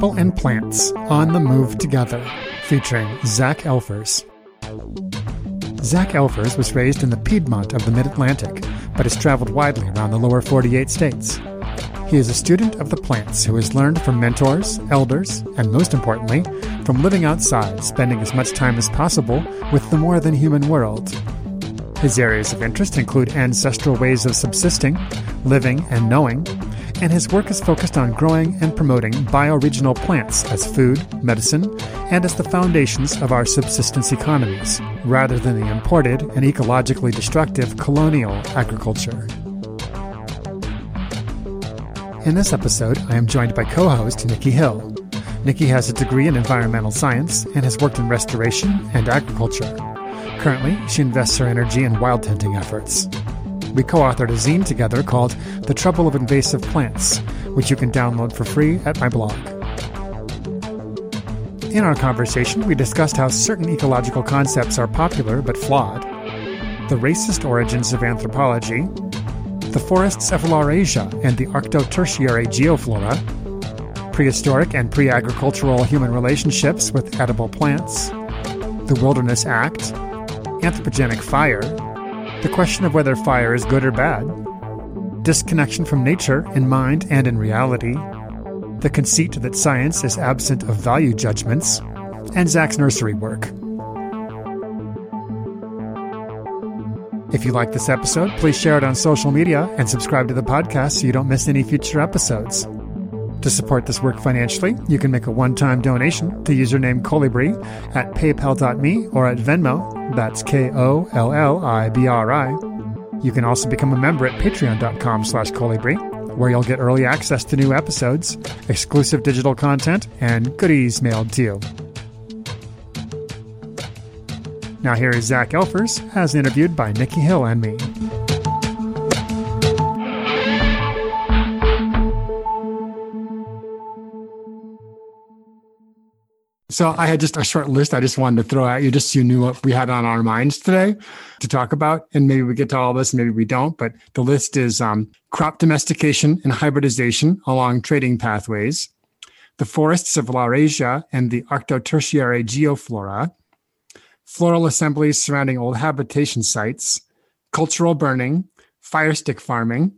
People and Plants on the Move Together, featuring Zach Elfers. Zach Elfers was raised in the Piedmont of the Mid Atlantic, but has traveled widely around the lower 48 states. He is a student of the plants who has learned from mentors, elders, and most importantly, from living outside, spending as much time as possible with the more than human world. His areas of interest include ancestral ways of subsisting, living, and knowing, and his work is focused on growing and promoting bioregional plants as food, medicine, and as the foundations of our subsistence economies, rather than the imported and ecologically destructive colonial agriculture. In this episode, I am joined by co host Nikki Hill. Nikki has a degree in environmental science and has worked in restoration and agriculture. Currently, she invests her energy in wild tending efforts we co authored a zine together called The Trouble of Invasive Plants, which you can download for free at my blog. In our conversation, we discussed how certain ecological concepts are popular but flawed, the racist origins of anthropology, the forests of Laurasia and the Arctotertiary geoflora, prehistoric and pre agricultural human relationships with edible plants, the Wilderness Act, anthropogenic fire, the question of whether fire is good or bad, disconnection from nature in mind and in reality, the conceit that science is absent of value judgments, and Zach's nursery work. If you like this episode, please share it on social media and subscribe to the podcast so you don't miss any future episodes. To support this work financially, you can make a one time donation to username Kollibri at paypal.me or at Venmo that's K-O-L-L-I-B-R-I. You can also become a member at patreon.com slash kollibri, where you'll get early access to new episodes, exclusive digital content, and goodies mailed to you. Now here is Zach Elfers, as interviewed by Nikki Hill and me. So I had just a short list I just wanted to throw at you just so you knew what we had on our minds today to talk about. And maybe we get to all this, maybe we don't. But the list is um, crop domestication and hybridization along trading pathways, the forests of Laurasia and the Arctotertiary geoflora, floral assemblies surrounding old habitation sites, cultural burning, fire stick farming.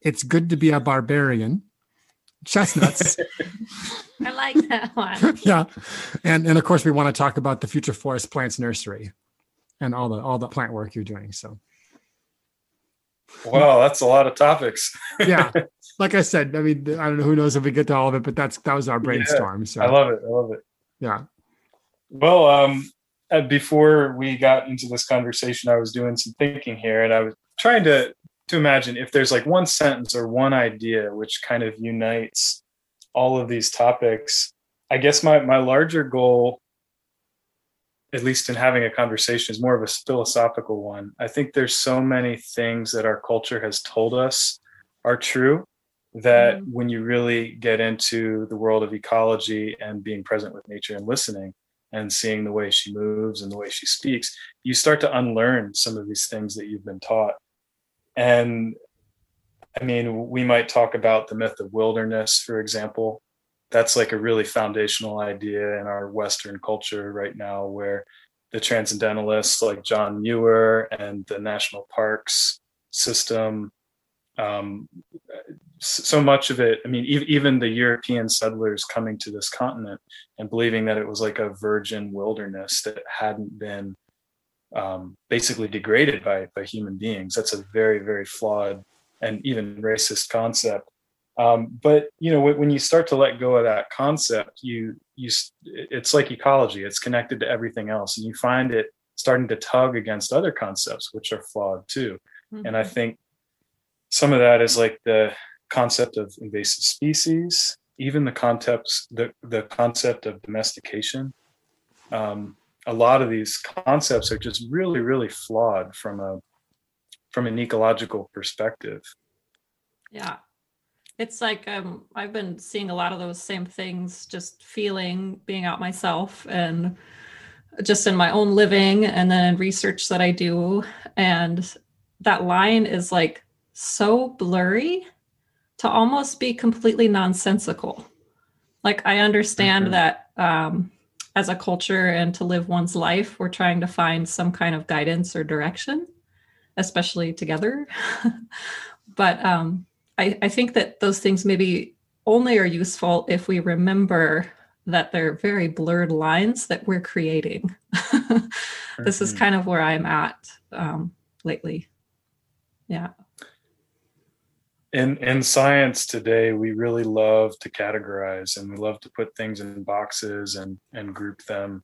It's good to be a barbarian chestnuts. I like that one. yeah. And and of course we want to talk about the Future Forest Plants Nursery and all the all the plant work you're doing. So Wow, that's a lot of topics. yeah. Like I said, I mean, I don't know who knows if we get to all of it, but that's that was our brainstorm. Yeah, so I love it. I love it. Yeah. Well, um, uh, before we got into this conversation, I was doing some thinking here and I was trying to to imagine if there's like one sentence or one idea which kind of unites all of these topics i guess my my larger goal at least in having a conversation is more of a philosophical one i think there's so many things that our culture has told us are true that mm-hmm. when you really get into the world of ecology and being present with nature and listening and seeing the way she moves and the way she speaks you start to unlearn some of these things that you've been taught and I mean, we might talk about the myth of wilderness, for example. That's like a really foundational idea in our Western culture right now, where the transcendentalists like John Muir and the national parks system, um, so much of it, I mean, even the European settlers coming to this continent and believing that it was like a virgin wilderness that hadn't been um, basically degraded by by human beings. That's a very very flawed and even racist concept. Um, but you know, when, you start to let go of that concept, you you it's like ecology. It's connected to everything else, and you find it starting to tug against other concepts, which are flawed too. Mm-hmm. And I mm-hmm. think some of that is like the concept of invasive species, even the concepts, the the concept of domestication. Um, a lot of these concepts are just really, really flawed from a from an ecological perspective. Yeah, it's like um, I've been seeing a lot of those same things, just feeling being out myself and just in my own living and then research that I do. And that line is like so blurry to almost be completely nonsensical. Like I understand mm-hmm. that um, as a culture and to live one's life, we're trying to find some kind of guidance or direction, especially together. but um, I, I think that those things maybe only are useful if we remember that they're very blurred lines that we're creating. this is mm-hmm. kind of where I'm at um, lately. Yeah. In in science today, we really love to categorize and we love to put things in boxes and and group them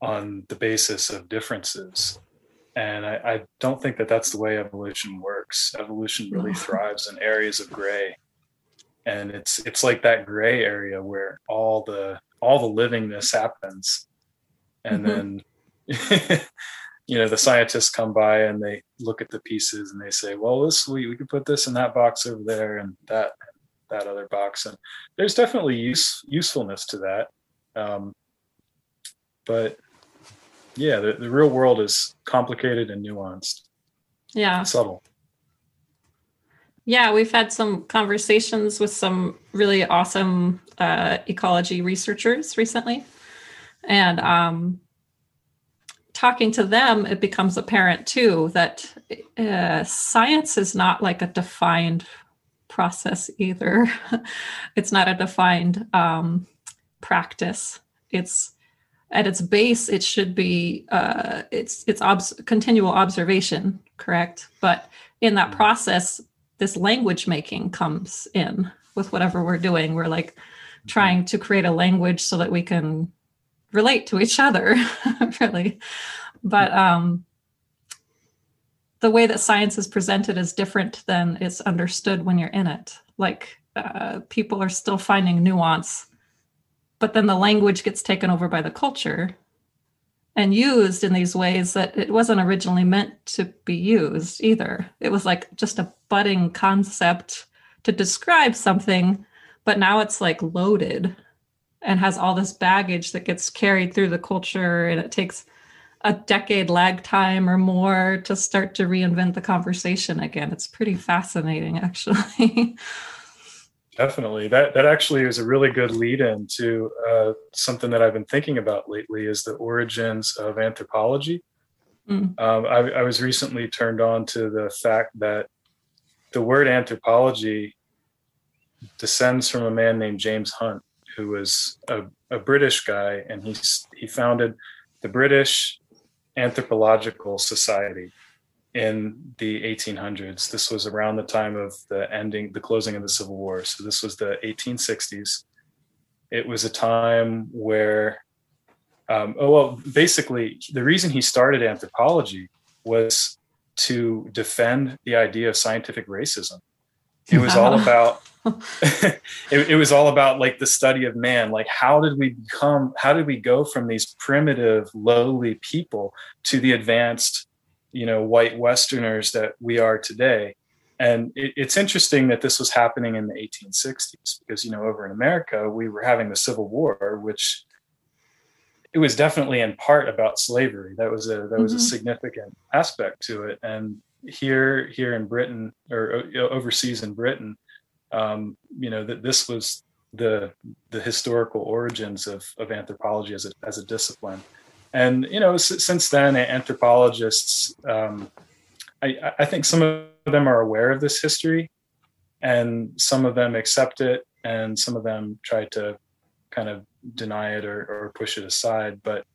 on the basis of differences. And I, I, don't think that that's the way evolution works. Evolution really thrives in areas of gray. And it's it's like that gray area where all the all the livingness happens. And mm-hmm. then you know the scientists come by and they look at the pieces and they say well this we, we could put this in that box over there and that that other box and there's definitely use usefulness to that um, but yeah, the, the real world is complicated and nuanced. Yeah. Subtle. Yeah, we've had some conversations with some really awesome uh, ecology researchers recently. And um, talking to them, it becomes apparent too that uh, science is not like a defined process either. it's not a defined um, practice. It's at its base it should be uh, it's it's obs- continual observation correct but in that mm-hmm. process this language making comes in with whatever we're doing we're like mm-hmm. trying to create a language so that we can relate to each other really. But um the way that science is presented is different than it's understood when you're in it. Like uh, people are still finding nuance but then the language gets taken over by the culture and used in these ways that it wasn't originally meant to be used either. It was like just a budding concept to describe something, but now it's like loaded and has all this baggage that gets carried through the culture and it takes a decade lag time or more to start to reinvent the conversation again. It's pretty fascinating actually. Definitely. That that actually is a really good lead in to uh, something that I've been thinking about lately is the origins of anthropology. Mm. Um, I, I, was recently turned on to the fact that the word anthropology descends from a man named James Hunt, who was a, a British guy, and he he founded the British Anthropological Society in the 1800s. This was around the time of the ending, the closing of the Civil War. So this was the 1860s. It was a time where, um, oh well, basically the reason he started anthropology was to defend the idea of scientific racism. It was all about. it, it was all about like the study of man like how did we become how did we go from these primitive lowly people to the advanced you know white westerners that we are today and it, it's interesting that this was happening in the 1860s because you know over in america we were having the civil war which it was definitely in part about slavery that was a that was mm-hmm. a significant aspect to it and here here in britain or overseas in britain um, you know that this was the the historical origins of of anthropology as a as a discipline. And you know since then anthropologists um, I, I, think some of them are aware of this history and some of them accept it and some of them try to kind of deny it or, or push it aside but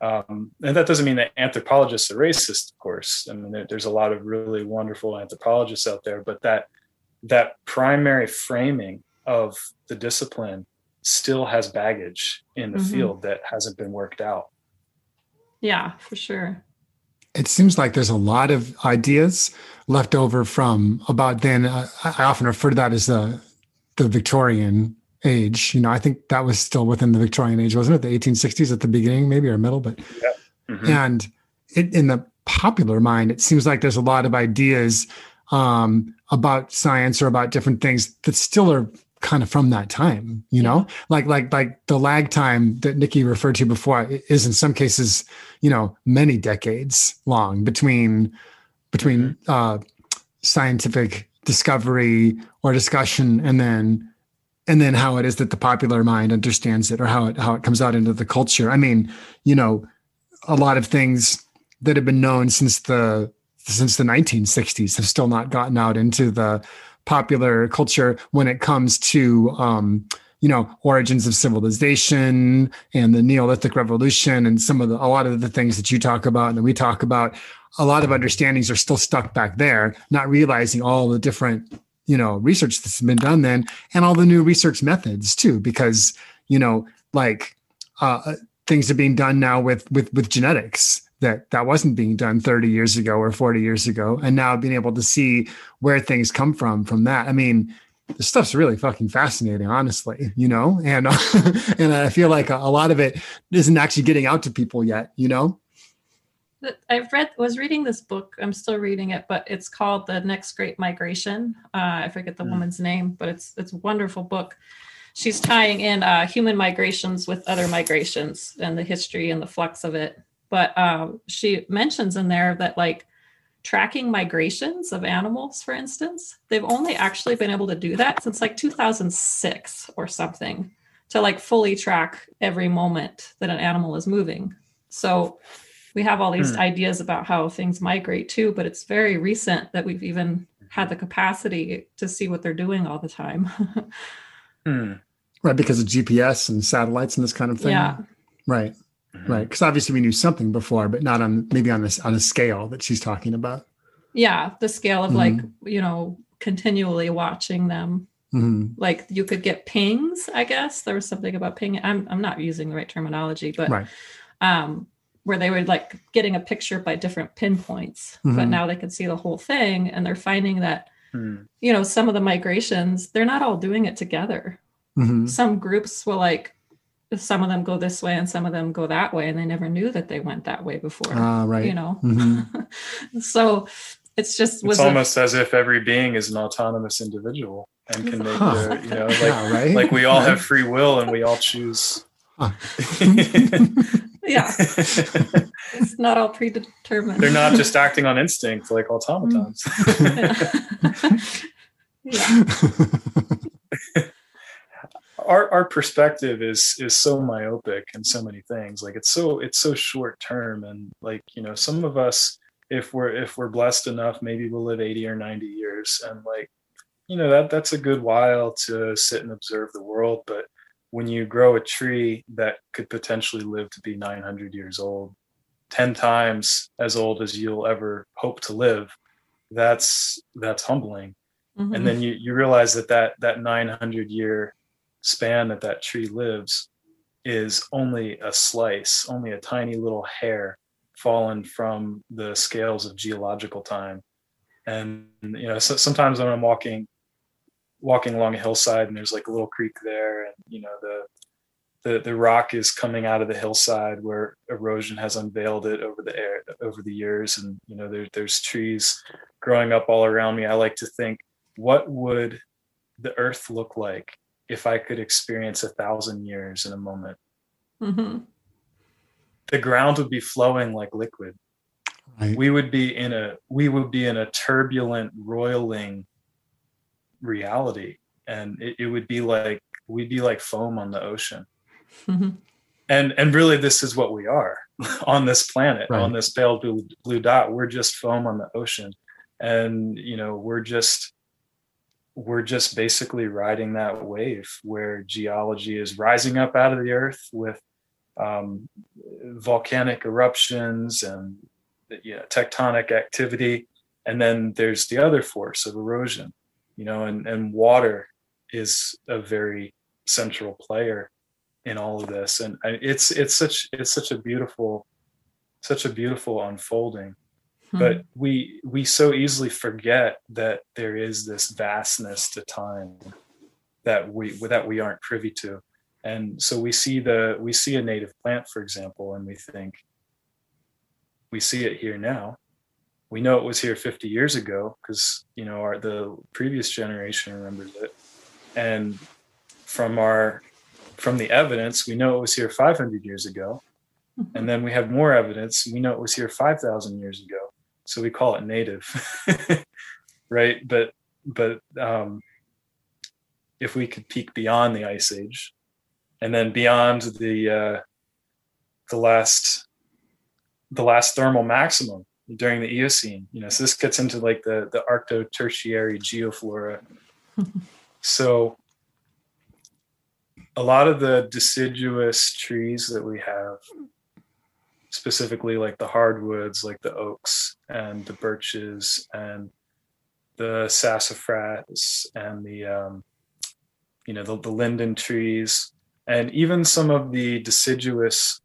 um, and that doesn't mean that anthropologists are racist of course i mean there, there's a lot of really wonderful anthropologists out there but that that primary framing of the discipline still has baggage in the Mhm. field that hasn't been worked out. Yeah, for sure. It seems like there's a lot of ideas left over from about then. Uh, I I often refer to that as the the Victorian age. You know, I think that was still within the Victorian age, wasn't it? The 1860s at the beginning, maybe or middle, but Mhm. and it, in the popular mind, it seems like there's a lot of ideas um, about science or about different things that still are kind of from that time. You know, like like like the lag time that Nikki referred to before is in some cases, you know, many decades long between between uh, scientific discovery or discussion and then and then how it is that the popular mind understands it or how it how it comes out into the culture. I mean, you know, a lot of things that have been known since the since the 1960s have still not gotten out into the popular culture when it comes to um, you know origins of civilization and the Neolithic revolution and some of the a lot of the things that you talk about and that we talk about. A lot of understandings are still stuck back there, not realizing all the different you know research that's been done then and all the new research methods too because you know like uh, things are being done now with with with genetics that that wasn't being done 30 years ago or 40 years ago and now being able to see where things come from from that. I mean the stuff's really fucking fascinating honestly you know? And and i feel like a, a lot of it isn't actually getting out to people yet you know Th- I've read was reading this book. I'm still reading it, but it's called The Next Great Migration. Uh, I forget the Hmm. woman's name, but it's it's a wonderful book. She's tying in uh, human migrations with other migrations and the history and the flux of it. But uh, she mentions in there that like tracking migrations of animals, for instance, they've only actually been able to do that since like 2006 or something to like fully track every moment that an animal is moving. So we have all these Hmm. ideas about how things migrate too, but it's very recent that we've even had the capacity to see what they're doing all the time. Hmm. right because of gps and satellites and this kind of thing yeah. right Mhm. right because obviously we knew something before but not on maybe on this on a scale that she's talking about Yeah. The scale of like, you know, continually watching them. Mhm. Like you could get pings, I guess. There was something about ping. I'm I'm not using the right terminology, but right um where they were like getting a picture by different pinpoints, but Mhm. now they can see the whole thing and they're finding that Hmm. you know some of the migrations they're not all doing it together Mhm. some groups will like some of them go this way and some of them go that way and they never knew that they went that way before Ah, right you know Mhm. so it's just was It's a- almost as if every being is an autonomous individual and can make Huh. their, you know, like yeah, right like we all have free will and we all choose. Huh. yeah. It's not all predetermined. They're not just acting on instinct like automatons. Mm. yeah. Our our perspective is is so myopic in so many things. Like it's so it's so short term and like you know some of us if we're if we're blessed enough maybe we'll live 80 or 90 years. And like you know that that's a good while to sit and observe the world. But when you grow a tree that could potentially live to be 900 years old 10 times as old as you'll ever hope to live that's that's humbling Mhm. and then you, you realize that that that 900 year span that that tree lives is only a slice only a tiny little hair fallen from the scales of geological time and you know so sometimes when i'm walking walking along a hillside and there's like a little creek there and you know the the, the rock is coming out of the hillside where erosion has unveiled it over the air over the years and you know there, there's trees growing up all around me i like to think what would the earth look like if I could experience a thousand years in a moment? Mhm. The ground would be flowing like liquid. right We would be in a we would be in a turbulent, roiling reality. And it, it would be like we'd be like foam on the ocean. Mhm. And and really this is what we are on this planet, Right. on this pale blue, blue dot. We're just foam on the ocean. And you know, we're just we're just basically riding that wave where geology is rising up out of the earth with um, volcanic eruptions and you know, tectonic activity. And then there's the other force of erosion. You know, and, and water is a very central player in all of this. And it's, it's such, it's such a beautiful, such a beautiful unfolding. Hmm. But we, we so easily forget that there is this vastness to time that we, that we aren't privy to. And so we see the, we see a native plant, for example, and we think, we see it here now we know it was here 50 years ago because you know our the previous generation remembers it. And from our from the evidence we know it was here 500 years ago. Mm-hmm. and then we have more evidence we know it was here 5000 years ago. So we call it native right? But but um, if we could peek beyond the ice age and then beyond the uh, the last the last thermal maximum during the Eocene. You know, so this gets into like the the Arcto-Tertiary geoflora. so a lot of the deciduous trees that we have, specifically like the hardwoods, like the oaks and the birches and the sassafras and the um, you know the, the linden trees and even some of the deciduous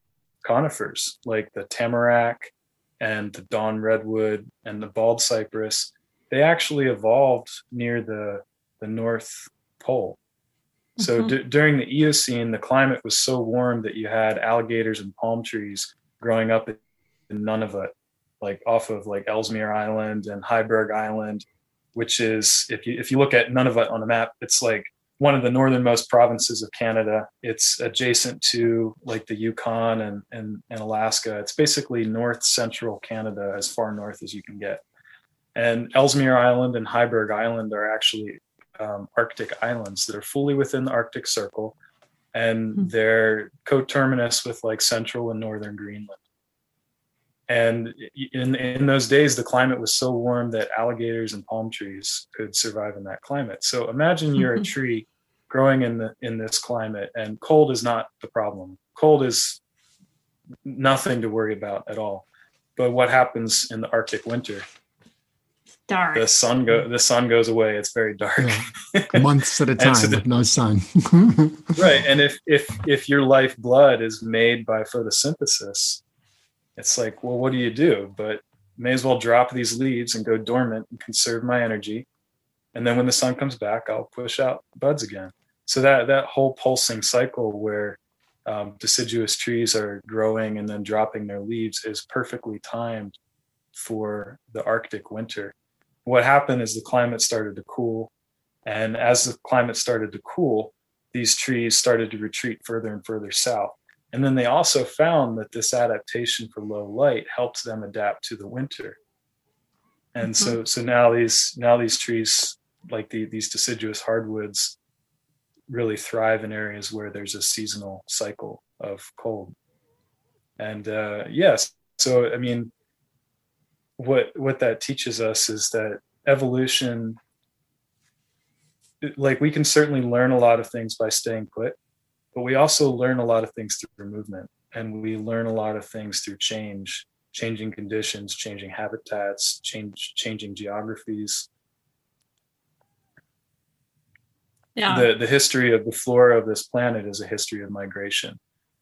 conifers like the tamarack and the dawn redwood and the bald cypress, they actually evolved near the, the North Pole. So mm-hmm. d- during the Eocene, the climate was so warm that you had alligators and palm trees growing up in Nunavut, like off of like Ellesmere Island and Heiberg Island, which is if you if you look at Nunavut on a map, it's like one of the northernmost provinces of Canada. It's adjacent to like the Yukon and, and, and Alaska. It's basically north central Canada, as far north as you can get. And Ellesmere Island and Heiberg Island are actually um, Arctic islands that are fully within the Arctic Circle, and mm-hmm. they're coterminous with like central and northern Greenland. And in in those days, the climate was so warm that alligators and palm trees could survive in that climate. So imagine you're a mm-hmm. tree growing in the in this climate, and cold is not the problem. Cold is nothing to worry about at all. But what happens in the Arctic winter? Dark. The sun go the sun goes away. It's very dark. Yeah. Months at a time so the, with no sun. right. And if if if your lifeblood is made by photosynthesis, it's like, well, what do you do? But may as well drop these leaves and go dormant and conserve my energy. And then when the sun comes back, I'll push out buds again. So that that whole pulsing cycle where um, deciduous trees are growing and then dropping their leaves is perfectly timed for the Arctic winter. What happened is the climate started to cool, and as the climate started to cool, these trees started to retreat further and further south. And then they also found that this adaptation for low light helps them adapt to the winter. And mm-hmm. so so now these now these trees like the, these deciduous hardwoods really thrive in areas where there's a seasonal cycle of cold. And uh, yes, so I mean, what what that teaches us is that evolution, like we can certainly learn a lot of things by staying put, but we also learn a lot of things through movement and we learn a lot of things through change changing conditions changing habitats change changing geographies. Yeah. the the history of the flora of this planet is a history of migration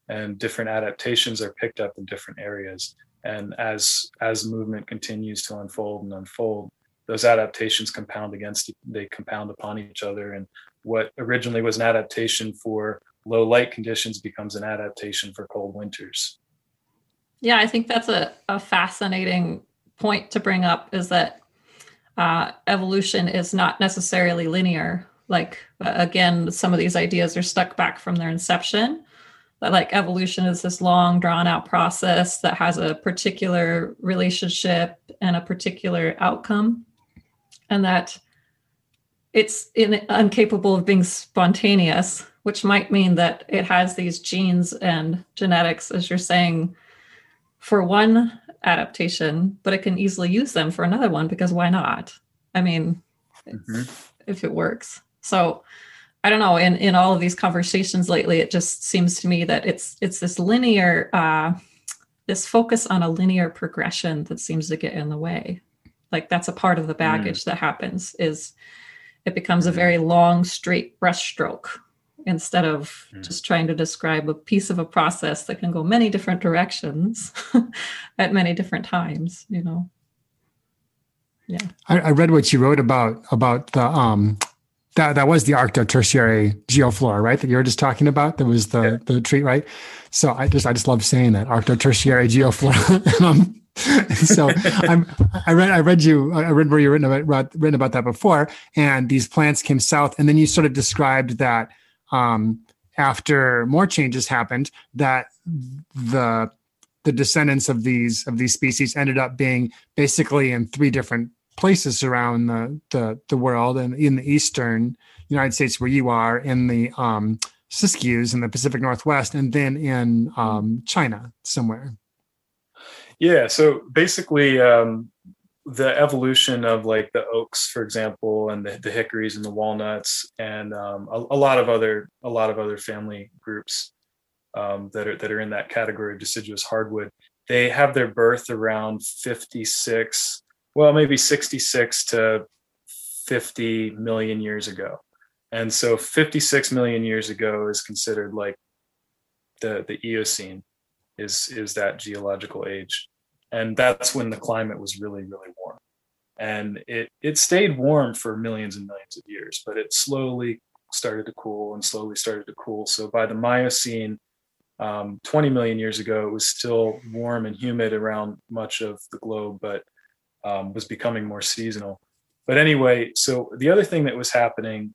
and different adaptations are picked up in different areas. And as as movement continues to unfold and unfold those adaptations compound against they compound upon each other. And what originally was an adaptation for low light conditions becomes an adaptation for cold winters. Yeah, I think that's a, a fascinating point to bring up is that uh, evolution is not necessarily linear. Like, uh, again, some of these ideas are stuck back from their inception. That, like, evolution is this long, drawn out process that has a particular relationship and a particular outcome. And that it's in, incapable of being spontaneous which might mean that it has these genes and genetics, as you're saying, for one adaptation, but it can easily use them for another one because why not? I mean, mm-hmm. if it works. So I don't know. In in all of these conversations lately, it just seems to me that it's it's this linear, uh, this focus on a linear progression that seems to get in the way. Like that's a part of the mm. baggage mm. that happens is it becomes a very long, straight brushstroke instead of Mm. just trying to describe a piece of a process that can go many different directions at many different times, you know. I, I read what you wrote about about the um that that was the Arcto-Tertiary geoflora, right? That you were just talking about. That was the Yeah. the treat, right? So I just I just love saying that Arcto-Tertiary geoflora. um, so I'm I read I read you I read where you written about written about that before, and these plants came south, and then you sort of described that um, after more changes happened, that the the descendants of these of these species ended up being basically in three different places around the the, the world and in the eastern United States where you are in the um Siskiyous in the Pacific Northwest and then in um, China somewhere. Yeah. So basically, um, the evolution of like the oaks, for example, and the, the hickories and the walnuts, and um, a, a lot of other a lot of other family groups um, that are that are in that category of deciduous hardwood. They have their birth around 56, well, maybe 66 to 50 million years ago. And so 56 million years ago is considered like the the Eocene is is that geological age. And that's when the climate was really, really warm. And it it stayed warm for millions and millions of years, but it slowly started to cool and slowly started to cool. So by the Miocene, um, 20 million years ago, it was still warm and humid around much of the globe, but um, was becoming more seasonal. But anyway, so the other thing that was happening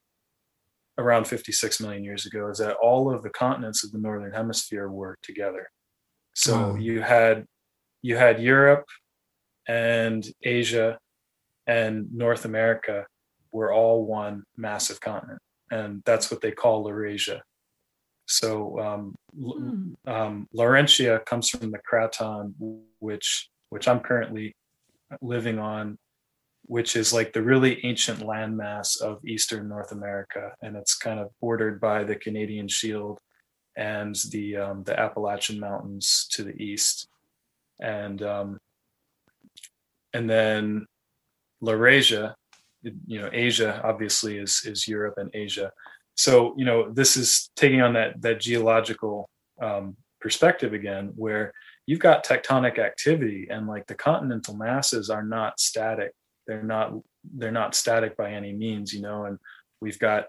around 56 million years ago is that all of the continents of the northern hemisphere were together. So you had you had Europe and Asia and North America were all one massive continent, and that's what they call Laurasia. So um, Hmm. um, Laurentia comes from the Craton, which which I'm currently living on, which is like the really ancient landmass of eastern North America, and it's kind of bordered by the Canadian Shield and the um, the Appalachian Mountains to the east, and um, and then Laurasia, you know, Asia obviously is is Europe and Asia. So you know, this is taking on that that geological um, perspective again, where you've got tectonic activity and like the continental masses are not static. They're not they're not static by any means, you know, and we've got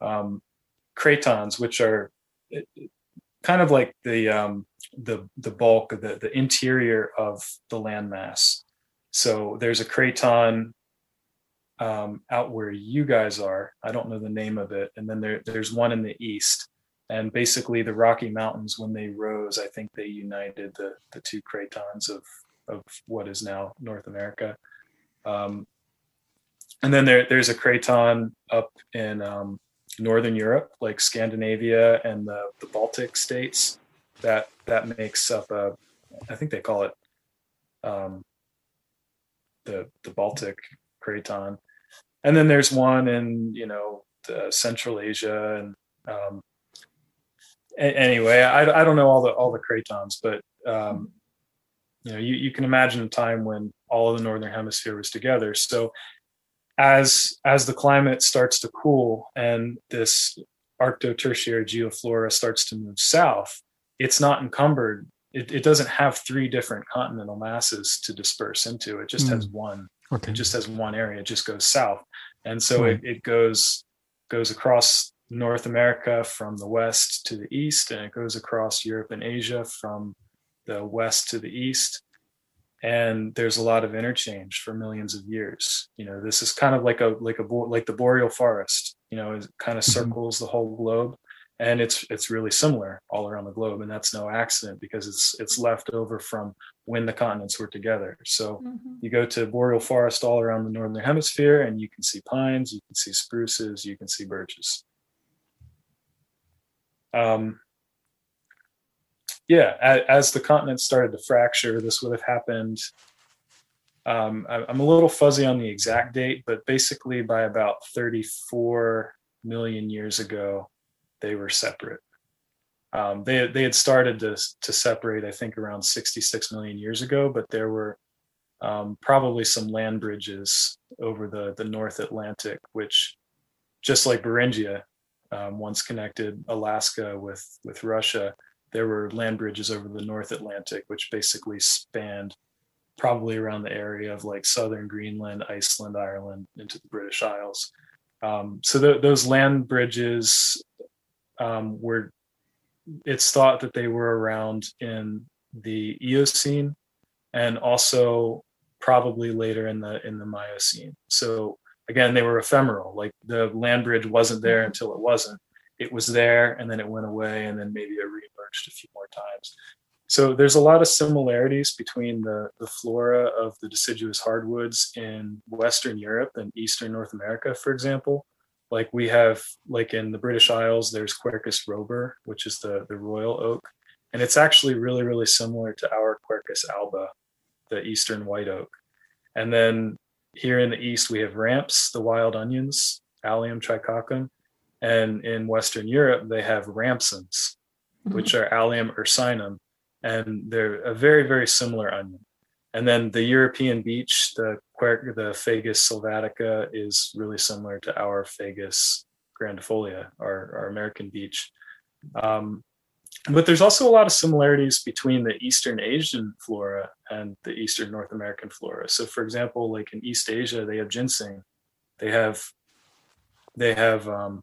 um, cratons, which are kind of like the um, the the bulk of the the interior of the landmass. So there's a craton um, out where you guys are. I don't know the name of it, and then there there's one in the east. And basically, the Rocky Mountains, when they rose, I think they united the the two cratons of of what is now North America. Um, and then there there's a craton up in um, northern Europe, like Scandinavia and the, the Baltic states. That that makes up a, I think they call it um, the the Baltic craton. And then there's one in you know Central Asia and um, a- anyway, I, I don't know all the all the cratons, but um, you know you, you can imagine a time when all of the northern hemisphere was together. So as as the climate starts to cool and this arcto-tertiary geoflora starts to move south, it's not encumbered. It, it doesn't have three different continental masses to disperse into. It just Hmm. has one. Okay. It just has one area. It just goes south, and so Right. it, it goes goes across North America from the west to the east, and it goes across Europe and Asia from the west to the east. And there's a lot of interchange for millions of years. You know, this is kind of like a like a like the boreal forest. You know, it kind of Mhm. circles the whole globe, and it's it's really similar all around the globe, and that's no accident because it's it's left over from when the continents were together. So Mhm. you go to boreal forest all around the northern hemisphere and you can see pines you can see spruces you can see birches um, yeah as the continent started to fracture this would have happened um, I- i'm a little fuzzy on the exact date but basically by about 34 million years ago they were separate. Um, they, they had started to, to separate i think around 66 million years ago but there were um, probably some land bridges over the the North Atlantic, which just like Beringia um, once connected Alaska with with Russia, there were land bridges over the North Atlantic, which basically spanned probably around the area of like southern Greenland, Iceland, Ireland, into the British Isles. Um, so the, those land bridges um, were, it's thought that they were around in the Eocene and also probably later in the in the Miocene. So again, they were ephemeral. Like the land bridge wasn't there until it wasn't. It was there and then it went away and then maybe it reemerged a few more times. So there's a lot of similarities between the, the flora of the deciduous hardwoods in Western Europe and Eastern North America, for example. Like we have, like in the British Isles, there's Quercus robur, which is the, the royal oak. And it's actually really, really similar to our Quercus alba, the Eastern white oak. And then here in the East, we have ramps, the wild onions, Allium tricoccum. And in Western Europe, they have ramsons, mm-hmm. which are Allium ursinum. And they're a very, very similar onion. And then the European beech, the the Fagus sylvatica, is really similar to our Fagus grandifolia, our, our American beech. Um, but there's also a lot of similarities between the Eastern Asian flora and the Eastern North American flora. So, for example, like in East Asia, they have ginseng. They have, they have, um,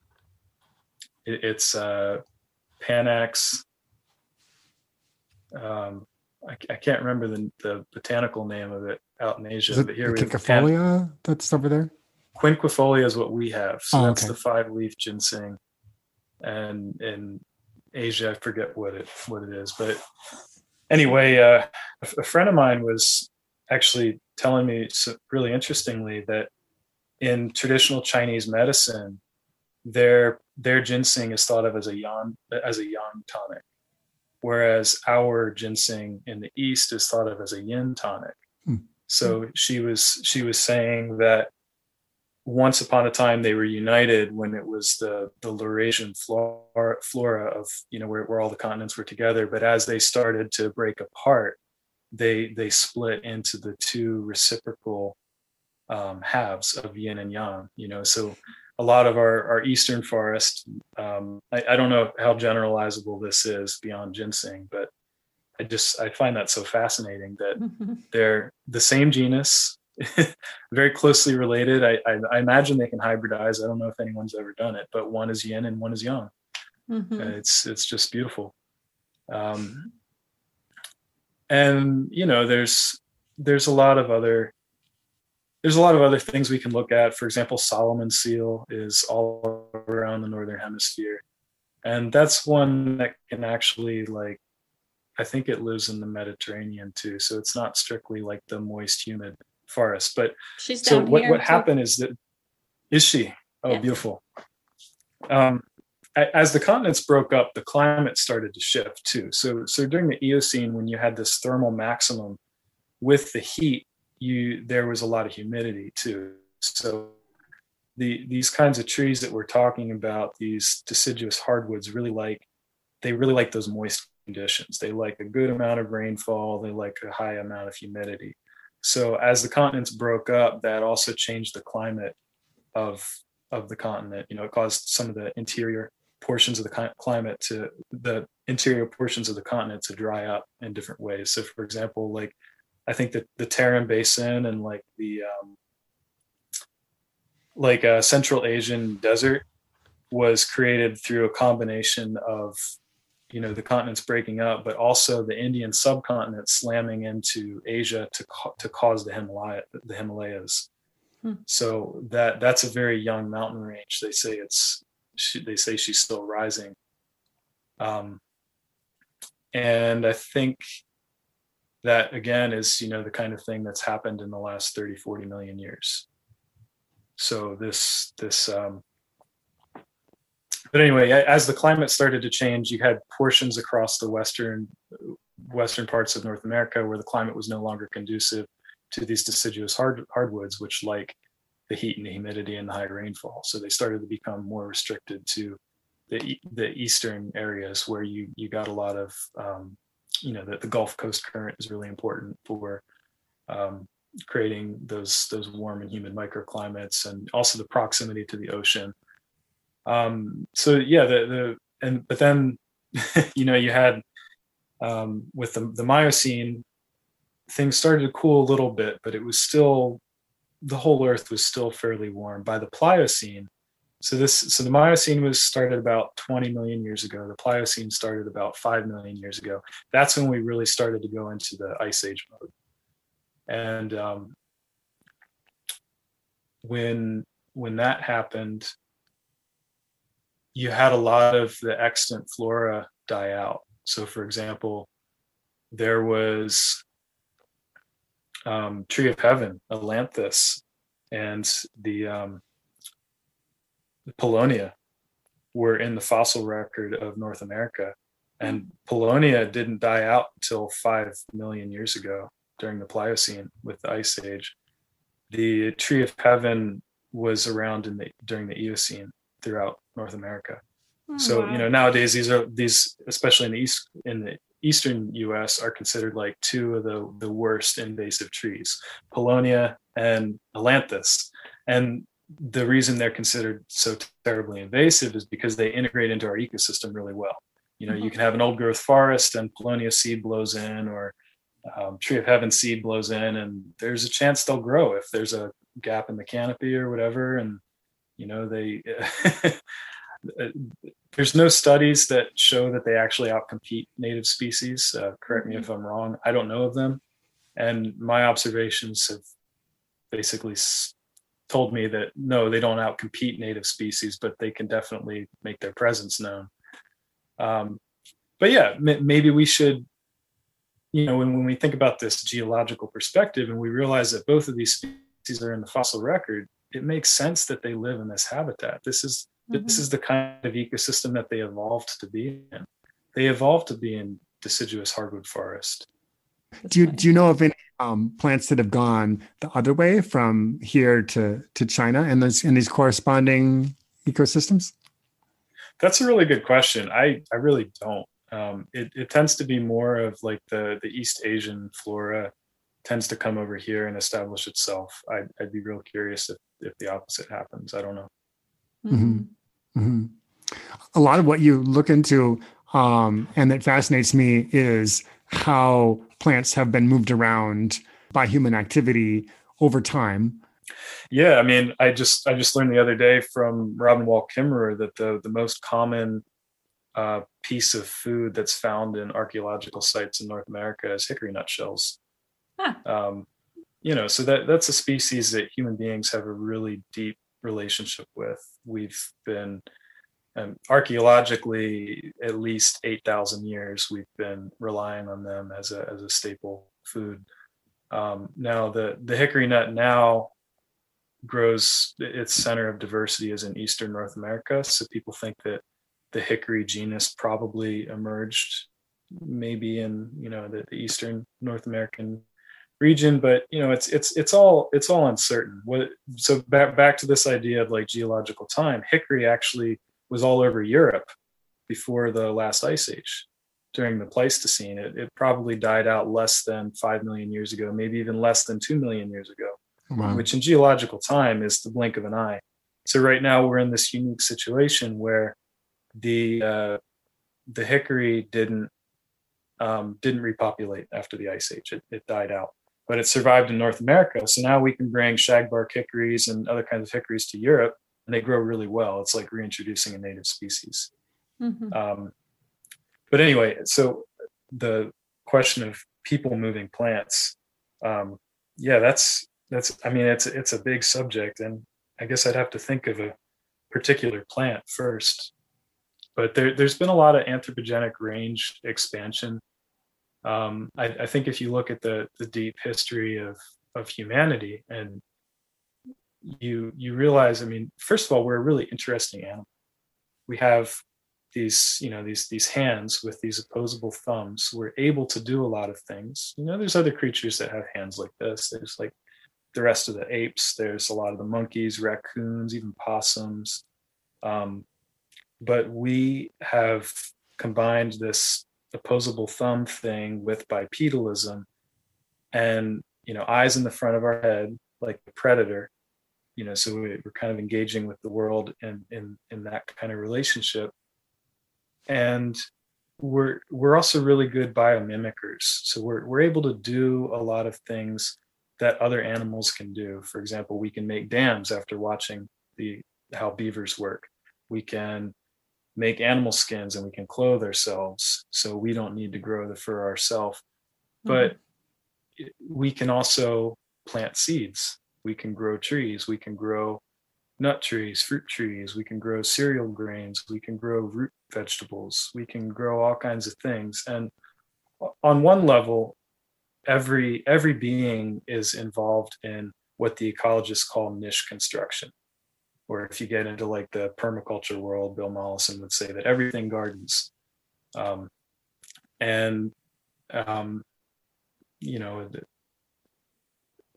it, it's uh, Panax. Um, I, I, can't remember the, the botanical name of it out in Asia, but here we have that's over there. Quinquefolia is what we have. So oh, that's okay. the five leaf ginseng. And in Asia. I forget what it what it is, but anyway, uh, a, a friend of mine was actually telling me really interestingly that in traditional Chinese medicine, their their ginseng is thought of as a yang as a yang tonic, whereas our ginseng in the East is thought of as a yin tonic. Hmm. So she was she was saying that once upon a time they were united when it was the the Laurasian flora, flora of you know where, where all the continents were together. But as they started to break apart, they they split into the two reciprocal um, halves of yin and yang. You know, so a lot of our our eastern forest. Um, I, I don't know how generalizable this is beyond ginseng, but I just I find that so fascinating that they're the same genus very closely related. I, I, I, imagine they can hybridize. I don't know if anyone's ever done it, but one is yin and one is yang. Mm-hmm. it's it's just beautiful. Um, and you know, there's there's a lot of other there's a lot of other things we can look at. For example, Solomon seal is all around the northern hemisphere, and that's one that can actually like I think it lives in the Mediterranean too. So it's not strictly like the moist, humid forest. But She's so what, what too. happened is that is she? Oh, yes. beautiful. Um, as the continents broke up, the climate started to shift too. So, so during the Eocene, when you had this thermal maximum, with the heat, you there was a lot of humidity too. So, the these kinds of trees that we're talking about, these deciduous hardwoods, really like they really like those moist conditions. They like a good amount of rainfall. They like a high amount of humidity. So as the continents broke up, that also changed the climate of of the continent. You know, it caused some of the interior portions of the climate to the interior portions of the continent to dry up in different ways. So, for example, like I think that the Tarim Basin and like the um, like a Central Asian desert was created through a combination of you know the continents breaking up, but also the Indian subcontinent slamming into Asia to to cause the Himalaya the Himalayas. Hmm. So that that's a very young mountain range. They say it's she, they say she's still rising. Um, and I think that again is you know the kind of thing that's happened in the last 30 40 million years so this this um, but anyway, as the climate started to change, you had portions across the western western parts of North America where the climate was no longer conducive to these deciduous hard, hardwoods, which like the heat and the humidity and the high rainfall. So they started to become more restricted to the the eastern areas where you you got a lot of um, you know the, the Gulf Coast current is really important for um, creating those those warm and humid microclimates and also the proximity to the ocean Um, so yeah, the the and but then you know you had um, with the the Miocene, things started to cool a little bit, but it was still the whole Earth was still fairly warm. By the Pliocene, so this so the Miocene was started about 20 million years ago. The Pliocene started about 5 million years ago. That's when we really started to go into the ice age mode. And um, when when that happened, you had a lot of the extant flora die out. So, for example, there was um, Tree of Heaven, Ailanthus, and the, um, the Paulownia were in the fossil record of North America. And Paulownia didn't die out until five million years ago during the Pliocene with the Ice Age. The Tree of Heaven was around in the during the Eocene throughout North America. Oh, so wow. you know nowadays these are these especially in the east in the eastern U.S. are considered like two of the the worst invasive trees, Paulownia and Ailanthus, and the reason they're considered so terribly invasive is because they integrate into our ecosystem really well. You know, mm-hmm. you can have an old growth forest and Paulownia seed blows in, or um, tree of heaven seed blows in, and there's a chance they'll grow if there's a gap in the canopy or whatever. And you know, they there's no studies that show that they actually outcompete native species. Uh, correct me if I'm wrong. I don't know of them, and my observations have basically told me that no, they don't outcompete native species, but they can definitely make their presence known. Um, but yeah, m- maybe we should, you know, when, when we think about this geological perspective and we realize that both of these species are in the fossil record, it makes sense that they live in this habitat. This is mm-hmm. this is the kind of ecosystem that they evolved to be in. They evolved to be in deciduous hardwood forest. Do you do you know of any um, plants that have gone the other way from here to to China and those in these corresponding ecosystems? That's a really good question. I I really don't. Um, it, it tends to be more of like the the East Asian flora tends to come over here and establish itself. I'd, I'd be real curious if if the opposite happens. I don't know. Mm-hmm. Mm-hmm. A lot of what you look into um, and that fascinates me is how plants have been moved around by human activity over time. Yeah, I mean, I just I just learned the other day from Robin Wall Kimmerer that the the most common uh, piece of food that's found in archaeological sites in North America is hickory nutshells. Huh. Um, you know, so that that's a species that human beings have a really deep relationship with. We've been um, archaeologically at least 8,000 years we've been relying on them as a, as a staple food. Um, now the, the hickory nut now grows its center of diversity is in Eastern North America. So people think that the hickory genus probably emerged maybe in, you know, the, the Eastern North American region but you know it's it's it's all it's all uncertain what so back back to this idea of like geological time hickory actually was all over europe before the last ice age during the pleistocene it, it probably died out less than 5 million years ago maybe even less than 2 million years ago wow. which in geological time is the blink of an eye so right now we're in this unique situation where the uh, the hickory didn't um, didn't repopulate after the ice age. It, it, died out but it survived in North America. So now we can bring shagbark hickories and other kinds of hickories to Europe, and they grow really well. It's like reintroducing a native species. Mm-hmm. Um, but anyway, so the question of people moving plants, um, yeah, that's that's. I mean, it's it's a big subject, and I guess I'd have to think of a particular plant first. But there, there's been a lot of anthropogenic range expansion um, I, I, think if you look at the the deep history of of humanity and you you realize i mean first of all we're a really interesting animal. We have these you know these these hands with these opposable thumbs. We're able to do a lot of things. You know there's other creatures that have hands like this. There's like the rest of the apes. There's a lot of the monkeys raccoons even possums. Um, but we have combined this opposable thumb thing with bipedalism and you know eyes in the front of our head like a predator you know so we, are kind of engaging with the world in in in that kind of relationship. And we're we're also really good biomimickers so we're we're able to do a lot of things that other animals can do. For example we can make dams after watching the how beavers work. We can make animal skins and we can clothe ourselves so we don't need to grow the fur ourselves mm-hmm. but we can also plant seeds we can grow trees we can grow nut trees fruit trees we can grow cereal grains we can grow root vegetables we can grow all kinds of things and on one level every every being is involved in what the ecologists call niche construction or if you get into like the permaculture world, Bill Mollison would say that everything gardens. Um, and, um, you know,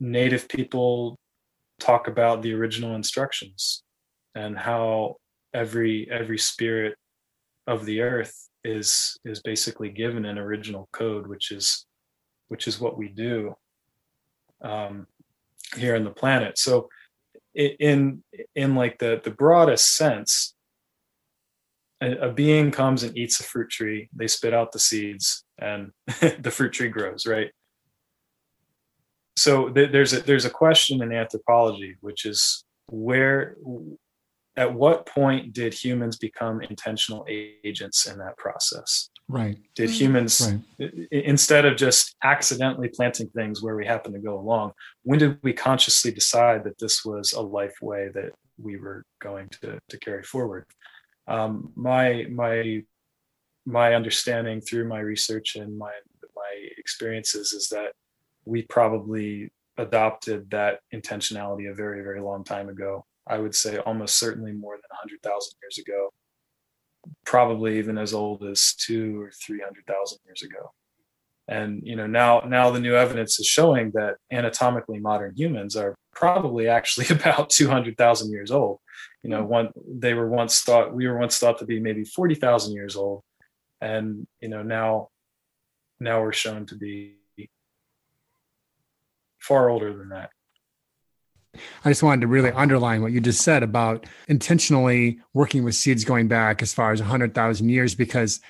native people talk about the original instructions and how every every spirit of the earth is is basically given an original code which is which is what we do um, here in the planet. So in in like the the broadest sense a, a, being comes and eats a fruit tree. They spit out the seeds and the fruit tree grows right so th- there's a there's a question in anthropology which is where at what point did humans become intentional agents in that process Right. Did mm-hmm. humans, right. instead of just accidentally planting things where we happen to go along, when did we consciously decide that this was a life way that we were going to, to carry forward? Um, my my my understanding through my research and my my experiences is that we probably adopted that intentionality a very very long time ago. I would say almost certainly more than 100,000 years ago probably even as old as two or three hundred thousand years ago. And you know now now the new evidence is showing that anatomically modern humans are probably actually about two hundred thousand years old. You know, one they were once thought we were once thought to be maybe forty thousand years old, and you know now now we're shown to be far older than that. I just wanted to really underline what you just said about intentionally working with seeds going back as far as 100,000 years, because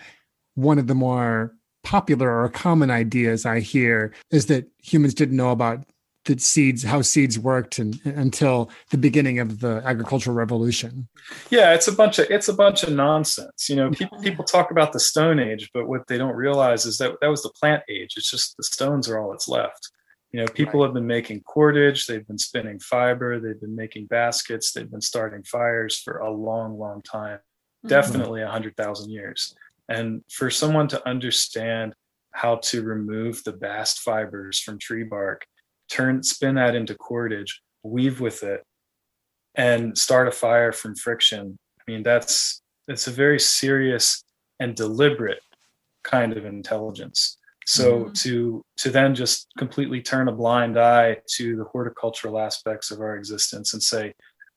one of the more popular or common ideas I hear is that humans didn't know about the seeds, how seeds worked, and, until the beginning of the agricultural revolution. Yeah, it's a bunch of it's a bunch of nonsense. You know, people, people talk about the Stone Age, but what they don't realize is that that was the plant age. It's just the stones are all that's left. You know, people right. have been making cordage, they've been spinning fiber, they've been making baskets, they've been starting fires for a long, long time, mm-hmm. definitely a hundred thousand years. And for someone to understand how to remove the bast fibers from tree bark, turn spin that into cordage, weave with it, and start a fire from friction. I mean, that's it's a very serious and deliberate kind of intelligence. So mm-hmm. to to then just completely turn a blind eye to the horticultural aspects of our existence and say,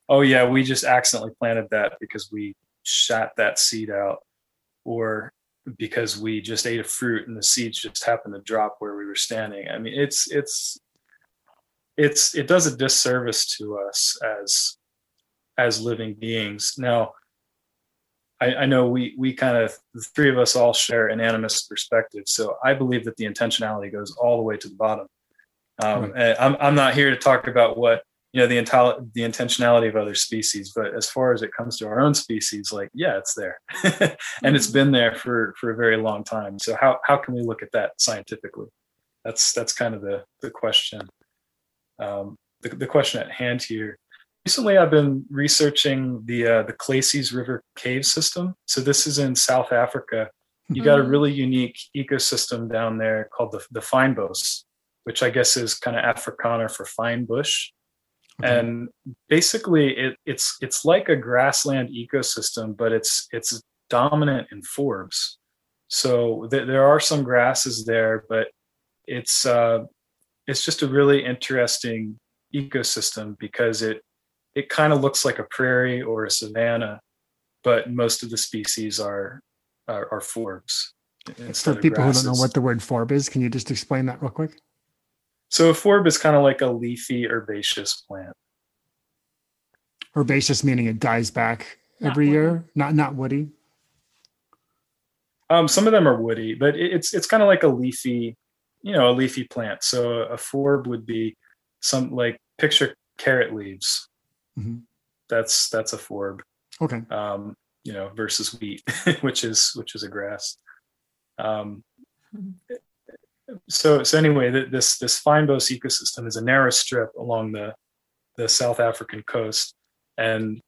"Oh yeah, we just accidentally planted that because we shot that seed out," or because we just ate a fruit and the seeds just happened to drop where we were standing. I mean, it's it's it's it does a disservice to us as as living beings. Now, I, I know we we kind of the three of us all share an animist perspective. So I believe that the intentionality goes all the way to the bottom. Um, right. I'm I'm not here to talk about what you know the intel the intentionality of other species, but as far as it comes to our own species, like yeah, it's there, and mm-hmm. it's been there for for a very long time. So how how can we look at that scientifically? That's that's kind of the the question. Um, the, the question at hand here Recently, I've been researching the uh, the Klasies River cave system. So this is in South Africa. You got a mm-hmm. really unique ecosystem down there called the the fynbos, which I guess is kind of Afrikaner for fine bush. Okay. And basically, it, it's it's like a grassland ecosystem, but it's it's dominant in forbs. So th- there are some grasses there, but it's uh, it's just a really interesting ecosystem because it it kind of looks like a prairie or a savanna, but most of the species are are, are forbs. For people who don't know what the word forb is, can you just explain that real quick? So a forb is kind of like a leafy herbaceous plant. Herbaceous meaning it dies back Not every woody. year, not not woody. Um, some of them are woody, but it- it's it's kind of like a leafy, you know, a leafy plant. So a forb would be some like picture carrot leaves. Mhm. That's that's a forb. Okay. Um, you know, versus wheat, which is which is a grass. Um, so so anyway, th- this this fynbos ecosystem is a narrow strip along the the South African coast, and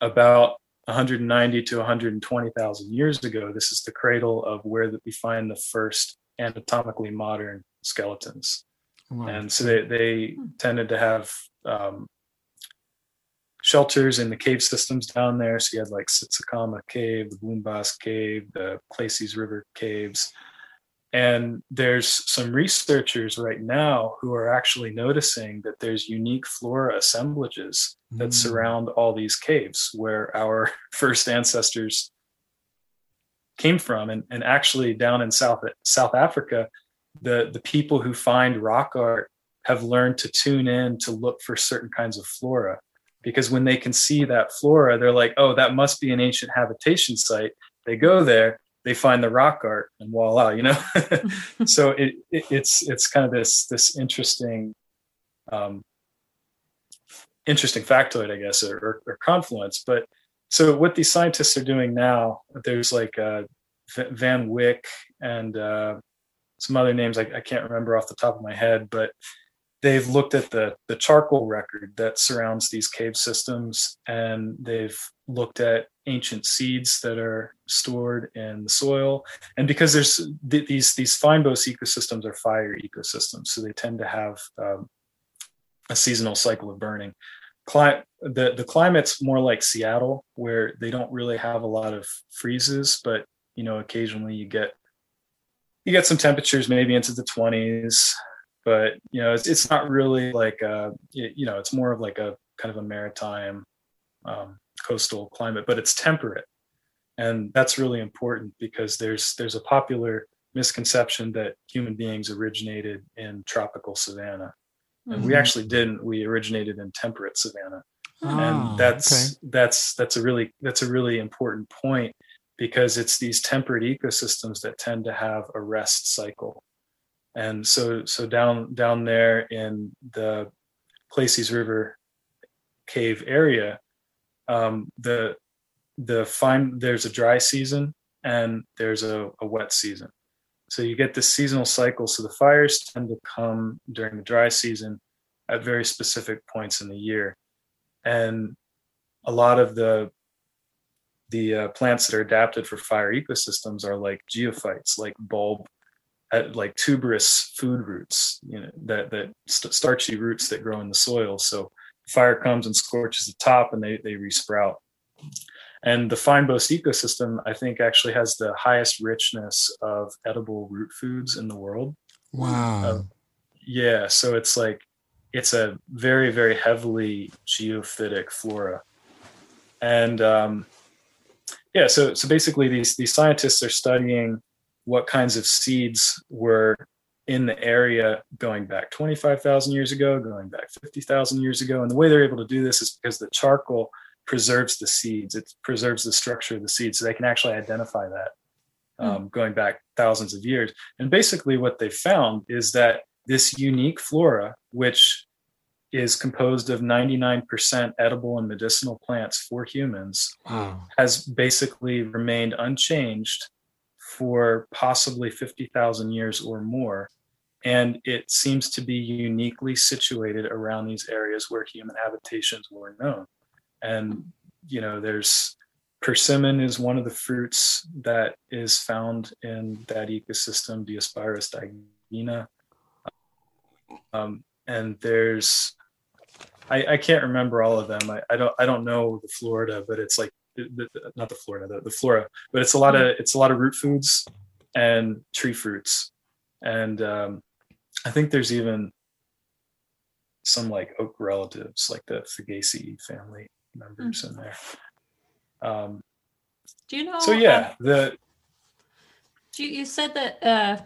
about 190 to 120,000 years ago, this is the cradle of where that we find the first anatomically modern skeletons. Wow. And so they, they Hmm. tended to have um, shelters in the cave systems down there. So you had like Tsitsikamma Cave, the Blombos Cave, the Klasies River Caves. And there's some researchers right now who are actually noticing that there's unique flora assemblages that Mm. surround all these caves where our first ancestors came from and, and actually down in south south africa the the people who find rock art have learned to tune in to look for certain kinds of flora because when they can see that flora they're like oh that must be an ancient habitation site. They go there they find the rock art and voila you know? So it, it it's it's kind of this this interesting um interesting factoid i guess or, or, confluence. But so what these scientists are doing now there's like uh van wijk and uh some other names I, I can't remember off the top of my head but they've looked at the the charcoal record that surrounds these cave systems and they've looked at ancient seeds that are stored in the soil. And because there's th- these these fynbos ecosystems are fire ecosystems so they tend to have um, a seasonal cycle of burning. Cli- the the climate's more like seattle where they don't really have a lot of freezes but you know occasionally you get you get some temperatures maybe into the 20s but you know it's, it's not really like uh you know it's more of like a kind of a maritime um, coastal climate but it's temperate. And that's really important because there's there's a popular misconception that human beings originated in tropical savanna. And we Mhm. actually didn't. We originated in temperate savanna. Ah, and that's that's that's a really that's a really important point because it's these temperate ecosystems that tend to have a rest cycle and so so down down there in the Klasies River cave area um, the the fine there's a dry season and there's a, a wet season. So you get this seasonal cycle so the fires tend to come during the dry season at very specific points in the year. And a lot of the the uh, plants that are adapted for fire ecosystems are like geophytes like bulb uh, like tuberous food roots you know that that st- starchy roots that grow in the soil. So fire comes and scorches the top and they they resprout. And the fine fynbos ecosystem i think actually has the highest richness of edible root foods in the world. Wow. uh, yeah so it's like it's a very very heavily geophytic flora. And um, yeah so so basically these these scientists are studying what kinds of seeds were in the area going back 25,000 years ago going back 50,000 years ago. And the way they're able to do this is because the charcoal preserves the seeds. It preserves the structure of the seeds so they can actually identify that um, going back thousands of years. And basically what they found is that this unique flora which is composed of 99% edible and medicinal plants for humans wow. has basically remained unchanged for possibly 50,000 years or more. And it seems to be uniquely situated around these areas where human habitations were known. And, you know, there's persimmon is one of the fruits that is found in that ecosystem, Diospyros digyna. Um, and there's I, I can't remember all of them. I, I don't I don't know the Florida, but it's like the, the, not the flora, the, the flora, but it's a lot of it's a lot of root foods and tree fruits, and um, I think there's even some like oak relatives, like the Fagaceae family members in there. Um, Do you know? so yeah, the you, you said that uh,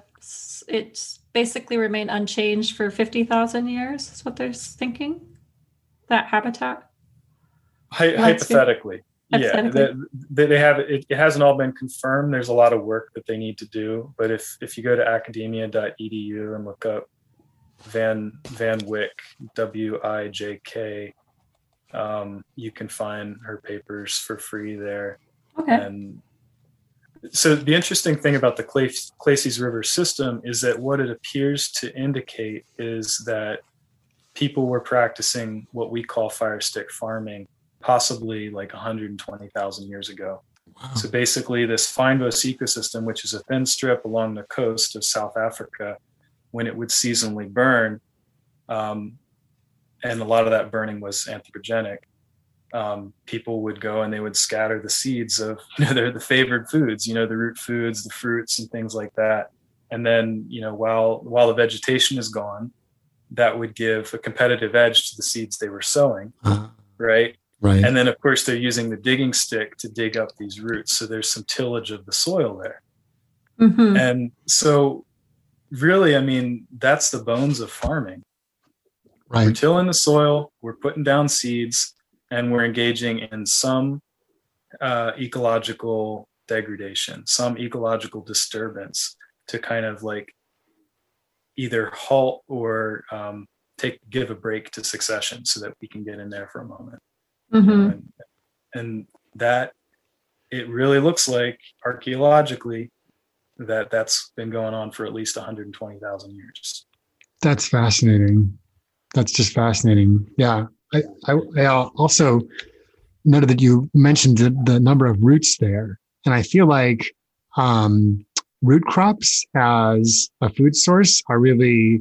it's basically remained unchanged for fifty thousand years. Is what they're thinking. That habitat. Hy- hypothetically, yeah, they, they have it, it. hasn't all been confirmed. There's a lot of work that they need to do. But if if you go to academia.edu and look up Van Van Wijk W I J K, um, you can find her papers for free there. Okay. And so the interesting thing about the Clay, Klasies River system is that what it appears to indicate is that people were practicing what we call fire stick farming, possibly like 120,000 years ago. Wow. So basically, this fynbos ecosystem, which is a thin strip along the coast of South Africa, when it would seasonally burn, um, and a lot of that burning was anthropogenic, um, people would go and they would scatter the seeds of you know their the favored foods you know the root foods the fruits and things like that and then you know while while the vegetation is gone that would give a competitive edge to the seeds they were sowing uh, right right. And then of course they're using the digging stick to dig up these roots. So there's some tillage of the soil there. Mm-hmm. and so really i mean that's the bones of farming. Right. we're tilling the soil we're putting down seeds and we're engaging in some uh, ecological degradation, some ecological disturbance to kind of like either halt or um, take give a break to succession so that we can get in there for a moment. Mm-hmm. And, and that it really looks like archaeologically that that's been going on for at least 120,000 years. That's fascinating. That's just fascinating. Yeah. I, I, I also noted that you mentioned the, the, number of roots there, and I feel like um, root crops as a food source are really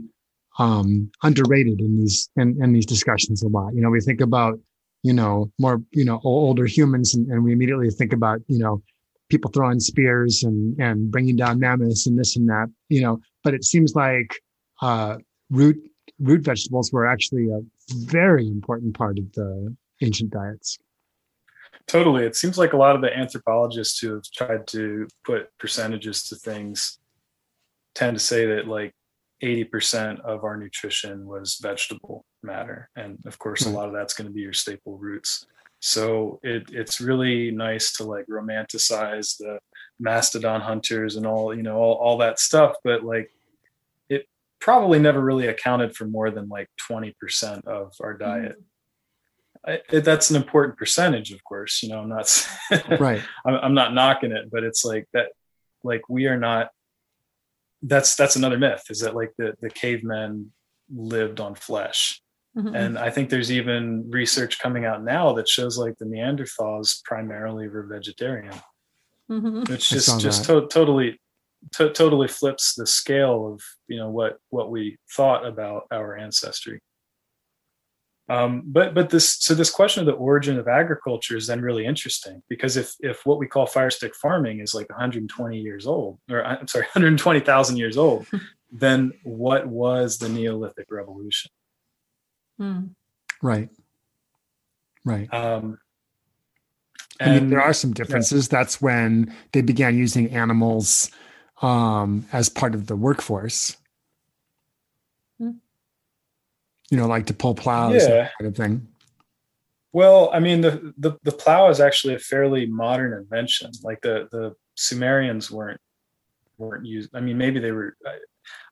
um, underrated in these in, in, these discussions a lot. You know, we think about you know more you know older humans, and, and we immediately think about you know people throwing spears and and bringing down mammoths and this and that. You know, but it seems like uh, root root vegetables were actually a very important part of the ancient diets. Totally. It seems like a lot of the anthropologists who have tried to put percentages to things tend to say that like 80% of our nutrition was vegetable matter. And of course, a hmm. lot of that's going to be your staple roots. So it, it's really nice to like romanticize the mastodon hunters and all, you know, all, all that stuff. But like it probably never really accounted for more than like 20% of our mm-hmm. diet. Mm-hmm. I, it, that's an important percentage, of course. You know, I'm not right. I'm, I'm not knocking it, but it's like that. Like we are not. That's that's another myth. Is that like the the cavemen lived on flesh, mm-hmm. and I think there's even research coming out now that shows like the Neanderthals primarily were vegetarian, mm-hmm. which just just to- totally to- totally flips the scale of you know what what we thought about our ancestry. Um, but but this so this question of the origin of agriculture is then really interesting because if if what we call fire stick farming is like 120 years old or I'm sorry 120,000 years old, then what was the Neolithic Revolution? Hmm. Right. Right. Um, I mean, there are some differences. Yeah. That's when they began using animals um, as part of the workforce. Hmm. You know, like to pull plows, yeah. kind of thing. Well, I mean, the, the the plow is actually a fairly modern invention. Like the the Sumerians weren't weren't used. I mean, maybe they were.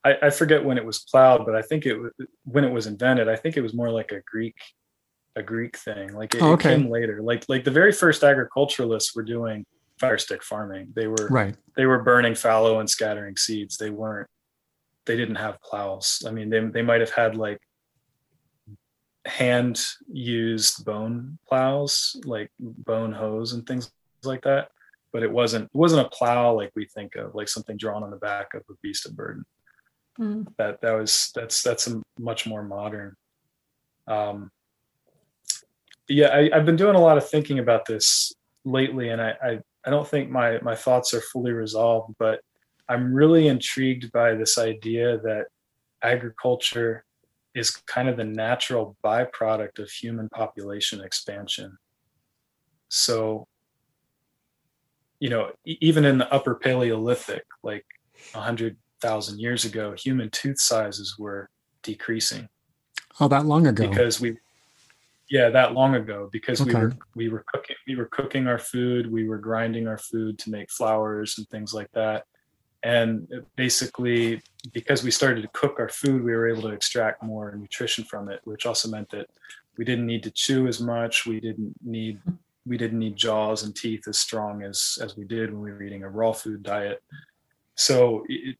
I, I forget when it was plowed, but I think it was when it was invented. I think it was more like a Greek a Greek thing. Like it, oh, okay. it came later. Like like the very first agriculturalists were doing fire stick farming. They were right. They were burning fallow and scattering seeds. They weren't. They didn't have plows. I mean, they they might have had like hand used bone plows, like bone hoes and things like that. But it wasn't it wasn't a plow like we think of, like something drawn on the back of a beast of burden. Mm. That that was that's that's a much more modern. Um, yeah, I, have been doing a lot of thinking about this lately, and I, I I don't think my my thoughts are fully resolved, but I'm really intrigued by this idea that agriculture is kind of the natural byproduct of human population expansion. So, you know, even in the upper Paleolithic, like 100,000 years ago, human tooth sizes were decreasing. Oh, that long ago. Because we, yeah that long ago because we were we were cooking we were cooking our food we were grinding our food to make flours and things like that and basically because we started to cook our food we were able to extract more nutrition from it which also meant that we didn't need to chew as much. We didn't need we didn't need jaws and teeth as strong as as we did when we were eating a raw food diet. So it,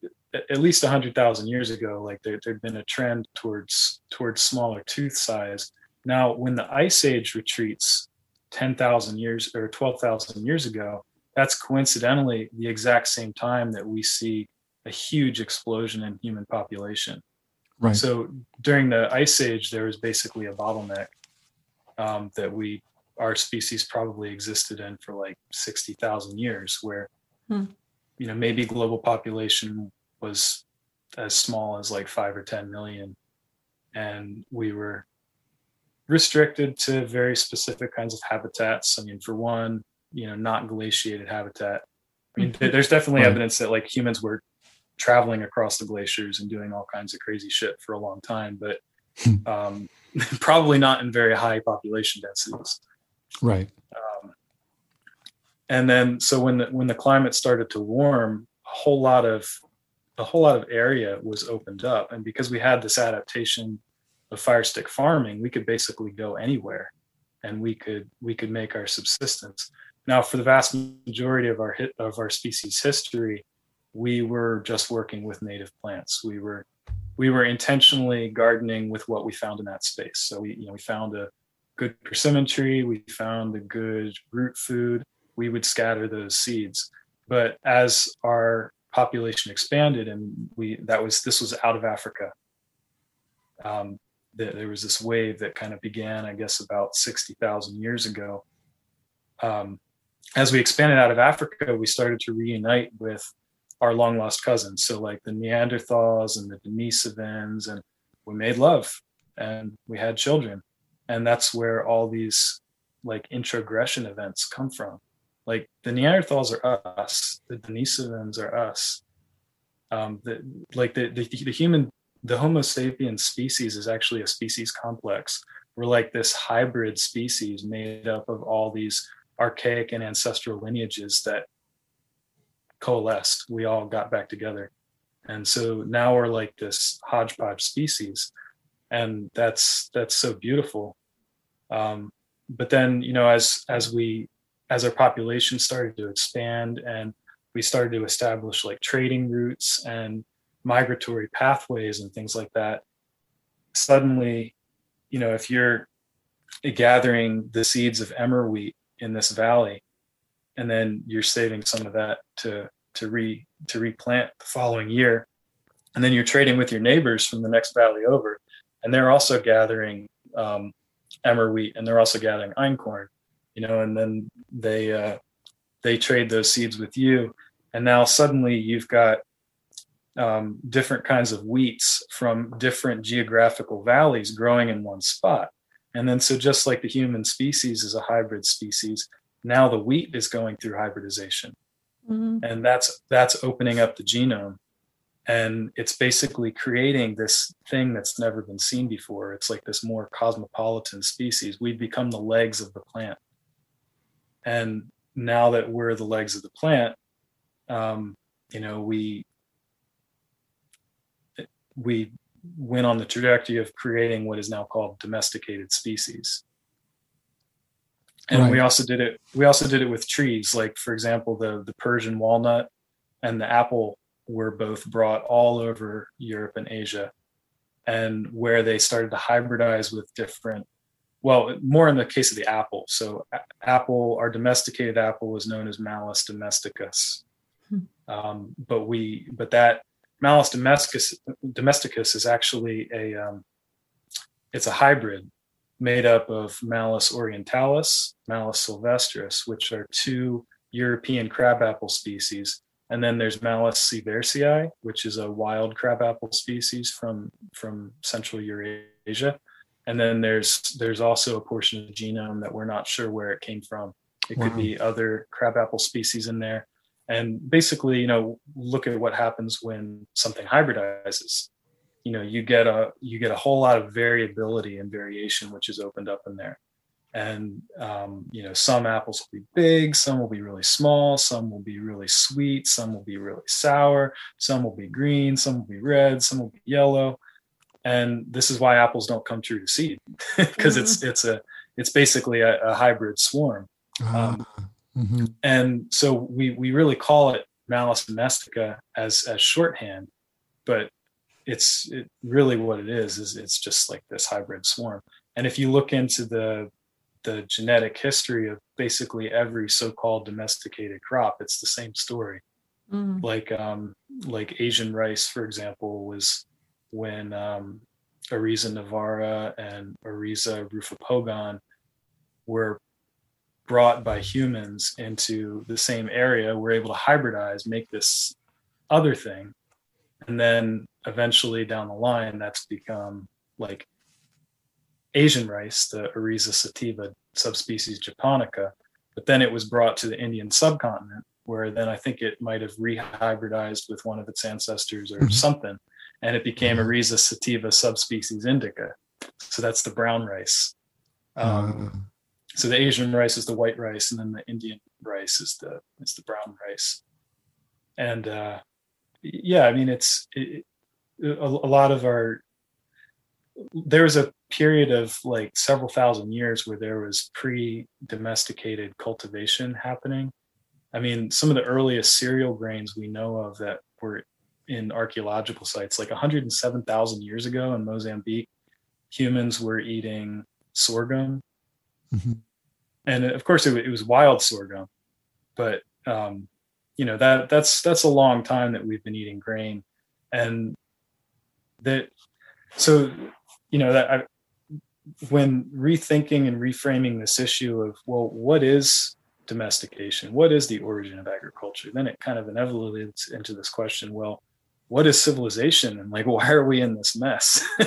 at least 100,000 years ago like there, there'd been a trend towards towards smaller tooth size. Now when the ice age retreats 10,000 years or 12,000 years ago that's coincidentally the exact same time that we see a huge explosion in human population Right. so during the ice age there was basically a bottleneck um, that we our species probably existed in for like 60,000 years where Hmm. you know maybe global population was as small as like 5 or 10 million and we were restricted to very specific kinds of habitats i mean for one you know not glaciated habitat. I mean there- there's definitely Right. evidence that like humans were traveling across the glaciers and doing all kinds of crazy shit for a long time but um, probably not in very high population densities. Right. um, and then so when the when the climate started to warm a whole lot of a whole lot of area was opened up. And because we had this adaptation of fire stick farming we could basically go anywhere and we could we could make our subsistence now for the vast majority of our hit of our species history we were just working with native plants. We were we were intentionally gardening with what we found in that space. So we you know we found a good persimmon tree. We found a good root food. We would scatter those seeds. But as our population expanded and we that was this was out of africa um, there, there was this wave that kind of began i guess about 60000 years ago um, as we expanded out of africa we started to reunite with our long lost cousins. So like the neanderthals and the denisovans and we made love and we had children. And that's where all these like introgression events come from. Like the neanderthals are us the denisovans are us. Um the like the, the the human the homo sapiens species is actually a species complex. We're like this hybrid species made up of all these archaic and ancestral lineages that coalesced. We all got back together. And so now we're like this hodgepodge species. And that's that's so beautiful. Um, but then you know as as we as our population started to expand and we started to establish like trading routes and migratory pathways and things like that suddenly you know if you're gathering the seeds of emmer wheat in this valley. And then you're saving some of that to to re to replant the following year. And then you're trading with your neighbors from the next valley over. And they're also gathering um, emmer wheat and they're also gathering einkorn you know and then they uh, they trade those seeds with you. And now suddenly you've got um, different kinds of wheats from different geographical valleys growing in one spot and then so just like the human species is a hybrid species now the wheat is going through hybridization. Mhm. and that's that's opening up the genome. And it's basically creating this thing that's never been seen before. It's like this more cosmopolitan species. We've become the legs of the plant. And now that we're the legs of the plant um, you know we we went on the trajectory of creating what is now called domesticated species. And we also did it we also did it with trees like for example the the persian walnut and the apple were both brought all over europe and asia. And where they started to hybridize with different well more in the case of the apple. So apple our domesticated apple was known as malus domesticus. Hmm. um, but we but that malus domesticus domesticus is actually a um, it's a hybrid made up of Malus orientalis, Malus sylvestris, which are two European crabapple species. And then there's Malus sieversii, which is a wild crabapple species from, from Central Eurasia. And then there's there's also a portion of the genome that we're not sure where it came from. It could be other crabapple species in there. And basically, you know, look at what happens when something hybridizes. you know you get a you get a whole lot of variability and variation which is opened up in there and um, you know some apples will be big some will be really small some will be really sweet some will be really sour some will be green some will be red some will be yellow and this is why apples don't come true to seed because mm-hmm. it's it's a it's basically a, a hybrid swarm um, mm-hmm. and so we we really call it malus domestica as as shorthand but it's it, really what it is is it's just like this hybrid swarm and if you look into the the genetic history of basically every so-called domesticated crop it's the same story mm. like um like asian rice for example was when um Oryza nivara and Oryza rufipogon were brought by humans into the same area we're able to hybridize make this other thing and then eventually down the line that's become like Asian rice, the Oryza sativa subspecies japonica, but then it was brought to the Indian subcontinent, where then I think it might have rehybridized with one of its ancestors or mm-hmm. something, and it became mm-hmm. Oryza sativa subspecies indica. So that's the brown rice. Um, uh. So the Asian rice is the white rice, and then the Indian rice is the is the brown rice. And uh, yeah, I mean it's it, a, a lot of our there was a period of like several thousand years where there was pre-domesticated cultivation happening. I mean, some of the earliest cereal grains we know of that were in archaeological sites, like 107,000 years ago in Mozambique, humans were eating sorghum, mm-hmm. And of course it, it, was wild sorghum, but um, you know that that's that's a long time that we've been eating grain, and that so you know that I, when rethinking and reframing this issue of well what is domestication? What is the origin of agriculture? Then it kind of inevitably leads into this question well what is civilization? And like why are we in this mess?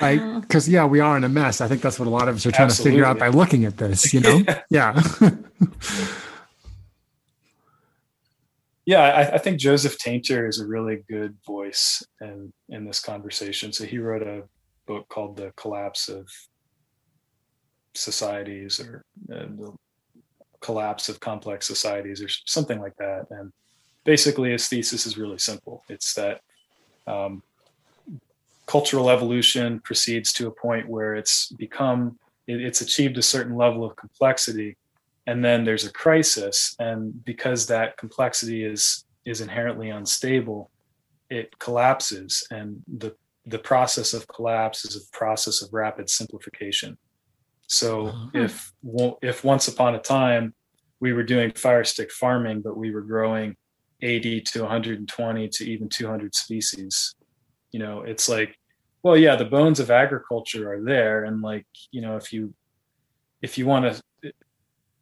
Right because yeah we are in a mess. I think that's what a lot of us are trying Absolutely. to figure out by looking at this you know? Yeah. Yeah I, I, think joseph tainter is a really good voice in in this conversation. So he wrote a book called The Collapse of Societies or uh, the Collapse of Complex Societies or something like that. And basically, his thesis is really simple it's that um, cultural evolution proceeds to a point where it's become, it, it's achieved a certain level of complexity. And then there's a crisis. And because that complexity is is inherently unstable, it collapses and the the process of collapse is a process of rapid simplification. So uh-huh. if if once upon a time we were doing fire stick farming, but we were growing 80 to 120 to even 200 species, you know, it's like, well, yeah, the bones of agriculture are there, and like, you know, if you if you want to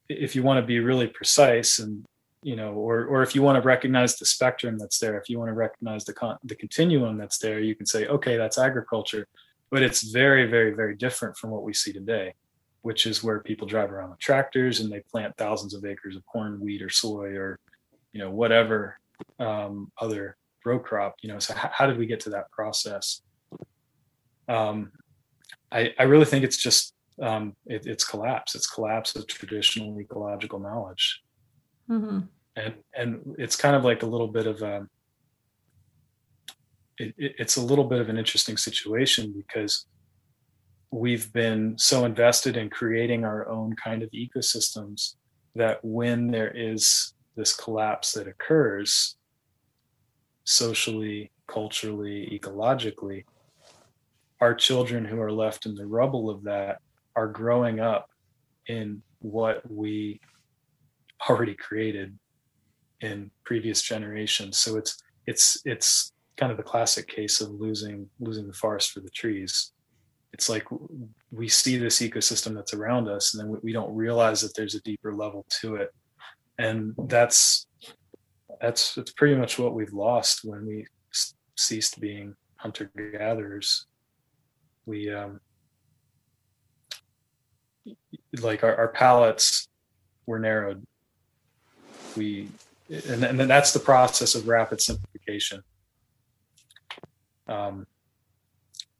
if you want to be really precise and you know or or if you want to recognize the spectrum that's there if you want to recognize the con- the continuum that's there you can say okay that's agriculture but it's very very very different from what we see today which is where people drive around with tractors and they plant thousands of acres of corn wheat or soy or you know whatever um, other row crop you know so h- how did we get to that process? Um, I, I really think it's just um, it, it's collapse. It's collapse of traditional ecological knowledge. Mm-hmm. And and it's kind of like a little bit of a it, it's a little bit of an interesting situation because we've been so invested in creating our own kind of ecosystems that when there is this collapse that occurs socially, culturally, ecologically, our children who are left in the rubble of that are growing up in what we already created in previous generations. So it's it's it's kind of the classic case of losing losing the forest for the trees. It's like we see this ecosystem that's around us, and then we don't realize that there's a deeper level to it, and that's that's it's pretty much what we've lost when we ceased being hunter gatherers. We um, like our, our palettes were narrowed we and, and then that's the process of rapid simplification um,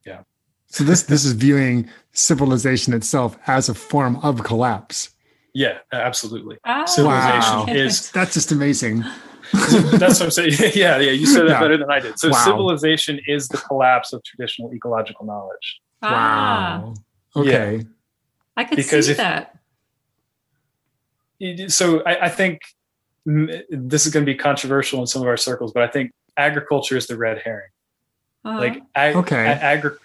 yeah. So this this is viewing civilization itself as a form of collapse. Yeah, absolutely. Ah, Civilization Wow. is That's just amazing. that's what I'm saying. Yeah, yeah, you said that Yeah. better than I did. So Wow. civilization is the collapse of traditional ecological knowledge. ah, Wow. Okay. I could Because see if- that. So I, I think this is going to be controversial in some of our circles, but I think agriculture is the red herring. Uh-huh. Like ag- Okay. a- agri-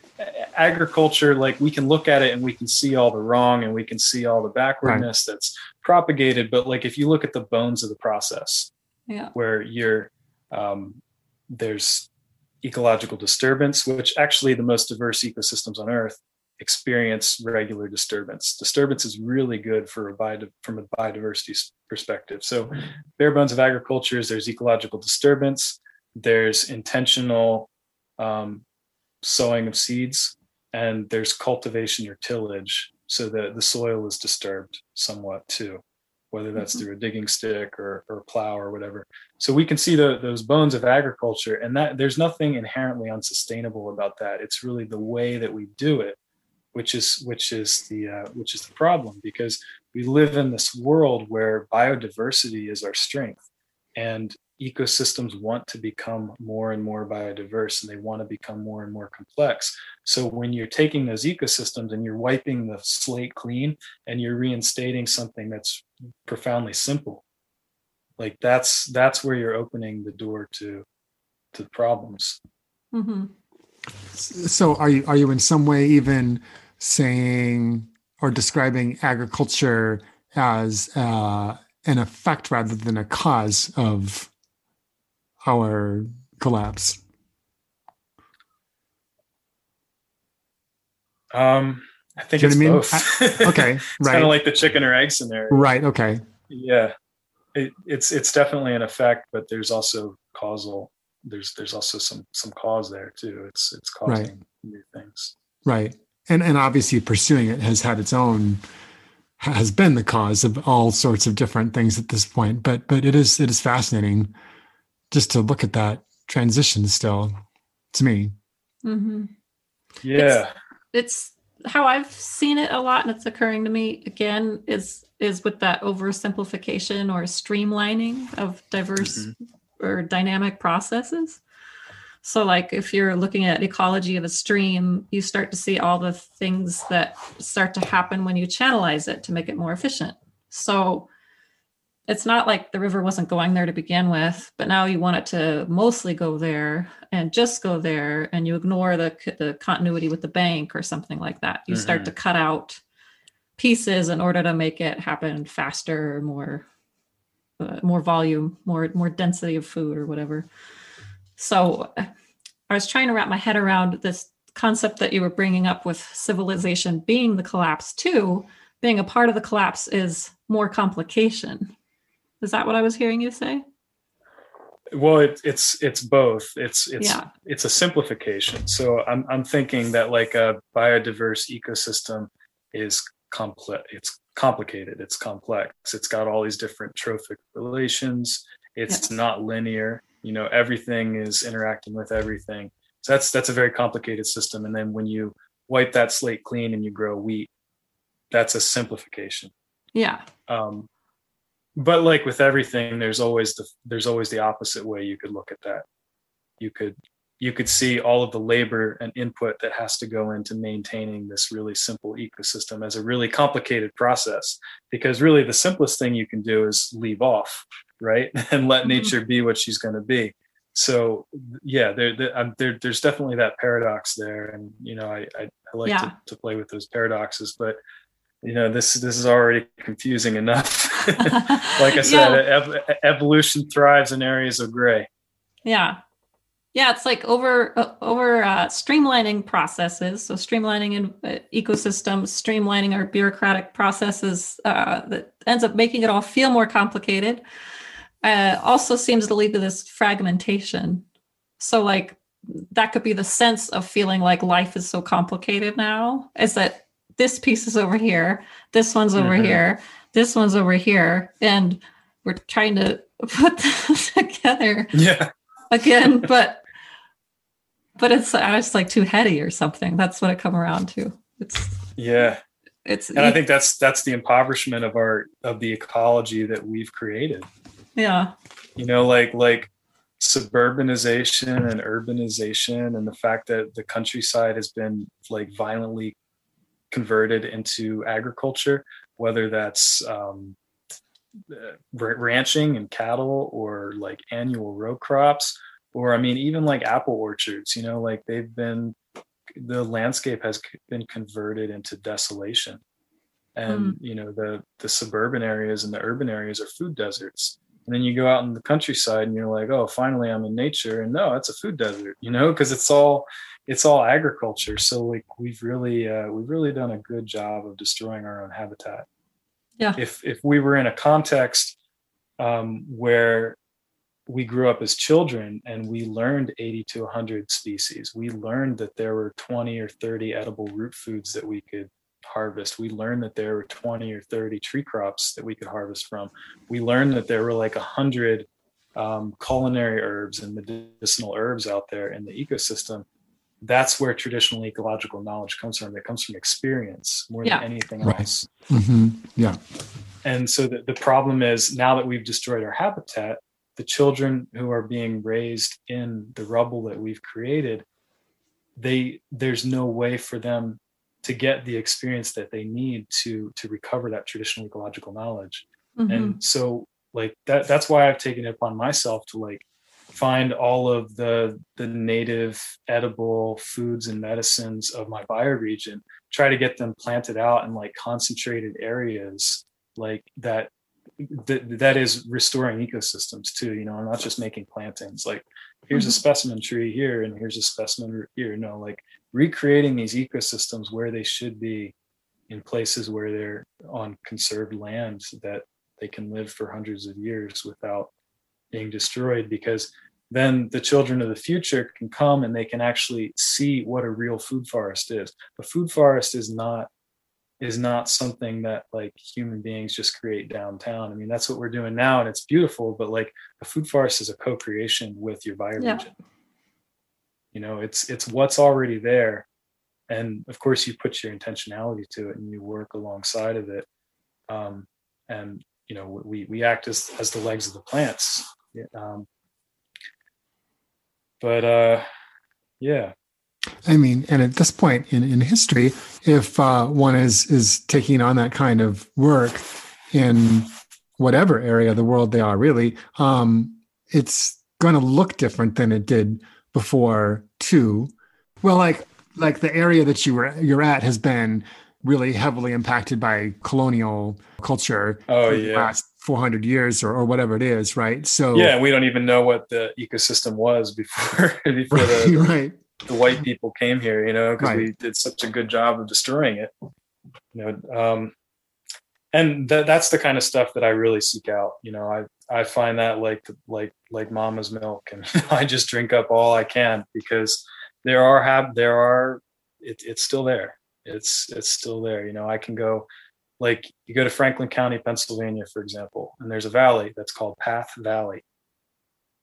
agriculture, like we can look at it and we can see all the wrong and we can see all the backwardness that's propagated. But like if you look at the bones of the process, yeah. where you're um, there's ecological disturbance, which actually the most diverse ecosystems on Earth experience regular disturbance. Disturbance is really good for a bio, from a biodiversity perspective. So, bare bones of agriculture is there's ecological disturbance, there's intentional um, sowing of seeds, and there's cultivation or tillage, so that the soil is disturbed somewhat too, whether that's Mhm. through a digging stick or, or plow or whatever. So we can see the, those bones of agriculture, and that there's nothing inherently unsustainable about that. It's really the way that we do it, which is which is the uh, which is the problem because we live in this world where biodiversity is our strength, and ecosystems want to become more and more biodiverse, and they want to become more and more complex. So when you're taking those ecosystems and you're wiping the slate clean, and you're reinstating something that's profoundly simple like that's that's where you're opening the door to to problems hmm So are you are you in some way even saying or describing agriculture as uh, an effect rather than a cause of our collapse? um i think it's you know both what I mean? Okay, it's right, kind of like the chicken or egg scenario. Right, okay, yeah. It, it's it's definitely an effect but there's also causal there's there's also some some cause there too. It's it's causing new things. Right, and and obviously pursuing it has had its own has been the cause of all sorts of different things at this point. But but it is it is fascinating just to look at that transition still to me. hmm yeah it's how I've seen it a lot, and it's occurring to me again is is with that oversimplification or streamlining of diverse or dynamic processes. So, like if you're looking at ecology of a stream, you start to see all the things that start to happen when you channelize it to make it more efficient. So, it's not like the river wasn't going there to begin with, but now you want it to mostly go there and just go there, and you ignore the the continuity with the bank or something like that. You start Mhm. to cut out pieces in order to make it happen faster, more uh, more volume, more more density of food or whatever. So I was trying to wrap my head around this concept that you were bringing up with civilization being the collapse too. Being a part of the collapse is more complication. Is that what I was hearing you say? well it, it's it's both it's it's Yeah. it's a simplification so i'm i'm thinking that like a biodiverse ecosystem is complex it's complicated it's complex it's got all these different trophic relations it's Yes. not linear you know everything is interacting with everything so that's that's a very complicated system and then when you wipe that slate clean and you grow wheat that's a simplification Yeah. um, but like with everything there's always the there's always the opposite way you could look at that you could you could see all of the labor and input that has to go into maintaining this really simple ecosystem as a really complicated process because really the simplest thing you can do is leave off right and let Mhm. nature be what she's going to be so yeah there, there, there there's definitely that paradox there and you know i i, I like Yeah. to, to play with those paradoxes but you know this this is already confusing enough like i said Yeah. ev- evolution thrives in areas of gray Yeah. Yeah, it's like over over uh, streamlining processes. So streamlining in uh, ecosystems, streamlining our bureaucratic processes uh, that ends up making it all feel more complicated. Uh, also seems to lead to this fragmentation. So like that could be the sense of feeling like life is so complicated now. Is that this piece is over here, this one's over Mhm. here, this one's over here, and we're trying to put them together yeah again but but it's I was like too heady or something. That's what it come around to. It's yeah. It's and I think that's that's the impoverishment of our of the ecology that we've created. Yeah. You know, like like suburbanization and urbanization and the fact that the countryside has been like violently converted into agriculture, whether that's um, ranching and cattle or like annual row crops or i mean even like apple orchards you know like they've been the landscape has been converted into desolation and mm. you know the the suburban areas and the urban areas are food deserts and then you go out in the countryside and you're like oh finally i'm in nature and no it's a food desert you know because it's all it's all agriculture. So like we've really uh, we've really done a good job of destroying our own habitat. Yeah. If if we were in a context um, where we grew up as children and we learned 80 to 100 species we learned that there were 20 or 30 edible root foods that we could harvest. We learned that there were 20 or 30 tree crops that we could harvest from. We learned that there were like 100 um, culinary herbs and medicinal herbs out there in the ecosystem that's where traditional ecological knowledge comes from. It comes from experience more yeah. than anything right. else. Mm-hmm. Yeah. And so the, the problem is now that we've destroyed our habitat, the children who are being raised in the rubble that we've created, they there's no way for them to get the experience that they need to to recover that traditional ecological knowledge. Mm-hmm. And so like that that's why I've taken it upon myself to like find all of the the native edible foods and medicines of my bioregion try to get them planted out in like concentrated areas like that that, that is restoring ecosystems too you know i'm not just making plantings like here's mm-hmm. a specimen tree here and here's a specimen here no like recreating these ecosystems where they should be in places where they're on conserved land that they can live for hundreds of years without being destroyed because then the children of the future can come and they can actually see what a real food forest is. A food forest is not is not something that like human beings just create downtown. I mean, that's what we're doing now and it's beautiful, but like a food forest is a co-creation with your bioregion. Yeah. You know, it's it's what's already there. And of course you put your intentionality to it and you work alongside of it. Um, and you know, we we act as as the legs of the plants. Um, but uh, yeah. I mean, and at this point in, in history, if uh, one is is taking on that kind of work in whatever area of the world they are, really, um, it's going to look different than it did before. Too, well, like like the area that you were you're at has been really heavily impacted by colonial culture. Oh yeah. last 400 years or, or whatever it is right so yeah we don't even know what the ecosystem was before before right, the, right. the white people came here you know because right. we did such a good job of destroying it you know um and that that's the kind of stuff that i really seek out you know i i find that like like like mama's milk and i just drink up all i can because there are have there are it, it's still there it's it's still there you know i can go like you go to Franklin County, Pennsylvania, for example, and there's a valley that's called Path Valley.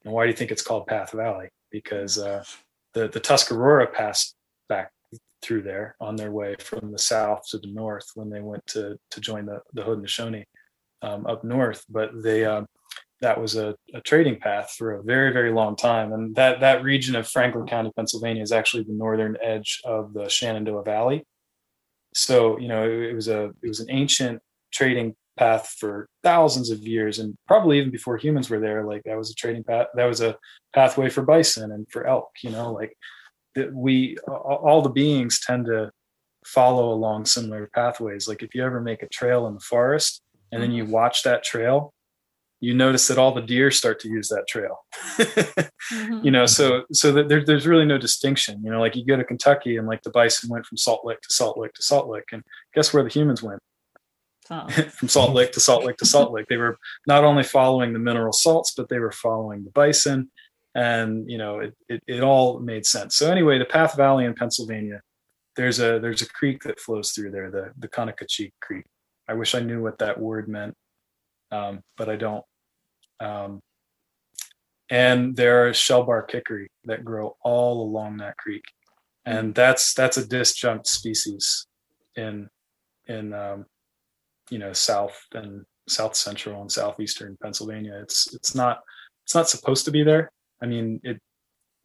And why do you think it's called Path Valley? Because uh, the the Tuscarora passed back through there on their way from the south to the north when they went to to join the the Haudenosaunee um, up north. But they um, that was a, a, trading path for a very very long time, and that that region of Franklin County, Pennsylvania, is actually the northern edge of the Shenandoah Valley so you know it, it was a it was an ancient trading path for thousands of years and probably even before humans were there like that was a trading path that was a pathway for bison and for elk you know like that we all the beings tend to follow along similar pathways like if you ever make a trail in the forest and then you mm-hmm. watch that trail you notice that all the deer start to use that trail. Mm-hmm. you know so so that there, there's really no distinction you know like you go to kentucky and like the bison went from salt lake to salt lake to salt lake and guess where the humans went? Oh. from salt lake to salt lake to salt lake they were not only following the mineral salts but they were following the bison and you know it, it, it all made sense. So anyway the path valley in pennsylvania there's a there's a creek that flows through there the the conococheague creek. I wish i knew what that word meant um, but i don't um, and there are shellbark hickory that grow all along that creek, and that's that's a disjunct species in in um, you know south and south central and southeastern Pennsylvania. It's it's not it's not supposed to be there. I mean it.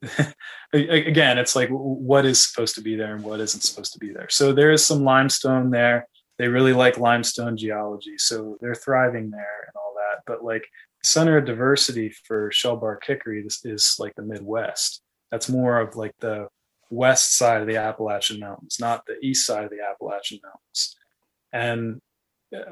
again, it's like what is supposed to be there and what isn't supposed to be there. So there is some limestone there. They really like limestone geology, so they're thriving there and all that. But like center of diversity for shellbark hickory this is like the Midwest. That's more of like the west side of the Appalachian Mountains, not the east side of the Appalachian Mountains. And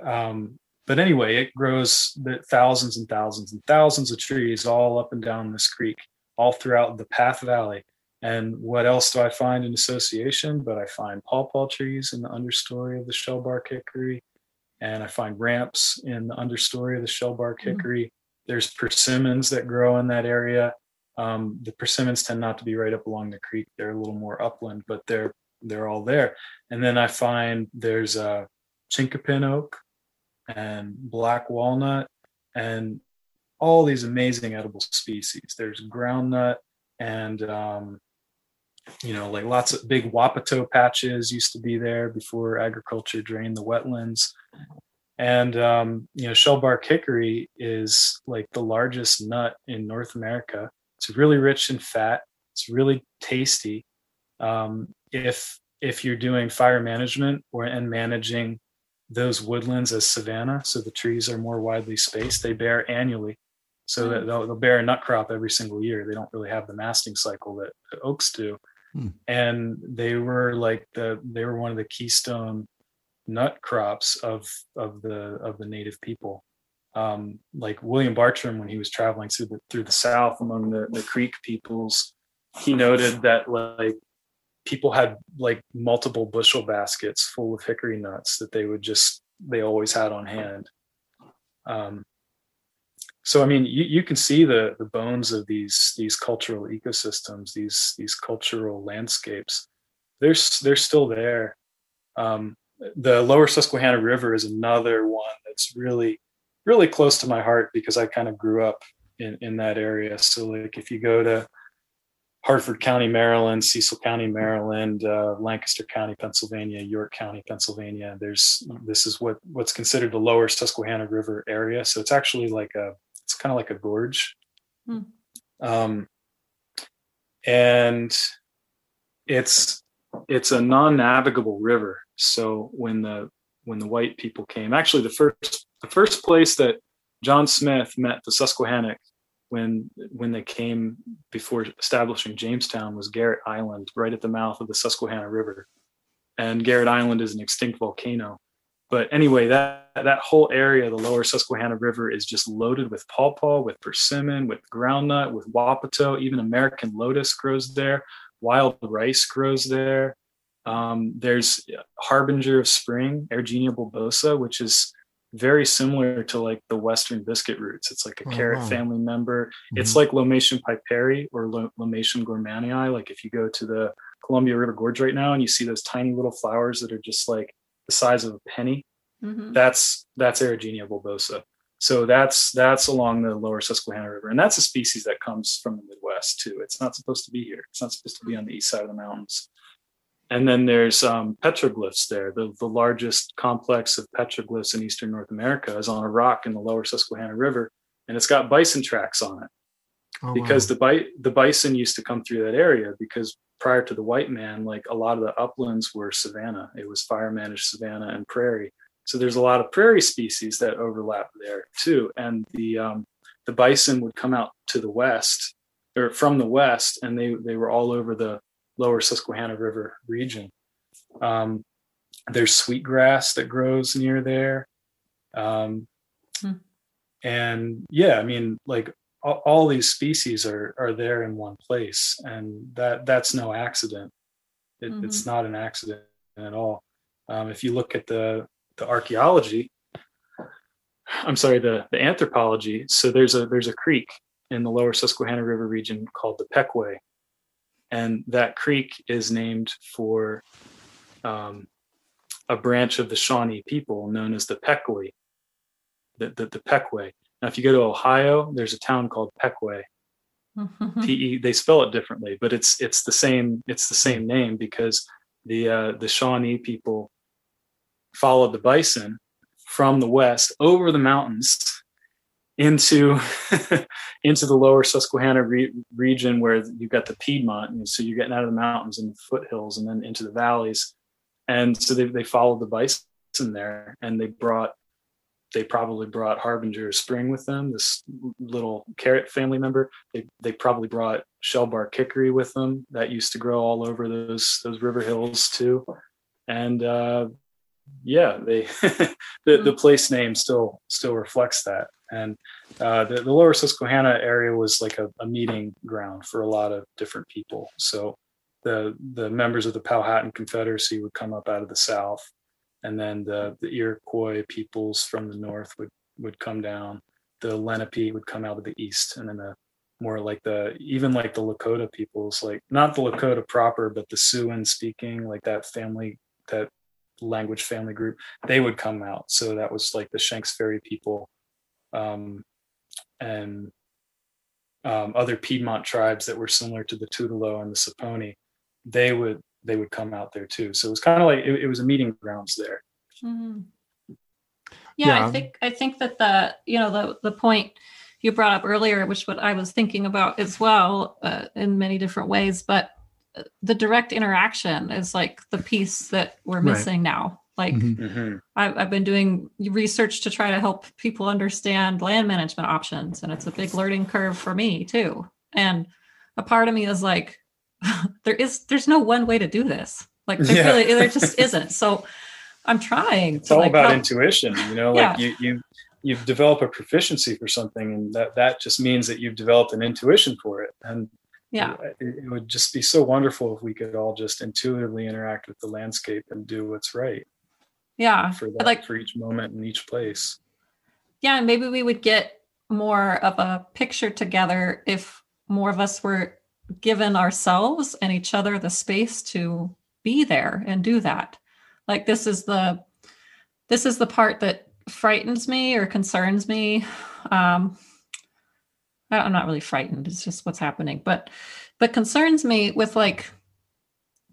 um, but anyway, it grows the thousands and thousands and thousands of trees all up and down this creek, all throughout the Path Valley. And what else do I find in association? But I find pawpaw trees in the understory of the shellbark hickory, and I find ramps in the understory of the shellbark mm-hmm. hickory. There's persimmons that grow in that area. Um, the persimmons tend not to be right up along the creek; they're a little more upland, but they're they're all there. And then I find there's a chinkapin oak and black walnut and all these amazing edible species. There's groundnut and um, you know like lots of big wapato patches used to be there before agriculture drained the wetlands and um, you know, shellbark hickory is like the largest nut in North America. It's really rich in fat. It's really tasty. Um, if if you're doing fire management or and managing those woodlands as savanna, so the trees are more widely spaced, they bear annually. So that they'll, they'll bear a nut crop every single year. They don't really have the masting cycle that, that oaks do. Hmm. And they were like the they were one of the keystone nut crops of of the of the native people. Um, like William Bartram, when he was traveling through the through the South among the, the Creek peoples, he noted that like people had like multiple bushel baskets full of hickory nuts that they would just they always had on hand. Um, so I mean, you, you can see the the bones of these these cultural ecosystems, these these cultural landscapes. They're they're still there. Um, the lower Susquehanna River is another one that's really, really close to my heart because I kind of grew up in, in that area. So like if you go to Harford County, Maryland, Cecil County, Maryland, uh, Lancaster County, Pennsylvania, York County, Pennsylvania. There's this is what what's considered the lower Susquehanna River area. So it's actually like a it's kind of like a gorge, hmm. um, and it's it's a non-navigable river. So when the when the white people came, actually the first the first place that John Smith met the Susquehannock when when they came before establishing Jamestown was Garrett Island, right at the mouth of the Susquehanna River. And Garrett Island is an extinct volcano. But anyway, that that whole area, the lower Susquehanna River, is just loaded with pawpaw, with persimmon, with groundnut, with wapato. Even American lotus grows there. Wild rice grows there. Um, there's Harbinger of Spring, Erigenia bulbosa, which is very similar to like the Western biscuit roots. It's like a oh, carrot wow. family member. Mm-hmm. It's like Lomatium piperi or Lomatium gormanii. Like if you go to the Columbia River Gorge right now and you see those tiny little flowers that are just like the size of a penny, mm-hmm. that's that's Erigenia bulbosa. So that's that's along the lower Susquehanna River, and that's a species that comes from the Midwest too. It's not supposed to be here. It's not supposed to be on the east side of the mountains. And then there's um, petroglyphs there. The, the largest complex of petroglyphs in eastern North America is on a rock in the lower Susquehanna River, and it's got bison tracks on it. Oh, because wow. the bi- the bison used to come through that area because prior to the white man, like a lot of the uplands were savanna. It was fire managed savanna and prairie. So there's a lot of prairie species that overlap there too. And the um, the bison would come out to the west or from the west, and they they were all over the lower Susquehanna River region. Um, there's sweetgrass that grows near there. Um, hmm. And yeah, I mean, like all, all, these species are are there in one place, and that that's no accident. It, mm-hmm. It's not an accident at all. Um, if you look at the the archaeology, I'm sorry, the the anthropology. So there's a there's a creek in the lower Susquehanna River region called the Pequea, and that creek is named for um, a branch of the Shawnee people known as the Pequea, the, the, the Pequea. Now, if you go to Ohio, there's a town called Piqua, P-E, they spell it differently, but it's it's the same it's the same name because the uh, the Shawnee people followed the bison from the west over the mountains into into the lower Susquehanna re- region where you've got the Piedmont, and so you're getting out of the mountains and the foothills, and then into the valleys, and so they they followed the bison there, and they brought they probably brought Harbinger Spring with them, this little carrot family member. They they probably brought shellbark hickory with them that used to grow all over those those river hills too. And uh, yeah, they the, the place name still still reflects that. And uh, the, the lower Susquehanna area was like a, a meeting ground for a lot of different people. So the the members of the Powhatan Confederacy would come up out of the south and then the, the Iroquois peoples from the north would would come down. The Lenape would come out of the east, and then the more like the even like the Lakota peoples, like not the Lakota proper, but the Siouan speaking, like that family, that language family group, they would come out. So that was like the Shenks Ferry people, um, and um, other Piedmont tribes that were similar to the Tutelo and the Saponi. They would they would come out there too. So it was kind of like it, it, was a meeting grounds there. Mm-hmm. Yeah, yeah, I think I think that the you know the the point you brought up earlier, which what I was thinking about as well uh, in many different ways, but the direct interaction is like the piece that we're missing right. now. Like mm-hmm. mm-hmm. I've, I've been doing research to try to help people understand land management options, and it's a big learning curve for me too. And a part of me is like, there is there's no one way to do this. Like there yeah. really there just isn't. So I'm trying. It's all like about help. intuition, you know, like yeah. you you you develop a proficiency for something and that that just means that you've developed an intuition for it. And yeah, it, would just be so wonderful if we could all just intuitively interact with the landscape and do what's right. Yeah. For that, like for each moment in each place. Yeah, and maybe we would get more of a picture together if more of us were given ourselves and each other the space to be there and do that like this is the this is the part that frightens me or concerns me um i'm not really frightened. It's just what's happening. But but concerns me with like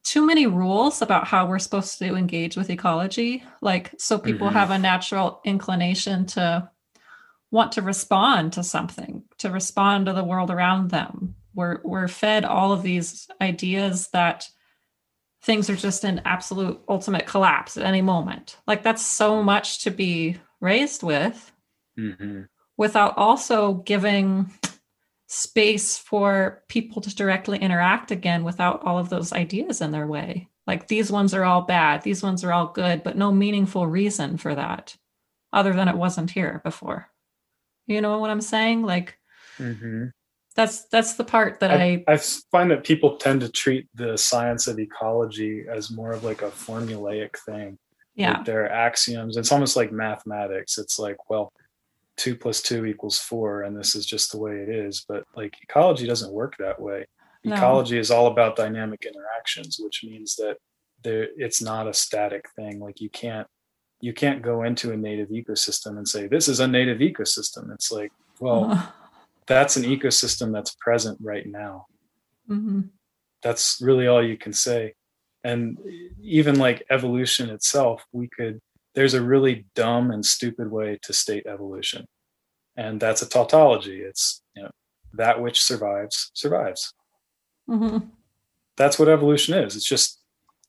too many rules about how we're supposed to engage with ecology like so people mm-hmm. have a natural inclination to want to respond to something to respond to the world around them. We're we're fed all of these ideas that things are just in absolute ultimate collapse at any moment. Like that's so much to be raised with. Mm-hmm. Without also giving space for people to directly interact again without all of those ideas in their way like these ones are all bad these ones are all good but no meaningful reason for that other than it wasn't here before you know what i'm saying like mm-hmm that's that's the part that I, I, I find that people tend to treat the science of ecology as more of like a formulaic thing. Yeah, like there are axioms. It's almost like mathematics. It's like, well, two plus two equals four, and this is just the way it is. But like ecology doesn't work that way. No. Ecology is all about dynamic interactions, which means that there it's not a static thing. Like you can't you can't go into a native ecosystem and say this is a native ecosystem. It's like, well. that's an ecosystem that's present right now. Mm-hmm. That's really all you can say. And even like evolution itself, we could, there's a really dumb and stupid way to state evolution. And that's a tautology. It's, you know, that which survives, survives. Mm-hmm. That's what evolution is. It's just,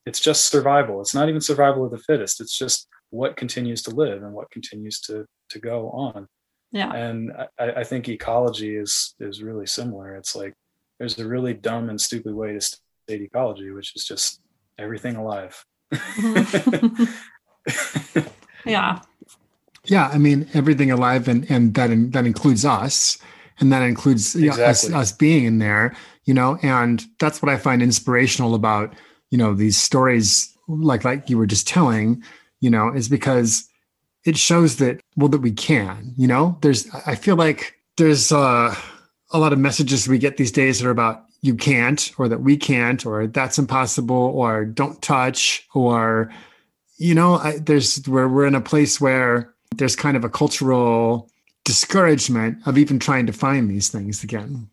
it's just survival. It's not even survival of the fittest. It's just what continues to live and what continues to to go on yeah and I, I think ecology is is really similar it's like there's a really dumb and stupid way to state ecology which is just everything alive yeah yeah i mean everything alive and and that in, that includes us and that includes exactly. us, us being in there you know and that's what i find inspirational about you know these stories like like you were just telling you know is because it shows that well that we can you know there's i feel like there's uh, a lot of messages we get these days that are about you can't or that we can't or that's impossible or don't touch or you know I, there's where we're in a place where there's kind of a cultural discouragement of even trying to find these things again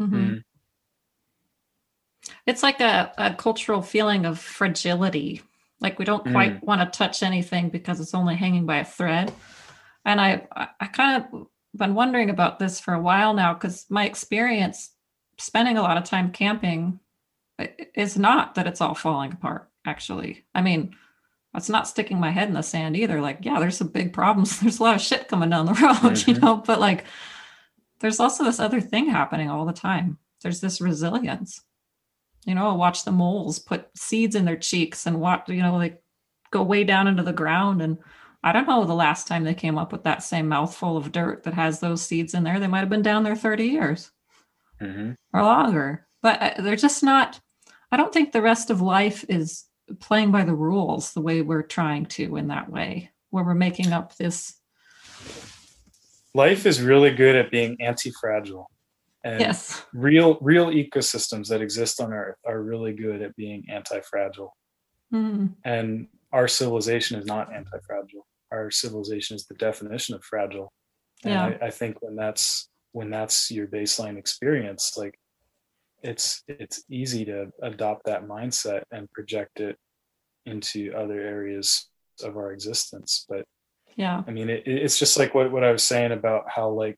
Mhm. It's like a, a cultural feeling of fragility. Like we don't quite want to touch anything because it's only hanging by a thread. And I, I, I kind of been wondering about this for a while now because my experience spending a lot of time camping is not that it's all falling apart, actually. I mean, that's not sticking my head in the sand either. Like, yeah, there's some big problems. There's a lot of shit coming down the road, you Mhm. know, but like, there's also this other thing happening all the time. There's this resilience. You know, watch the moles put seeds in their cheeks and watch, you know, like go way down into the ground. And I don't know the last time they came up with that same mouthful of dirt that has those seeds in there. They might have been down there 30 years Mhm. or longer. But uh, they're just not, I don't think the rest of life is playing by the rules the way we're trying to in that way, where we're making up this. Life is really good at being anti-fragile. And Yes. real real ecosystems that exist on earth are really good at being anti-fragile. Mm, And our civilization is not anti-fragile. Our civilization is the definition of fragile. And Yeah. I, I think when that's when that's your baseline experience, like it's it's easy to adopt that mindset and project it into other areas of our existence. But yeah. I mean, it, it's just like what, what I was saying about how like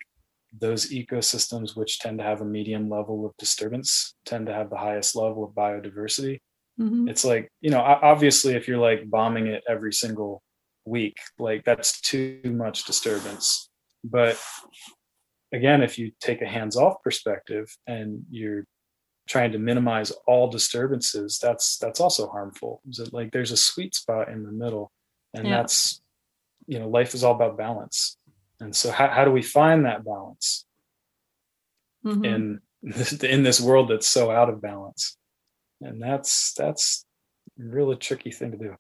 those ecosystems, which tend to have a medium level of disturbance, tend to have the highest level of biodiversity. Mhm. It's like, you know, obviously if you're like bombing it every single week, like that's too much disturbance. But again, if you take a hands off perspective and you're trying to minimize all disturbances, that's that's also harmful. Is it like there's a sweet spot in the middle, and Yeah. that's you know, life is all about balance. And so, how how do we find that balance Mhm. in this, in this world that's so out of balance? And that's that's a really tricky thing to do.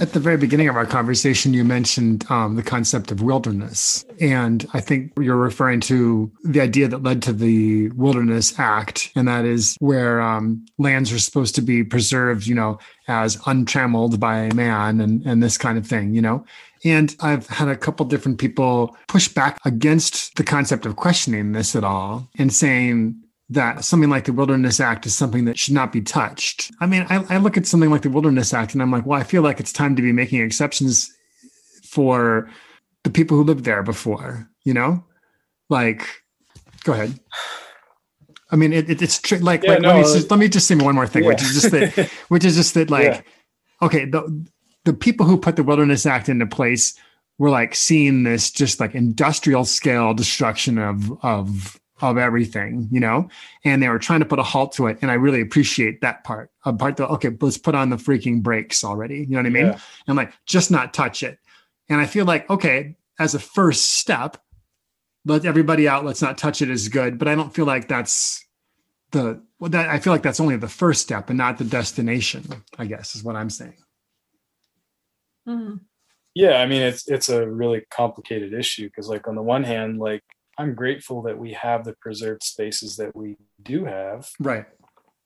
At the very beginning of our conversation, you mentioned um, the concept of wilderness. And I think you're referring to the idea that led to the Wilderness Act, and that is where um, lands are supposed to be preserved, you know, as untrammeled by man and, and this kind of thing, you know. And I've had a couple different people push back against the concept of questioning this at all and saying, that something like the Wilderness Act is something that should not be touched. I mean, I, I look at something like the Wilderness Act and I'm like, well, I feel like it's time to be making exceptions for the people who lived there before, you know? Like, go ahead. I mean, it, it, it's tr- like, Yeah, like no, let, me uh, just, let me just say one more thing, which is just that, which is just that, like, Yeah. okay, the, the people who put the Wilderness Act into place were like seeing this just like industrial scale destruction of, of, of everything, you know, and they were trying to put a halt to it. And I really appreciate that part. A part that okay, let's put on the freaking brakes already. You know what I mean? Yeah. And like just not touch it. And I feel like okay, as a first step, let everybody out. Let's not touch it is good. But I don't feel like that's the well, that I feel like that's only the first step and not the destination. I guess is what I'm saying. Mhm. Yeah, I mean it's it's a really complicated issue because like on the one hand, like I'm grateful that we have the preserved spaces that we do have. Right.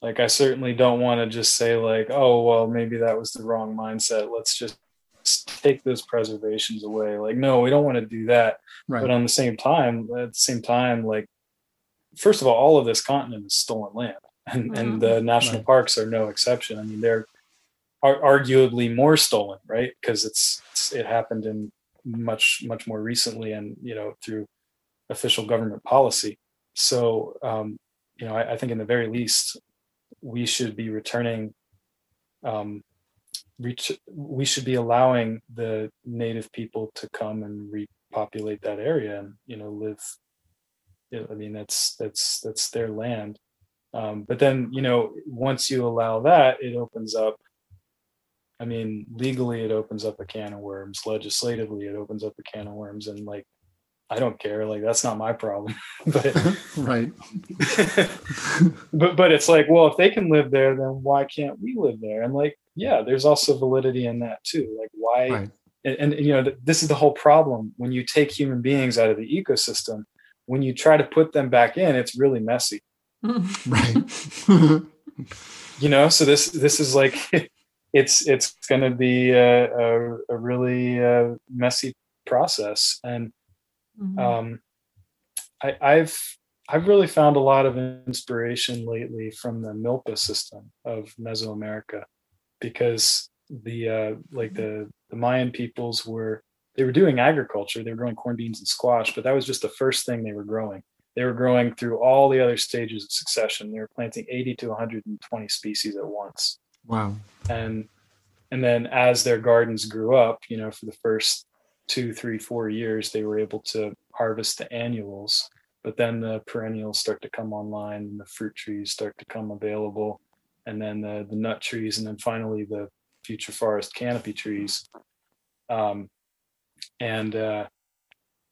Like I certainly don't want to just say like, oh well, maybe that was the wrong mindset. Let's just take those preservations away. Like, no, we don't want to do that. Right. But on the same time, at the same time, like first of all, all of this continent is stolen land. And mm-hmm. and the national Right. parks are no exception. I mean, they're are arguably more stolen, right? Because it's, it's it happened in much much more recently, and you know through official government policy. So um, you know, I, I think in the very least, we should be returning. Um, we should be allowing the native people to come and repopulate that area, and you know live. I mean, that's that's that's their land. Um, but then you know, once you allow that, it opens up I mean, legally, it opens up a can of worms. Legislatively, it opens up a can of worms, and like, I don't care. Like, that's not my problem. but, right. but, but it's like, well, if they can live there, then why can't we live there? And like, yeah, there's also validity in that too. Like, why? Right. And, and you know, th- this is the whole problem when you take human beings out of the ecosystem. When you try to put them back in, it's really messy. Right. you know so this this is like it's it's going to be a, a, a really uh, messy process and Mhm. um I, i've I've really found a lot of inspiration lately from the Milpa system of Mesoamerica, because the uh, like the the Mayan peoples were they were doing agriculture. They were growing corn, beans, and squash, but that was just the first thing they were growing. They were growing through all the other stages of succession. They were planting 80 to 120 species at once. Wow. And and then as their gardens grew up, you know, for the first two, three, four years, they were able to harvest the annuals but then the perennials start to come online and the fruit trees start to come available and then the, the nut trees and then finally the future forest canopy trees. Um, and uh,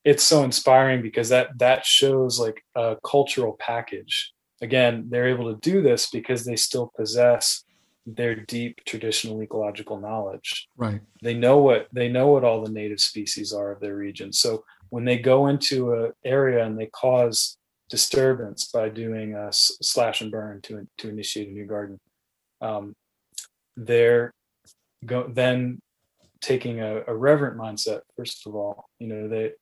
it's so inspiring because that that shows like a cultural package. Again they're able to do this because they still possess their deep traditional ecological knowledge right they know what they know what all the native species are of their region so when they go into an area and they cause disturbance by doing a slash and burn to to initiate a new garden, um, they're go, then taking a, a reverent mindset. First of all, you know they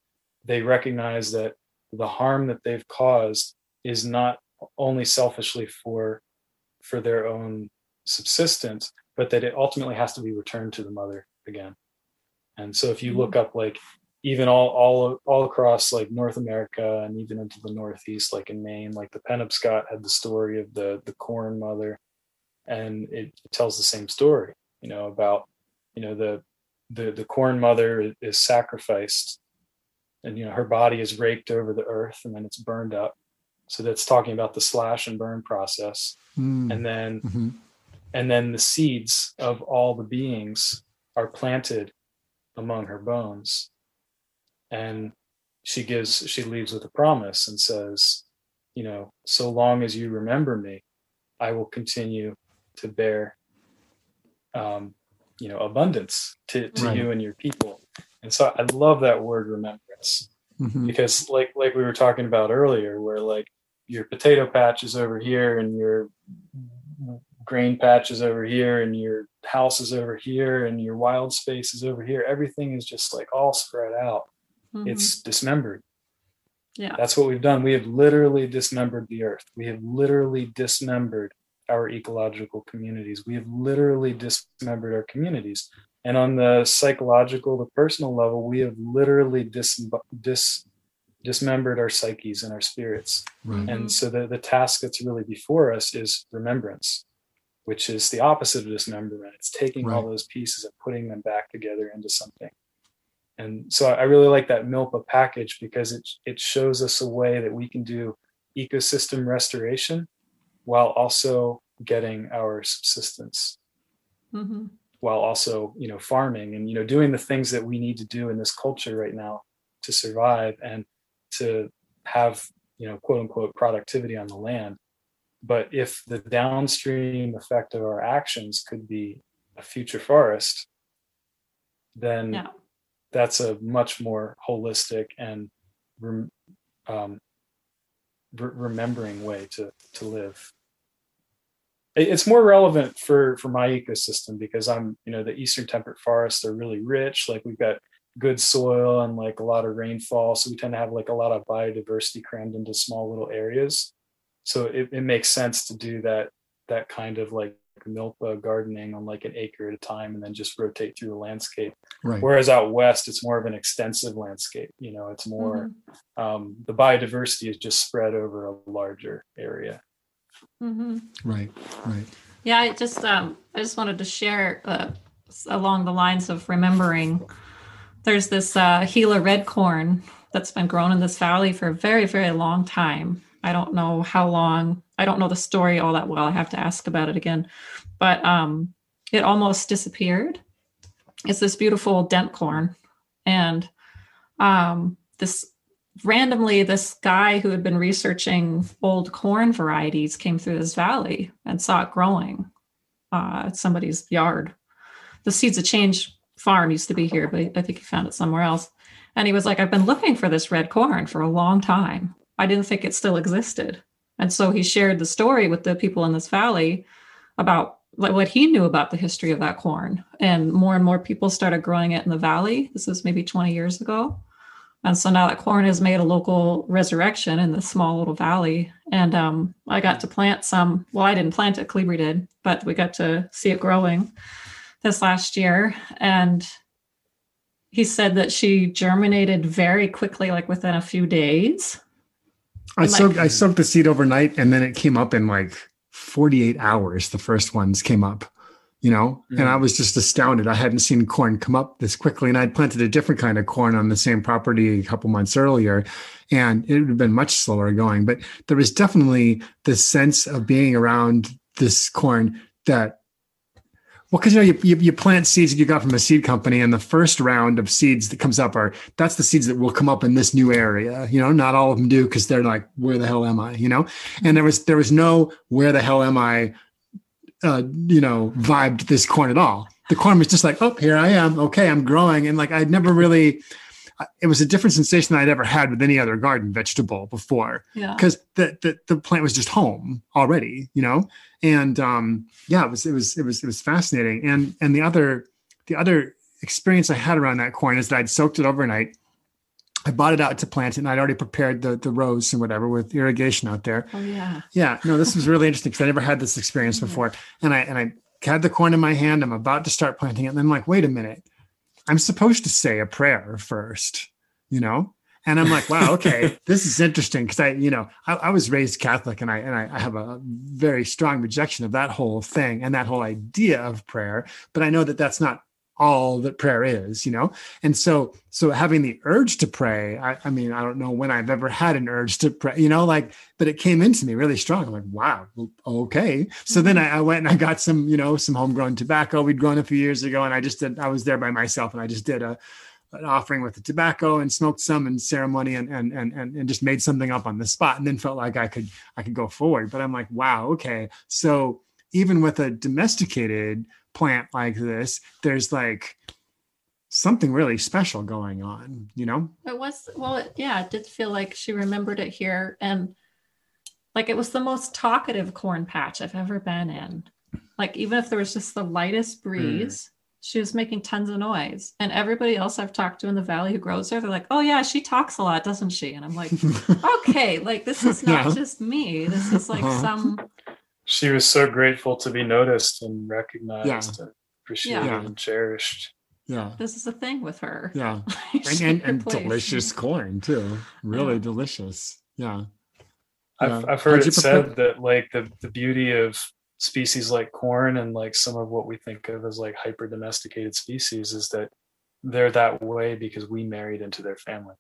they recognize that the harm that they've caused is not only selfishly for for their own subsistence, but that it ultimately has to be returned to the mother again. And so if you look mm-hmm. up like even all all all across like North America and even into the Northeast, like in Maine, like the Penobscot had the story of the the corn mother, and it, tells the same story, you know, about you know the the the corn mother is sacrificed, and you know her body is raked over the earth and then it's burned up. So that's talking about the slash and burn process, mm. and then mm-hmm. And then the seeds of all the beings are planted among her bones and she gives she leaves with a promise and says you know so long as you remember me i will continue to bear um, you know abundance to, to right. you and your people and so i love that word remembrance mm-hmm. because like like we were talking about earlier where like your potato patch is over here and your grain patch is over here and your house is over here and your wild space is over here everything is just like all spread out mm-hmm. it's dismembered. Yeah. That's what we've done. We have literally dismembered the earth. We have literally dismembered our ecological communities. We have literally dismembered our communities. And on the psychological, the personal level, we have literally dis, dis, dismembered our psyches and our spirits. Right. And so the, the task that's really before us is remembrance, which is the opposite of dismemberment. It's taking right. all those pieces and putting them back together into something and so I really like that MILPA package because it it shows us a way that we can do ecosystem restoration while also getting our subsistence, mm-hmm. while also you know farming and you know doing the things that we need to do in this culture right now to survive and to have you know quote unquote productivity on the land. But if the downstream effect of our actions could be a future forest, then yeah. that's a much more holistic and rem, um, re- remembering way to to live. It's more relevant for for my ecosystem because i'm you know the eastern temperate forests are really rich like we've got good soil and like a lot of rainfall so we tend to have like a lot of biodiversity crammed into small little areas so it, it makes sense to do that that kind of like milpa gardening on like an acre at a time and then just rotate through the landscape right. whereas out west it's more of an extensive landscape you know it's more mm-hmm. um, the biodiversity is just spread over a larger area mm-hmm. right right yeah i just um i just wanted to share uh, along the lines of remembering there's this uh, gila red corn that's been grown in this valley for a very very long time I don't know how long. I don't know the story all that well. I have to ask about it again. But um, it almost disappeared. It's this beautiful dent corn. And um, this randomly, this guy who had been researching old corn varieties came through this valley and saw it growing uh, at somebody's yard. The Seeds of Change farm used to be here, but I think he found it somewhere else. And he was like, I've been looking for this red corn for a long time. I didn't think it still existed. And so he shared the story with the people in this valley about what he knew about the history of that corn. And more and more people started growing it in the valley. This was maybe 20 years ago. And so now that corn has made a local resurrection in this small little valley. And um, I got to plant some. Well, I didn't plant it, Kollibri did, but we got to see it growing this last year. And he said that she germinated very quickly, like within a few days. I Like- soaked I soaked the seed overnight and then it came up in like 48 hours. The first ones came up, you know, and Mm. I was just astounded. I hadn't seen corn come up this quickly. And I'd planted a different kind of corn on the same property a couple months earlier, and it would have been much slower going. But there was definitely this sense of being around this corn that well, because you know you, you you plant seeds that you got from a seed company, and the first round of seeds that comes up are that's the seeds that will come up in this new area. You know, not all of them do because they're like, where the hell am I? You know, and there was there was no where the hell am I, uh, you know, vibe to this corn at all. The corn was just like, oh, here I am. Okay, I'm growing, and like I'd never really. It was a different sensation than I'd ever had with any other garden vegetable before Yeah. because the, the the plant was just home already, you know. And um, yeah, it was it was it was it was fascinating. And and the other the other experience I had around that corn is that I'd soaked it overnight. I bought it out to plant it, and I'd already prepared the the rows and whatever with irrigation out there. Oh, yeah. Yeah, no, this was really interesting because I never had this experience before. And I and I had the corn in my hand. I'm about to start planting it, and then I'm like, wait a minute, I'm supposed to say a prayer first, you know. And I'm like, wow, okay, this is interesting because I, you know, I, I was raised Catholic, and I and I, I have a very strong rejection of that whole thing and that whole idea of prayer. But I know that that's not all that prayer is, you know. And so, so having the urge to pray, I, I mean, I don't know when I've ever had an urge to pray, you know, like, but it came into me really strong. I'm like, wow, okay. So then mm-hmm. I, I went and I got some, you know, some homegrown tobacco we'd grown a few years ago, and I just did. I was there by myself, and I just did a an offering with the tobacco and smoked some in ceremony and and and and, and just made something up on the spot, and then felt like I could I could go forward. But I'm like, wow, okay. So even with a domesticated plant like this, there's like something really special going on, you know? It was well, it, yeah, it did feel like she remembered it here, and like it was the most talkative corn patch I've ever been in. Like even if there was just the lightest breeze, mm. She was making tons of noise. And everybody else I've talked to in the valley who grows there, they're like, "Oh yeah, she talks a lot, doesn't she?" And I'm like, "Okay, like this is not Yeah. just me. This is like Uh-huh. some She was so grateful to be noticed and recognized and appreciated Yeah. and cherished. yeah. this is a thing with her." Yeah. And and, and delicious corn too. Really Yeah. delicious. Yeah. I've, I've heard How'd you it said that like the, the beauty of species like corn and like some of what we think of as like hyper domesticated species is that they're that way because we married into their family.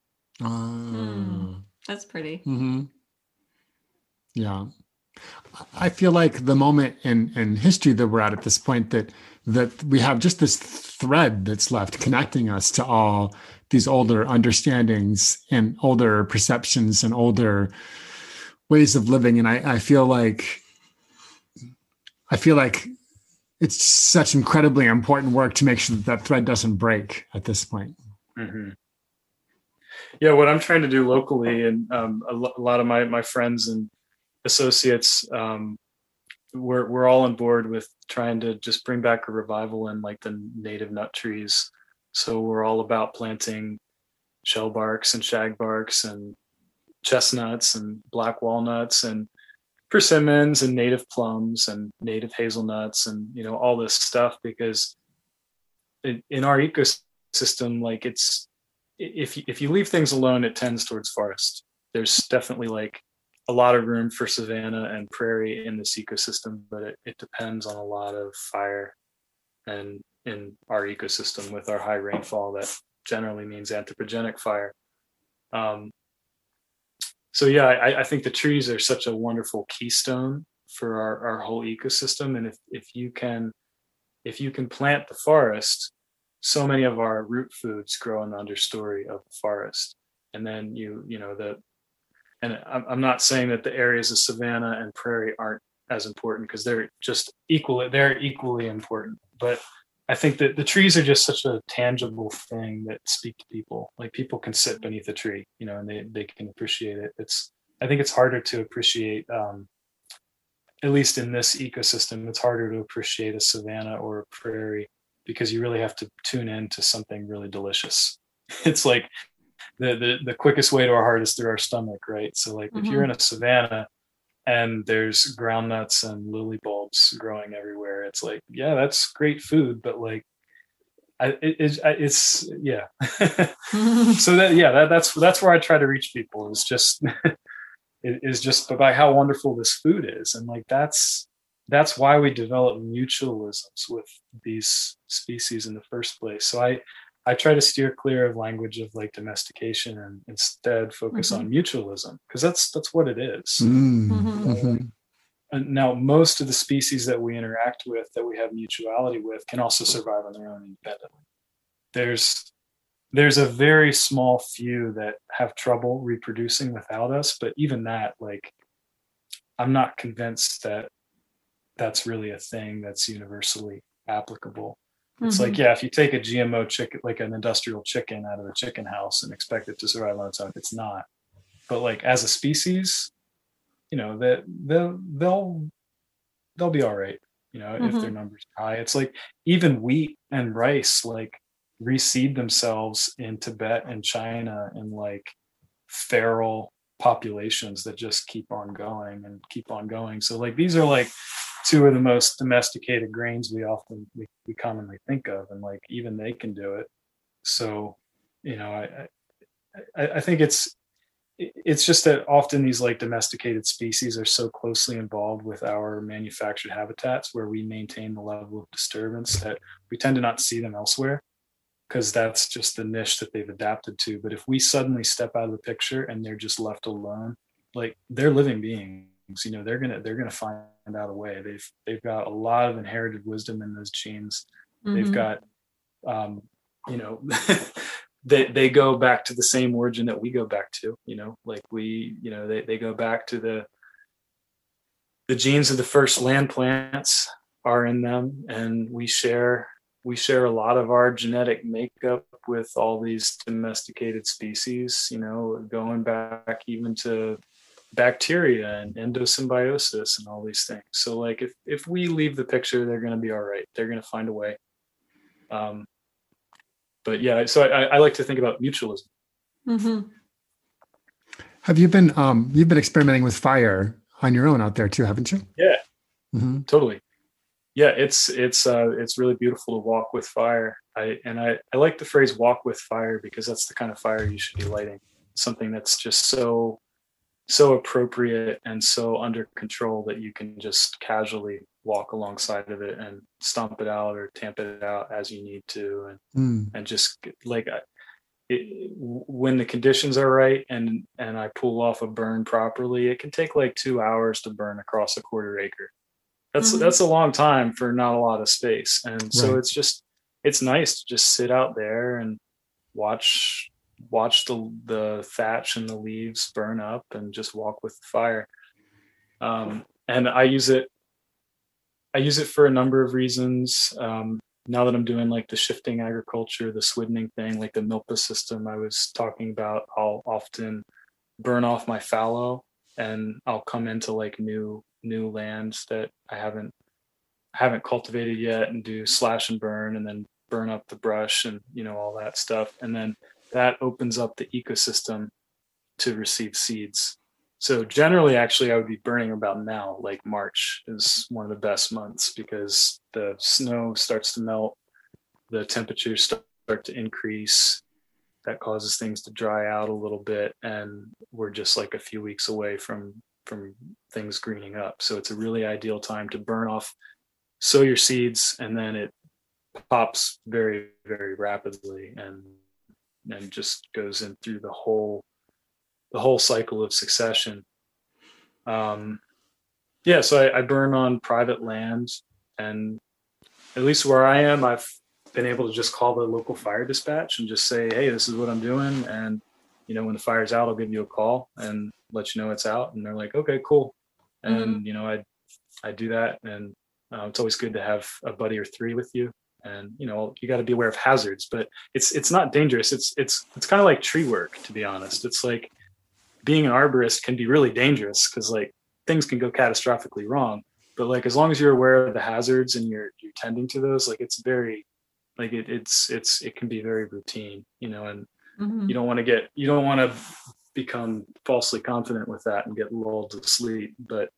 Uh, That's pretty. hmm Yeah. I feel like the moment in, in history that we're at at this point that that we have just this thread that's left connecting us to all these older understandings and older perceptions and older ways of living. And I, I feel like I feel like it's such incredibly important work to make sure that that thread doesn't break at this point. Mm-hmm. Yeah, what I'm trying to do locally, and um, a, lo- a lot of my my friends and associates, um, we're we're all on board with trying to just bring back a revival in like the native nut trees. So we're all about planting shell barks and shag barks and chestnuts and black walnuts and persimmons and native plums and native hazelnuts and you know all this stuff because in, our ecosystem like it's if you, if you leave things alone, it tends towards forest. There's definitely like a lot of room for savanna and prairie in this ecosystem, but it, it depends on a lot of fire and in our ecosystem with our high rainfall that generally means anthropogenic fire. Um, so yeah, I, I think the trees are such a wonderful keystone for our, our whole ecosystem. And if, if you can if you can plant the forest, so many of our root foods grow in the understory of the forest and then you you know the and i'm, not saying that the areas of savanna and prairie aren't as important because they're just equally they're equally important but i think that the trees are just such a tangible thing that speak to people like people can sit beneath a tree you know and they, they can appreciate it it's i think it's harder to appreciate um, at least in this ecosystem it's harder to appreciate a savanna or a prairie because you really have to tune in to something really delicious. It's like the, the the quickest way to our heart is through our stomach, right? So like if you're Mm-hmm. in a savanna and there's ground nuts and lily bulbs growing everywhere, it's like, yeah, that's great food, but like I, it, it's, it's yeah. so that yeah, that, that's that's where I try to reach people is just it is just by how wonderful this food is, and like that's that's why we develop mutualisms with these species in the first place. So I I try to steer clear of language of like domestication and instead focus on mutualism because that's that's what it is. Mm, Mhm. And now most of the species that we interact with that we have mutuality with can also survive on their own independently. There's there's a very small few that have trouble reproducing without us, but even that, like, I'm not convinced that that's really a thing that's universally applicable. It's like, mm-hmm. yeah, if you take a GMO chicken, like an industrial chicken out of a chicken house and expect it to survive on its own, it's not. But like as a species, you know, that they'll they'll they'll be all right, you know, if their mm-hmm. numbers are high. It's like even wheat and rice like reseed themselves in Tibet and China and like feral populations that just keep on going and keep on going. So like these are like two of the most domesticated grains we often we, we commonly think of and like even they can do it so you know i i, I think it's it's just that often these like domesticated species are so closely involved with our manufactured habitats where we maintain the level of disturbance that we tend to not see them elsewhere because that's just the niche that they've adapted to. But if we suddenly step out of the picture and they're just left alone like they're living beings you know they're gonna they're gonna find out a way. They've they've got a lot of inherited wisdom in those genes. They've Mhm. got um you know they they go back to the same origin that we go back to you know like we you know they, they go back to the the genes of the first land plants are in them and we share we share a lot of our genetic makeup with all these domesticated species you know going back even to bacteria and endosymbiosis and all these things. So like if if we leave the picture they're going to be all right. They're going to find a way. Um but yeah so I, I like to think about mutualism Mhm. Have you been um you've been experimenting with fire on your own out there too, haven't you? Yeah. hmm totally yeah it's it's uh it's really beautiful to walk with fire i and i i like the phrase walk with fire because that's the kind of fire you should be lighting something that's just so so appropriate and so under control that you can just casually walk alongside of it and stomp it out or tamp it out as you need to and Mm. and just like I- it, when the conditions are right and and I pull off a burn properly, it can take like two hours to burn across a quarter acre. That's Mhm. that's a long time for not a lot of space, and so Right. it's just it's nice to just sit out there and watch watch the the thatch and the leaves burn up and just walk with the fire. Um, and I use it I use it for a number of reasons. Um, now that I'm doing like the shifting agriculture, the swiddening thing, like the MILPA system I was talking about, I'll often burn off my fallow and I'll come into like new new lands that I haven't haven't cultivated yet and do slash and burn and then burn up the brush and you know all that stuff. And then that opens up the ecosystem to receive seeds. So generally, actually, I would be burning about now. Like March is one of the best months because the snow starts to melt, the temperatures start to increase. That causes things to dry out a little bit, and we're just like a few weeks away from from things greening up. So it's a really ideal time to burn off, sow your seeds, and then it pops very very rapidly and and just goes in through the whole the whole cycle of succession. Um, yeah, so I, I burn on private land, and at least where I am, I've been able to just call the local fire dispatch and just say, "Hey, this is what I'm doing," and you know, when the fire's out, I'll give you a call and let you know it's out. And they're like, "Okay, cool," and you know, I I do that, and uh, it's always good to have a buddy or three with you. And you know, you got to be aware of hazards, but it's it's not dangerous. It's it's it's kind of like tree work, to be honest. It's like being an arborist can be really dangerous because like things can go catastrophically wrong. But like as long as you're aware of the hazards and you're you're tending to those, like it's very like it, it's it's it can be very routine, you know. And Mhm. you don't want to get you don't want to become falsely confident with that and get lulled to sleep but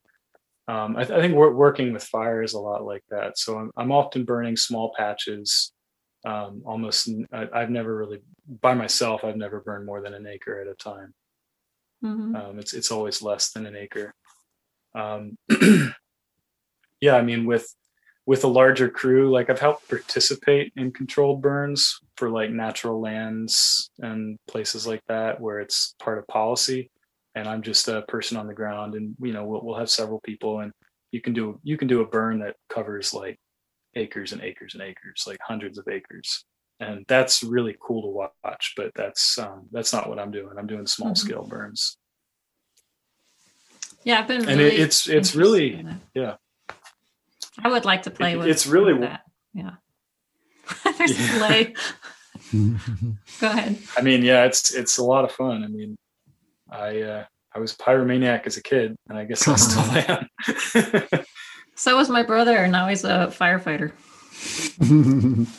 um, I, th- I think we're working with fire is a lot like that so i'm, I'm often burning small patches um, almost I've never really by myself i've never burned more than an acre at a time Mhm. um, it's it's always less than an acre. Um, yeah i mean with with a larger crew like i've helped participate in controlled burns for like natural lands and places like that where it's part of policy. And i'm just a person on the ground and you know we'll, we'll have several people and you can do you can do a burn that covers like acres and acres and acres like hundreds of acres and that's really cool to watch but that's um, that's not what i'm doing i'm doing small Mhm. scale burns Yeah, I've been. and it, it's it's really it. yeah. I would like to play It- with. it's really with that. Yeah. There's Yeah. play. Go ahead. I mean, yeah, it's it's a lot of fun. I mean, I uh, I was a pyromaniac as a kid, and I guess I still am. So was my brother. And now he's a firefighter.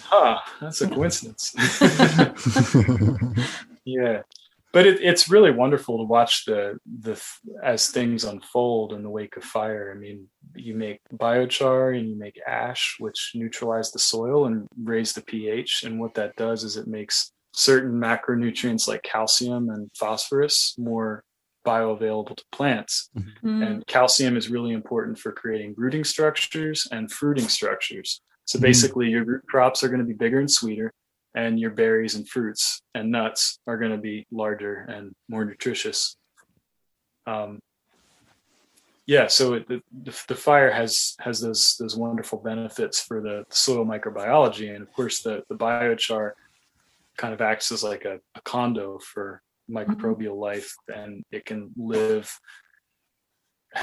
Huh, that's a coincidence. yeah, but it, it's really wonderful to watch the the as things unfold in the wake of fire. I mean, you make biochar and you make ash, which neutralize the soil and raise the pH. And what that does is it makes certain macronutrients like calcium and phosphorus more bioavailable to plants. Mm. And calcium is really important for creating rooting structures and fruiting structures. So Mhm. basically, your root crops are going to be bigger and sweeter, and your berries and fruits and nuts are going to be larger and more nutritious. Um, yeah, so it, the, the fire has has those those wonderful benefits for the soil microbiology, and of course the the biochar kind of acts as like a, a condo for microbial life, and it can live.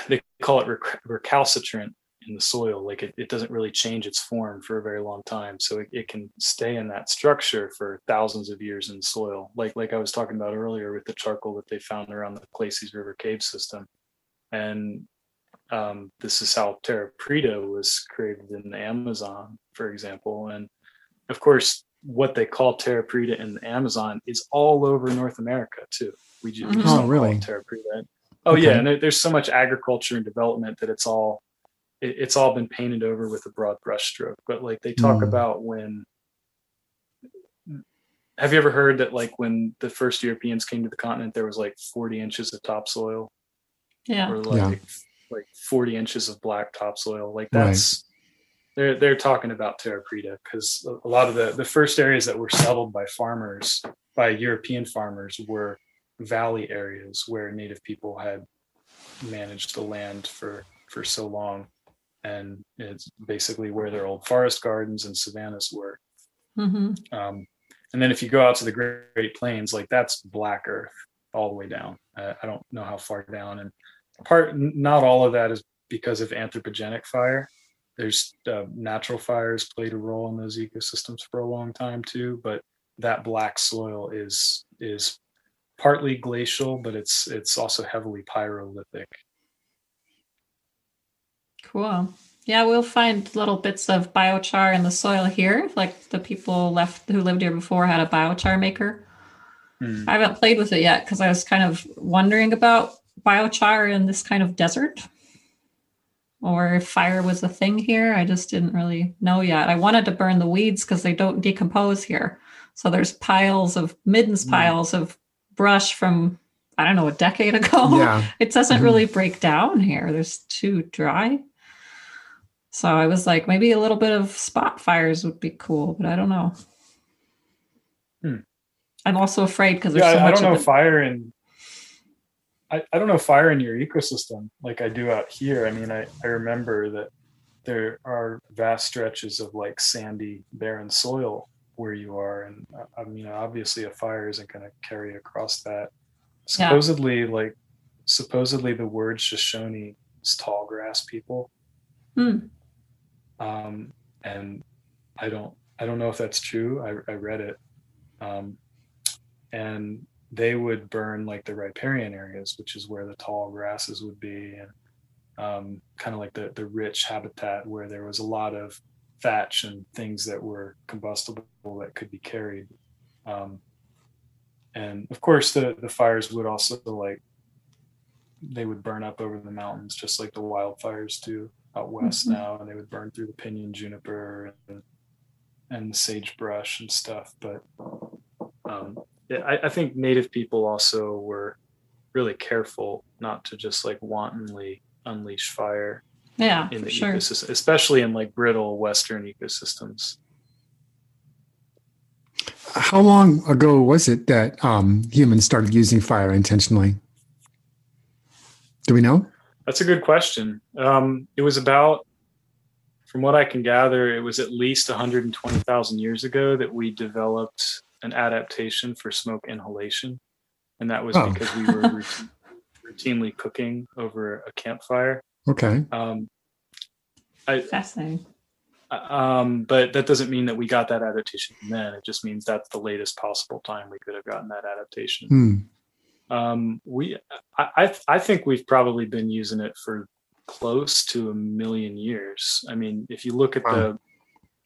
They call it rec- recalcitrant in the soil like it, it doesn't really change its form for a very long time so it, it can stay in that structure for thousands of years in soil like like i was talking about earlier with the charcoal that they found around the Klasies river cave system and um, this is how terra preta was created in the amazon for example and of course what they call terra preta in the amazon is all over north america too we just, we just. Oh, don't call it really? terra preta oh Okay. yeah and there's so much agriculture and development that it's all it, it's all been painted over with a broad brushstroke. But like they talk Mm. about when. Have you ever heard that like when the first Europeans came to the continent, there was like 40 inches of topsoil, Yeah. or like Yeah. like 40 inches of black topsoil? Like Right. that's they're they're talking about terra preta because a lot of the the first areas that were settled by farmers by European farmers were valley areas where native people had managed the land for for so long and it's basically where their old forest gardens and savannas were. Hmm um, and then if you go out to the great, great plains like that's black earth all the way down. Uh, i don't know how far down and part not all of that is because of anthropogenic fire. There's uh, natural fires played a role in those ecosystems for a long time too but that black soil is is partly glacial but it's it's also heavily pyrolithic Cool. Yeah, we'll find little bits of biochar in the soil here. Like the people left who lived here before had a biochar maker. Hmm. I haven't played with it yet because I was kind of wondering about biochar in this kind of desert or if fire was a thing here. I just didn't really know yet. I wanted to burn the weeds because they don't decompose here. So there's piles of middens Hmm. piles of brush from I don't know a decade ago. yeah. It doesn't Mhm. really break down here. There's too dry. So I was like, maybe a little bit of spot fires would be cool, but I don't know. Hmm. I'm also afraid because there's yeah, so I, I much don't know of it. fire in I, I don't know fire in your ecosystem like I do out here. I mean, I, I remember that there are vast stretches of like sandy, barren soil where you are. And uh, I mean, obviously a fire isn't going to carry across that. Yeah. Supposedly, like supposedly the word Shoshone is tall grass people. Hmm. Um, and I don't I don't know if that's true. I, I read it. Um, and they would burn like the riparian areas, which is where the tall grasses would be, and um, kind of like the the rich habitat where there was a lot of thatch and things that were combustible that could be carried. Um, and of course the the fires would also like they would burn up over the mountains just like the wildfires do out west Mhm. now and they would burn through the pinyon juniper and and the sagebrush and stuff but um I, I think native people also were really careful not to just like wantonly unleash fire Yeah, in the sure. ecosystem especially in like brittle western ecosystems How long ago was it that um, humans started using fire intentionally? Do we know? That's a good question. Um, it was about, from what I can gather, it was at least 120,000 years ago that we developed an adaptation for smoke inhalation. And that was Oh. because we were routine, routinely cooking over a campfire. Okay. Um, I, Fascinating. um, but that doesn't mean that we got that adaptation then. It just means that's the latest possible time we could have gotten that adaptation. Hmm. Um, we, I, I, I think we've probably been using it for close to a million years. I mean, if you look at Wow. the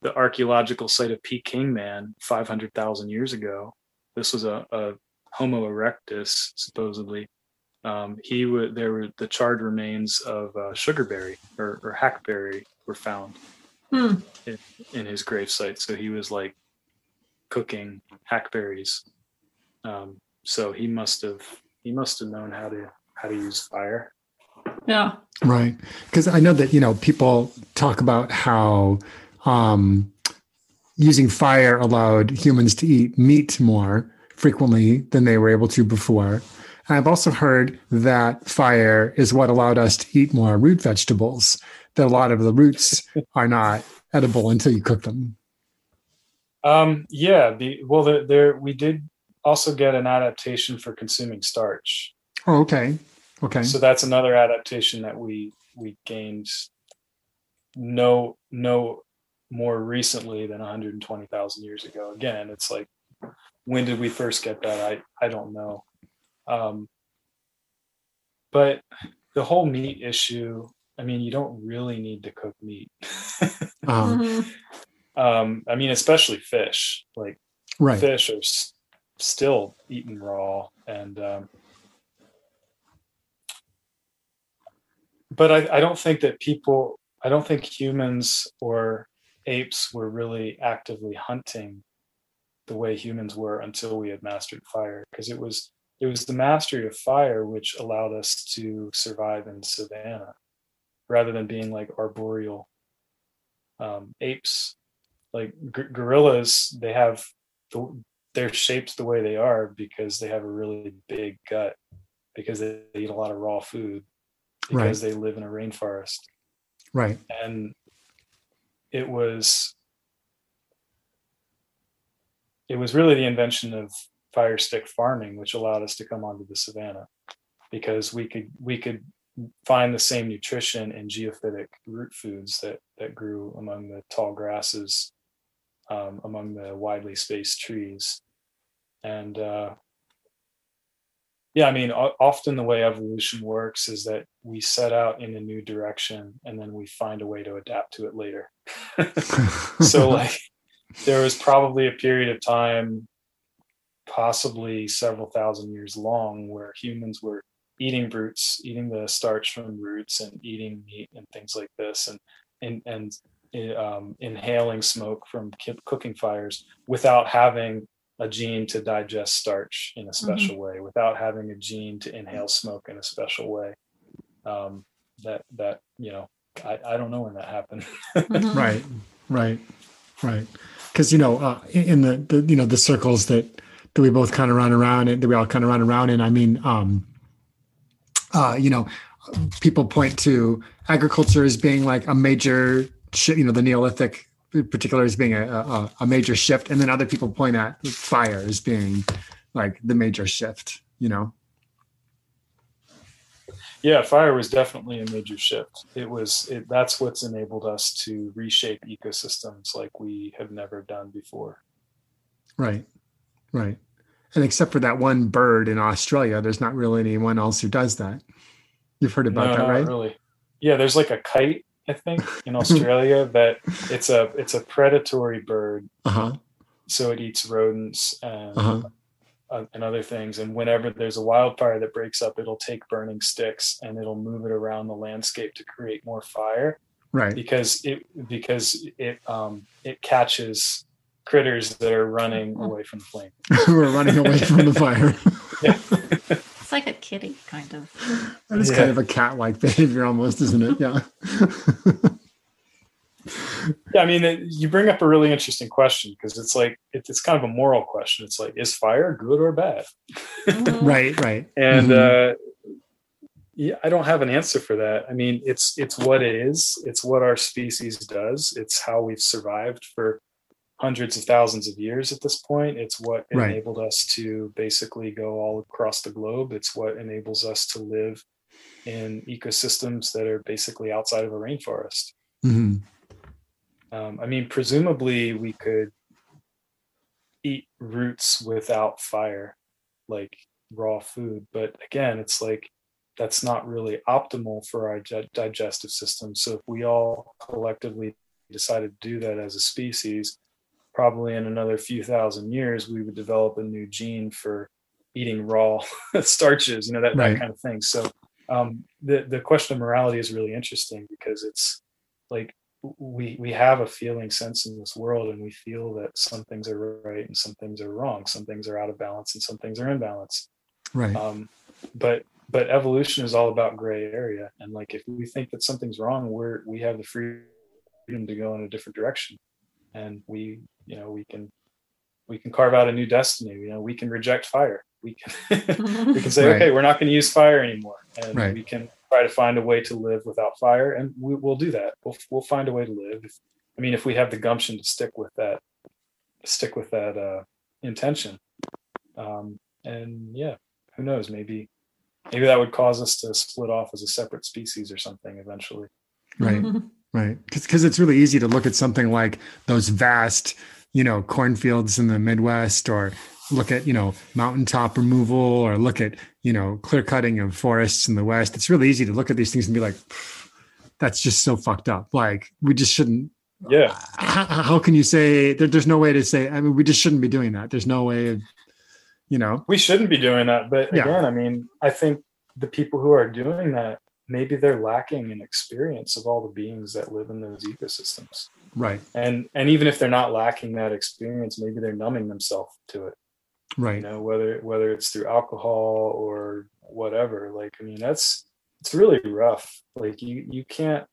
the archaeological site of Peking Man, five hundred thousand years ago, this was a, a Homo erectus, supposedly. Um, he would there were the charred remains of uh, sugarberry or, or hackberry were found Hmm. in, in his gravesite. So he was like cooking hackberries. Um, so he must have he must have known how to how to use fire. Yeah. Right. Because I know that, you know, people talk about how um, using fire allowed humans to eat meat more frequently than they were able to before. And I've also heard that fire is what allowed us to eat more root vegetables, that a lot of the roots are not edible until you cook them. Um, yeah, the well, the, there we did also get an adaptation for consuming starch. Oh, okay. Okay. So that's another adaptation that we we gained no no more recently than 120,000 years ago. Again, it's like when did we first get that? I I don't know. Um, but the whole meat issue, I mean, you don't really need to cook meat. Mhm. um, I mean, especially fish. Like right. fish are still eaten raw and um, but I, I don't think that people i don't think humans or apes were really actively hunting the way humans were until we had mastered fire because it was it was the mastery of fire which allowed us to survive in savanna rather than being like arboreal um, apes. Like g- gorillas they have the, they're shaped the way they are because they have a really big gut because they eat a lot of raw food because they live in a rainforest Right. and it was it was really the invention of fire stick farming which allowed us to come onto the savannah because we could we could find the same nutrition in geophytic root foods that that grew among the tall grasses um, among the widely spaced trees. And uh, yeah i mean often the way evolution works is that we set out in a new direction and then we find a way to adapt to it later. So like there was probably a period of time possibly several thousand years long where humans were eating roots eating the starch from roots and eating meat and things like this. And and and um, inhaling smoke from ki- cooking fires without having a gene to digest starch in a special way without having a gene to inhale smoke in a special way. Um, that that you know I, I don't know when that happened. Mhm. right right right. Because you know uh, in in the, the you know the circles that that we both kind of run around and that we all kind of run around in i mean um uh you know people point to agriculture as being like a major shi you know the neolithic in particular as being a, a, a major shift and then other people point at fire as being like the major shift you know? Yeah fire was definitely a major shift. It was it, that's what's enabled us to reshape ecosystems like we have never done before. Right right. And except for that one bird in australia there's not really anyone else who does that. You've heard about no, that not right? really. Yeah there's like a kite i think in australia that it's a it's a predatory bird uh-huh so it eats rodents and uh-huh uh, and other things. And whenever there's a wildfire that breaks up, it'll take burning sticks and it'll move it around the landscape to create more fire Right. because it because it um, it catches critters that are running away from the flame. Who are running away from the fire. It's like a kitty, kind of. That is Yeah. kind of a cat-like behavior, almost, isn't it? Yeah. Yeah, I mean, it, you bring up a really interesting question because it's like it, it's kind of a moral question. It's like, is fire good or bad? Mhm. right. Right. And Mhm. uh, yeah, I don't have an answer for that. I mean, it's it's what it is. It's what our species does. It's how we've survived for hundreds of thousands of years at this point. It's what Right. enabled us to basically go all across the globe. It's what enables us to live in ecosystems that are basically outside of a rainforest. hmm Um, I mean, presumably we could eat roots without fire, like raw food. But again, it's like that's not really optimal for our digestive system. So if we all collectively decided to do that as a species, probably in another few thousand years, we would develop a new gene for eating raw starches, you know, that, Right. that kind of thing. So um, the, the question of morality is really interesting because it's like we we have a feeling sense in this world and we feel that some things are right and some things are wrong some things are out of balance and some things are in balance Right. um, but but evolution is all about gray area and like if we think that something's wrong we're we have the freedom to go in a different direction and we you know we can we can carve out a new destiny. You know we can reject fire. We can we can say Right. okay we're not going to use fire anymore. And Right. we can try to find a way to live without fire and we, we'll do that. We'll, we'll find a way to live. If, i mean if we have the gumption to stick with that stick with that uh intention um and yeah who knows? Maybe maybe that would cause us to split off as a separate species or something eventually. Right. Right. Because it's really easy to look at something like those vast, you know, cornfields in the Midwest or look at, you know, mountaintop removal or look at, you know, clear cutting of forests in the West. It's really easy to look at these things and be like, that's just so fucked up. Like, we just shouldn't. yeah How, how can you say there, there's no way to say, I mean, we just shouldn't be doing that. There's no way of, you know, we shouldn't be doing that but Yeah. again i mean i think the people who are doing that maybe they're lacking an experience of all the beings that live in those ecosystems right. and and even if they're not lacking that experience maybe they're numbing themselves to it Right. you know whether whether it's through alcohol or whatever like i mean that's it's really rough like you you can't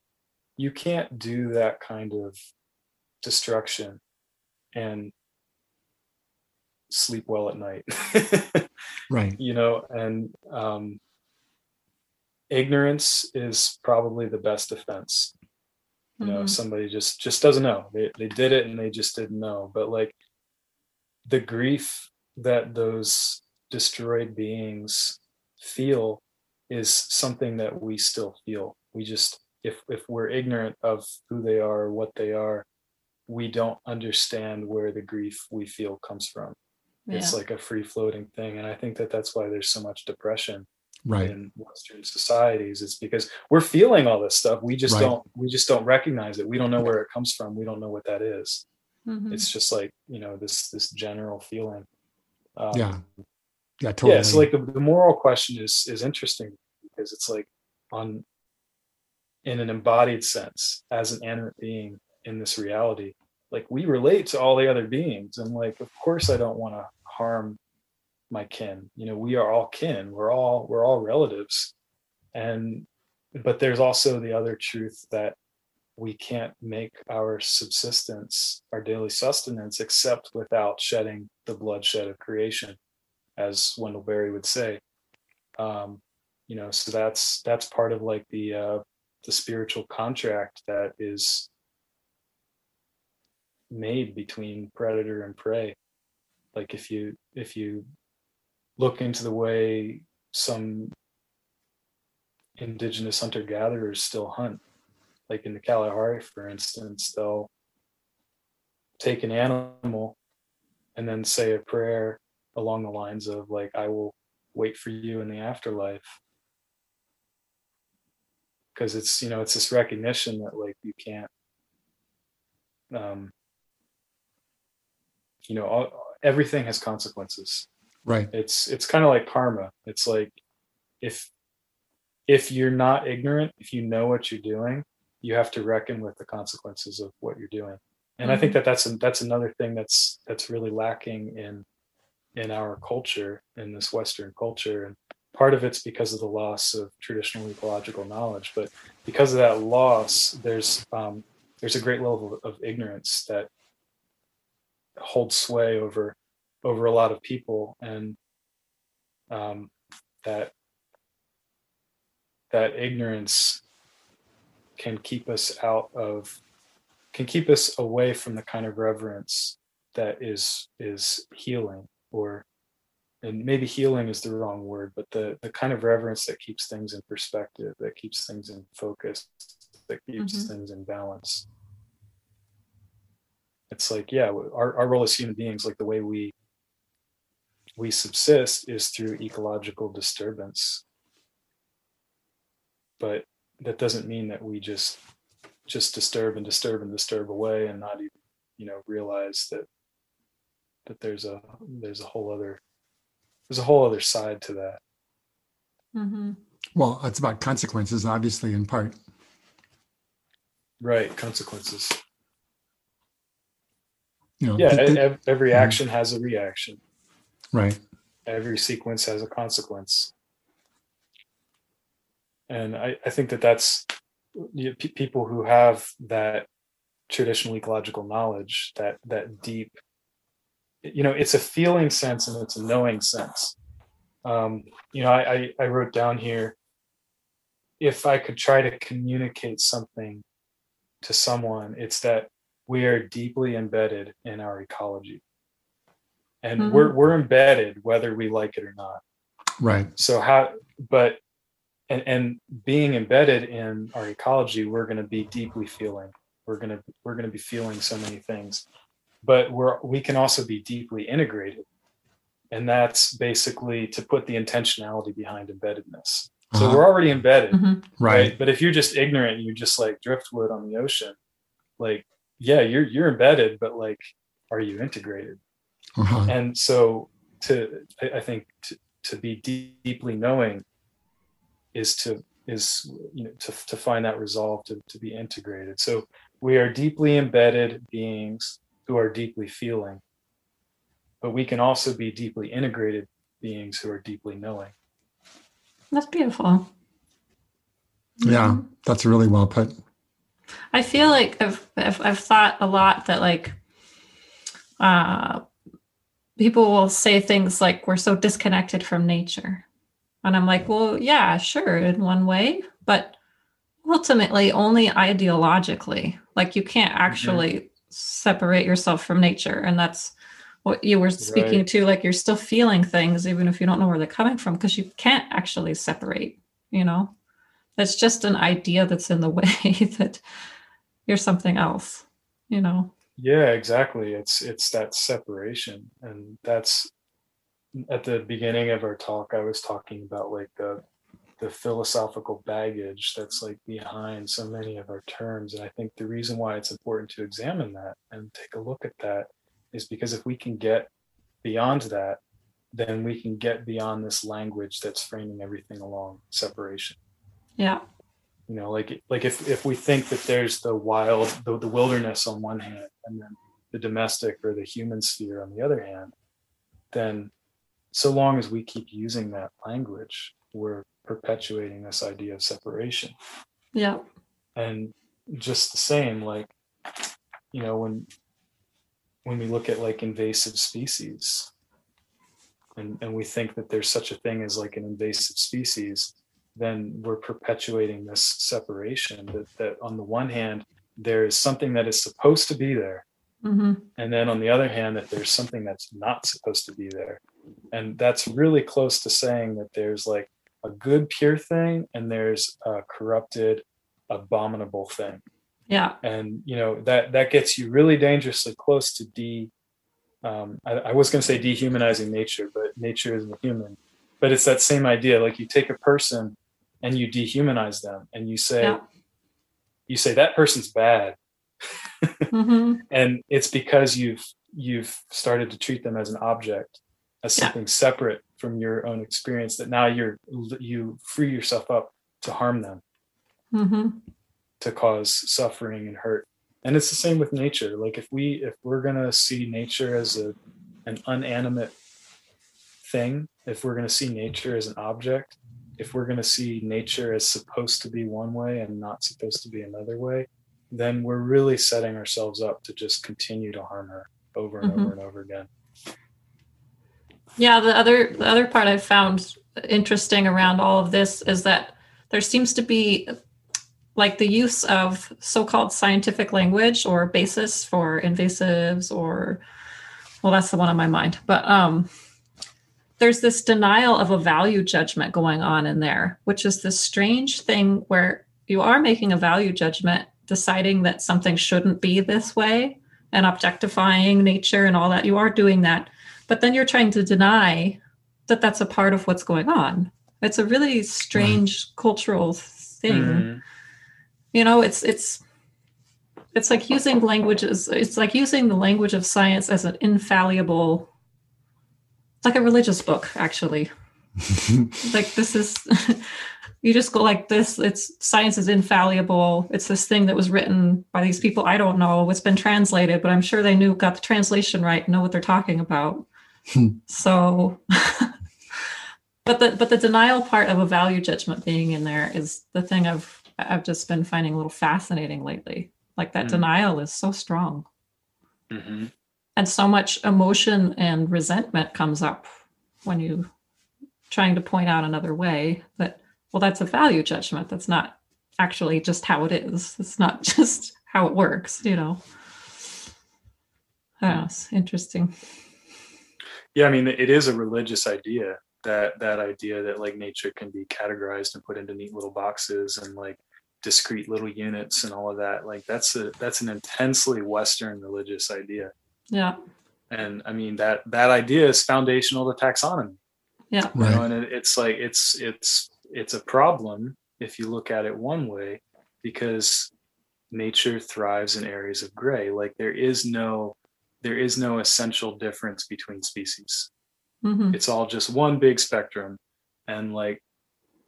you can't do that kind of destruction and sleep well at night Right. you know and um ignorance is probably the best defense. You know Mhm. somebody just just doesn't know. They, they did it and they just didn't know. But like the grief that those destroyed beings feel is something that we still feel. We just if if we're ignorant of who they are what they are we don't understand where the grief we feel comes from. It's like a free floating thing. And i think that that's why there's so much depression Right. in western societies it's because we're feeling all this stuff we just Right. don't we just don't recognize it we don't know where it comes from we don't know what that is Mhm. it's just like you know this this general feeling um, Yeah. Yeah. Totally. yeah so like the, the moral question is is interesting because it's like on in an embodied sense as an animate being in this reality like we relate to all the other beings and like of course i don't want to harm my kin. You know we are all kin. We're all we're all relatives. And but there's also the other truth that we can't make our subsistence our daily sustenance except without shedding the bloodshed of creation as wendell berry would say. Um you know so that's that's part of like the uh the spiritual contract that is made between predator and prey. Like if you if you look into the way some indigenous hunter gatherers still hunt. Like in the kalahari for instance they'll take an animal and then say a prayer along the lines of like i will wait for you in the afterlife. Because it's you know it's this recognition that like you can't um you know all, everything has consequences Right. It's it's kind of like karma. It's like if if you're not ignorant, if you know what you're doing, you have to reckon with the consequences of what you're doing. And I think that that's a, that's another thing that's that's really lacking in in our culture in this Western culture. And part of it's because of the loss of traditional ecological knowledge, but because of that loss, there's um, there's a great level of ignorance that holds sway over over a lot of people, and um, that that ignorance can keep us out of can keep us away from the kind of reverence that is is healing or and maybe healing is the wrong word but the the kind of reverence that keeps things in perspective that keeps things in focus that keeps Mhm. things in balance it's like yeah our, our role as human beings like the way we we subsist is through ecological disturbance. But that doesn't mean that we just just disturb and disturb and disturb away and not even you know realize that that there's a there's a whole other there's a whole other side to that. Mm-hmm. Well, it's about consequences, obviously, in part. right consequences. You know, yeah th- th- ev- every action has a reaction right. every sequence has a consequence. And i, I think that that's you know, pe- people who have that traditional ecological knowledge that that deep you know it's a feeling sense and it's a knowing sense. Um you know i i, I wrote down here if i could try to communicate something to someone it's that we are deeply embedded in our ecology and Mhm. we're we're embedded whether we like it or not Right. so how but and and being embedded in our ecology we're going to be deeply feeling we're going to we're going to be feeling so many things but we're we can also be deeply integrated and that's basically to put the intentionality behind embeddedness so Uh-huh. we're already embedded Mhm. Right. but if you're just ignorant you're just like driftwood on the ocean like yeah you're you're embedded but like are you integrated Uh-huh. and so to i, I think to, to be deep, deeply knowing is to is you know to, to find that resolve to, to be integrated so we are deeply embedded beings who are deeply feeling but we can also be deeply integrated beings who are deeply knowing That's beautiful. Yeah, Mhm. that's really well put. I feel like I've, I've I've thought a lot that like uh people will say things like we're so disconnected from nature. And I'm like, well, yeah, sure, in one way, but ultimately only ideologically. Like you can't mm-hmm. actually separate yourself from nature. And that's what you were speaking Right. to. Like you're still feeling things, even if you don't know where they're coming from, because you can't actually separate, you know? That's just an idea that's in the way that you're something else, you know? Yeah exactly it's it's that separation and that's at the beginning of our talk i was talking about like the the philosophical baggage that's like behind so many of our terms and i think the reason why it's important to examine that and take a look at that is because if we can get beyond that then we can get beyond this language that's framing everything along separation Yeah. You know like like if if we think that there's the wild the, the wilderness on one hand and then the domestic or the human sphere on the other hand then so long as we keep using that language we're perpetuating this idea of separation Yeah. and just the same like you know when when we look at like invasive species and and we think that there's such a thing as like an invasive species then we're perpetuating this separation that that on the one hand there is something that is supposed to be there. Hmm and then on the other hand that there's something that's not supposed to be there. And that's really close to saying that there's like a good pure thing and there's a corrupted abominable thing. Yeah. and you know that that gets you really dangerously close to de um, I, I was going to say dehumanizing nature but nature isn't human. But it's that same idea like you take a person and you dehumanize them and you say Yeah. you say that person's bad. Hmm and it's because you've you've started to treat them as an object as Yeah. something separate from your own experience that now you're you free yourself up to harm them. Hmm to cause suffering and hurt. And it's the same with nature. Like if we if we're going to see nature as a an unanimate thing if we're going to see nature as an object if we're going to see nature as supposed to be one way and not supposed to be another way then we're really setting ourselves up to just continue to harm her over and Mhm. over and over again Yeah, the other the other part I've found interesting around all of this is that there seems to be like the use of so-called scientific language or basis for invasives or well that's the one on my mind but um there's this denial of a value judgment going on in there which is this strange thing where you are making a value judgment deciding that something shouldn't be this way and objectifying nature and all that. You are doing that but then you're trying to deny that that's a part of what's going on. It's a really strange cultural thing. Mhm. you know it's it's it's like using languages it's like using the language of science as an infallible it's like a religious book actually. Like this is you just go like this it's science is infallible. It's this thing that was written by these people. I don't know. It's been translated but i'm sure they knew got the translation right know what they're talking about. Hmm. so but the but the denial part of a value judgment being in there is the thing i've i've just been finding a little fascinating lately. Like that Hmm. denial is so strong. Mhm. And so much emotion and resentment comes up when you trying to point out another way that well that's a value judgment. That's not actually just how it is. It's not just how it works you know? It's interesting. Yeah i mean it is a religious idea that that idea that like nature can be categorized and put into neat little boxes and like discrete little units and all of that. Like that's a that's an intensely western religious idea yeah. And i mean that that idea is foundational to taxonomy. Yeah. You know right. and it, it's like it's it's it's a problem if you look at it one way because nature thrives in areas of gray. Like there is no there is no essential difference between species. Hmm it's all just one big spectrum. And like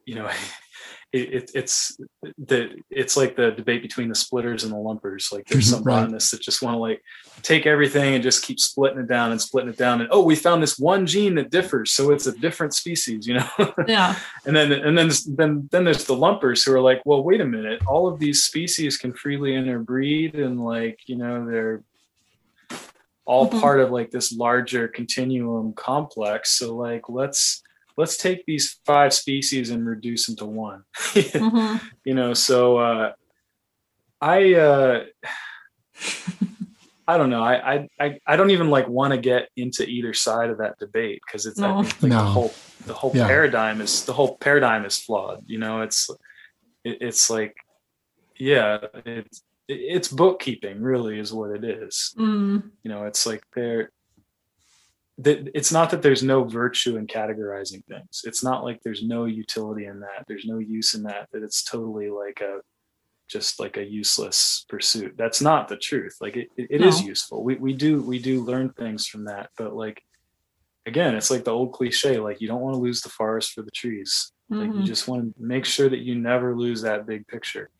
you know it, it, it's the it's like the debate between the splitters and the lumpers. Like there's some Right. botanists that just want to like take everything and just keep splitting it down and splitting it down. And oh we found this one gene that differs so it's a different species you know? Yeah. And then and then then then there's the lumpers who are like well wait a minute. All of these species can freely interbreed and like you know they're all Mhm. part of like this larger continuum complex. So like let's let's take these five species and reduce them to one hmm you know so uh i uh i don't know i i i, I don't even like want to get into either side of that debate because it's I No. think, like No. the whole the whole Yeah. paradigm is the whole paradigm is flawed you know it's it, it's like yeah it's it's bookkeeping really is what it is mm you know it's like there that it's not that there's no virtue in categorizing things. It's not like there's no utility in that. There's no use in that that it's totally like a just like a useless pursuit. That's not the truth. Like it, it, it is No. useful. We, we do we do learn things from that but like again it's like the old cliche like you don't want to lose the forest for the trees. Like you mhm. just want to make sure that you never lose that big picture.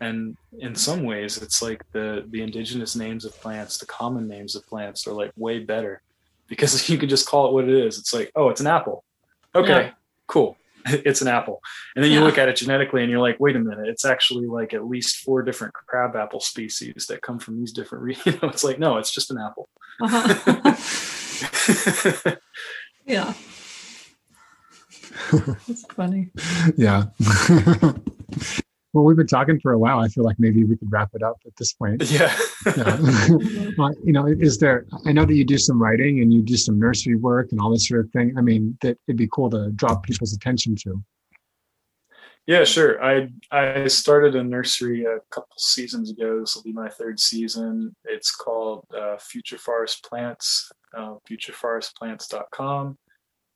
And in some ways it's like the the indigenous names of plants the common names of plants are like way better because you can just call it what it is it's like oh it's an apple okay Yeah. cool it's an apple and then you Yeah. look at it genetically and you're like wait a minute it's actually like at least four different crab apple species that come from these different re- you know it's like no it's just an apple Uh-huh. yeah it's funny yeah. Well, we've been talking for a while. I feel like maybe we could wrap it up at this point. yeah Yeah. You know, is there? I know that you do some writing and you do some nursery work and all this sort of thing. I mean, that it'd be cool to draw people's attention to. Yeah, sure. I I started a nursery a couple seasons ago. This will be my third season. It's called uh, Future Forest Plants, uh, futureforestplants.com.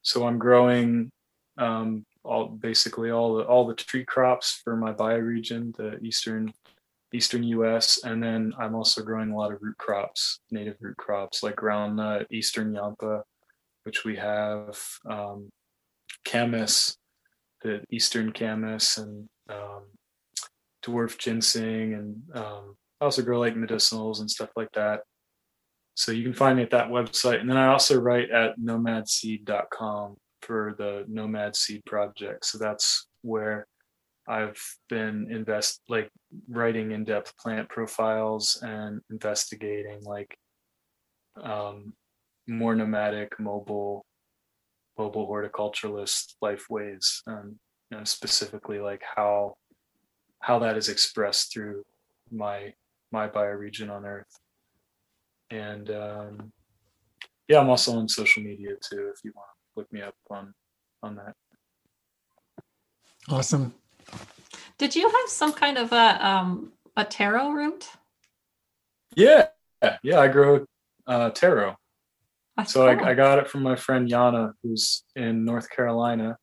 So I'm growing um, all basically all the all the tree crops for my bioregion, the eastern eastern U.S., and then I'm also growing a lot of root crops, native root crops like groundnut, eastern yampa, which we have um, camas, the eastern camas, and um, dwarf ginseng, and um, I also grow like medicinals and stuff like that. So you can find me at that website, and then I also write at nomadseed.com for the Nomad Seed project. So that's where I've been invest like writing in-depth plant profiles and investigating like um, more nomadic, mobile, mobile horticulturalist life ways, um, you know, specifically like how how that is expressed through my my bioregion on Earth. And um, yeah, I'm also on social media too. If you want look me up on on that. Awesome. Did you have some kind of a um, a taro root? Yeah, yeah, I grow uh, taro. That's So cool. I, I got it from my friend Yana, who's in North Carolina,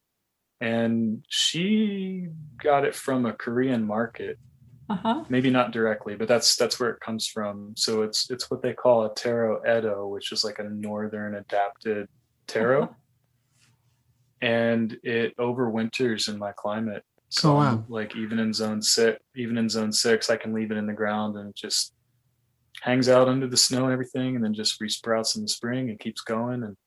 and she got it from a Korean market. uh-huh. Maybe not directly, but that's that's where it comes from. So it's it's what they call a taro eddo, which is like a northern adapted taro. Uh-huh. And it overwinters in my climate. So Oh, wow. Like even in zone six, even in zone six, I can leave it in the ground and it just hangs out under the snow and everything, and then just resprouts in the spring and keeps going. And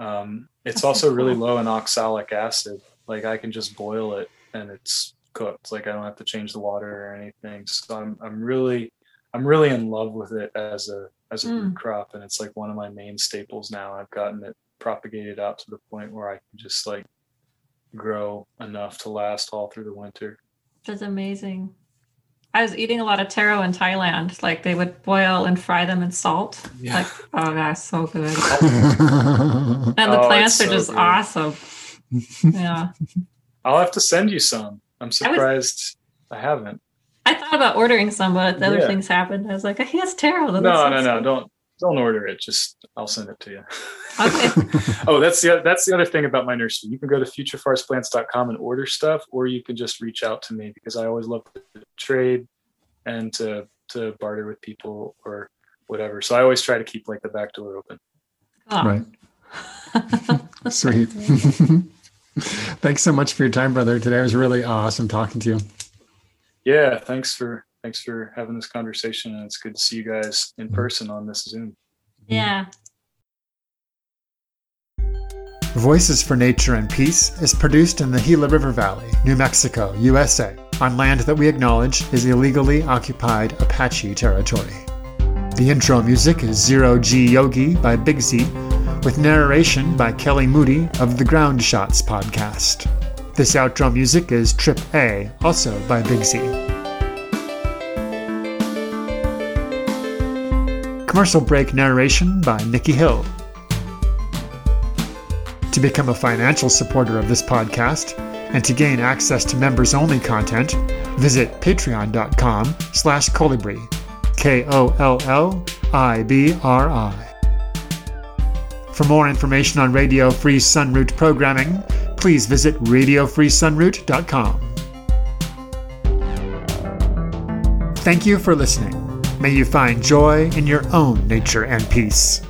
um, it's That's also so really low in oxalic acid. Like I can just boil it and it's cooked. Like I don't have to change the water or anything. So I'm I'm really I'm really in love with it as a as a root Mm. crop, and it's like one of my main staples now. I've gotten it propagated out to the point where I can just like grow enough to last all through the winter. That's amazing. I was eating a lot of taro in Thailand. Like they would boil and fry them in salt. Yeah. Like, oh gosh, so good. And the Oh, plants are so just good. awesome. Yeah. I'll have to send you some. I'm surprised I, haven't. I thought about ordering some, but the other Yeah. things happened. I was like, he has taro. That No, looks no, no, don't don't order it. Just I'll send it to you. Okay. oh, that's the that's the other thing about my nursery. You can go to futureforestplants.com and order stuff, or you can just reach out to me because I always love to trade and to to barter with people or whatever. So I always try to keep like the back door open. Oh. Right. Sweet. Thanks so much for your time, brother. Today It was really awesome talking to you. Yeah, thanks for thanks for having this conversation, and it's good to see you guys in mm-hmm. person on this Zoom. Mm-hmm. Yeah. Voices for Nature and Peace is produced in the Gila River Valley, New Mexico, USA, on land that we acknowledge is illegally occupied Apache territory. The intro music is Zero G Yogi by Big Z, with narration by Kelly Moody of the Ground Shots podcast. This outro music is Trip A, also by Big Z. Commercial break narration by Nikki Hill. To become a financial supporter of this podcast and to gain access to members-only content, visit patreon.com slash kollibri, K-O-L-L-I-B-R-I. For more information on Radio Free Sunroot programming, please visit radiofreesunroot.com. Thank you for listening. May you find joy in your own nature and peace.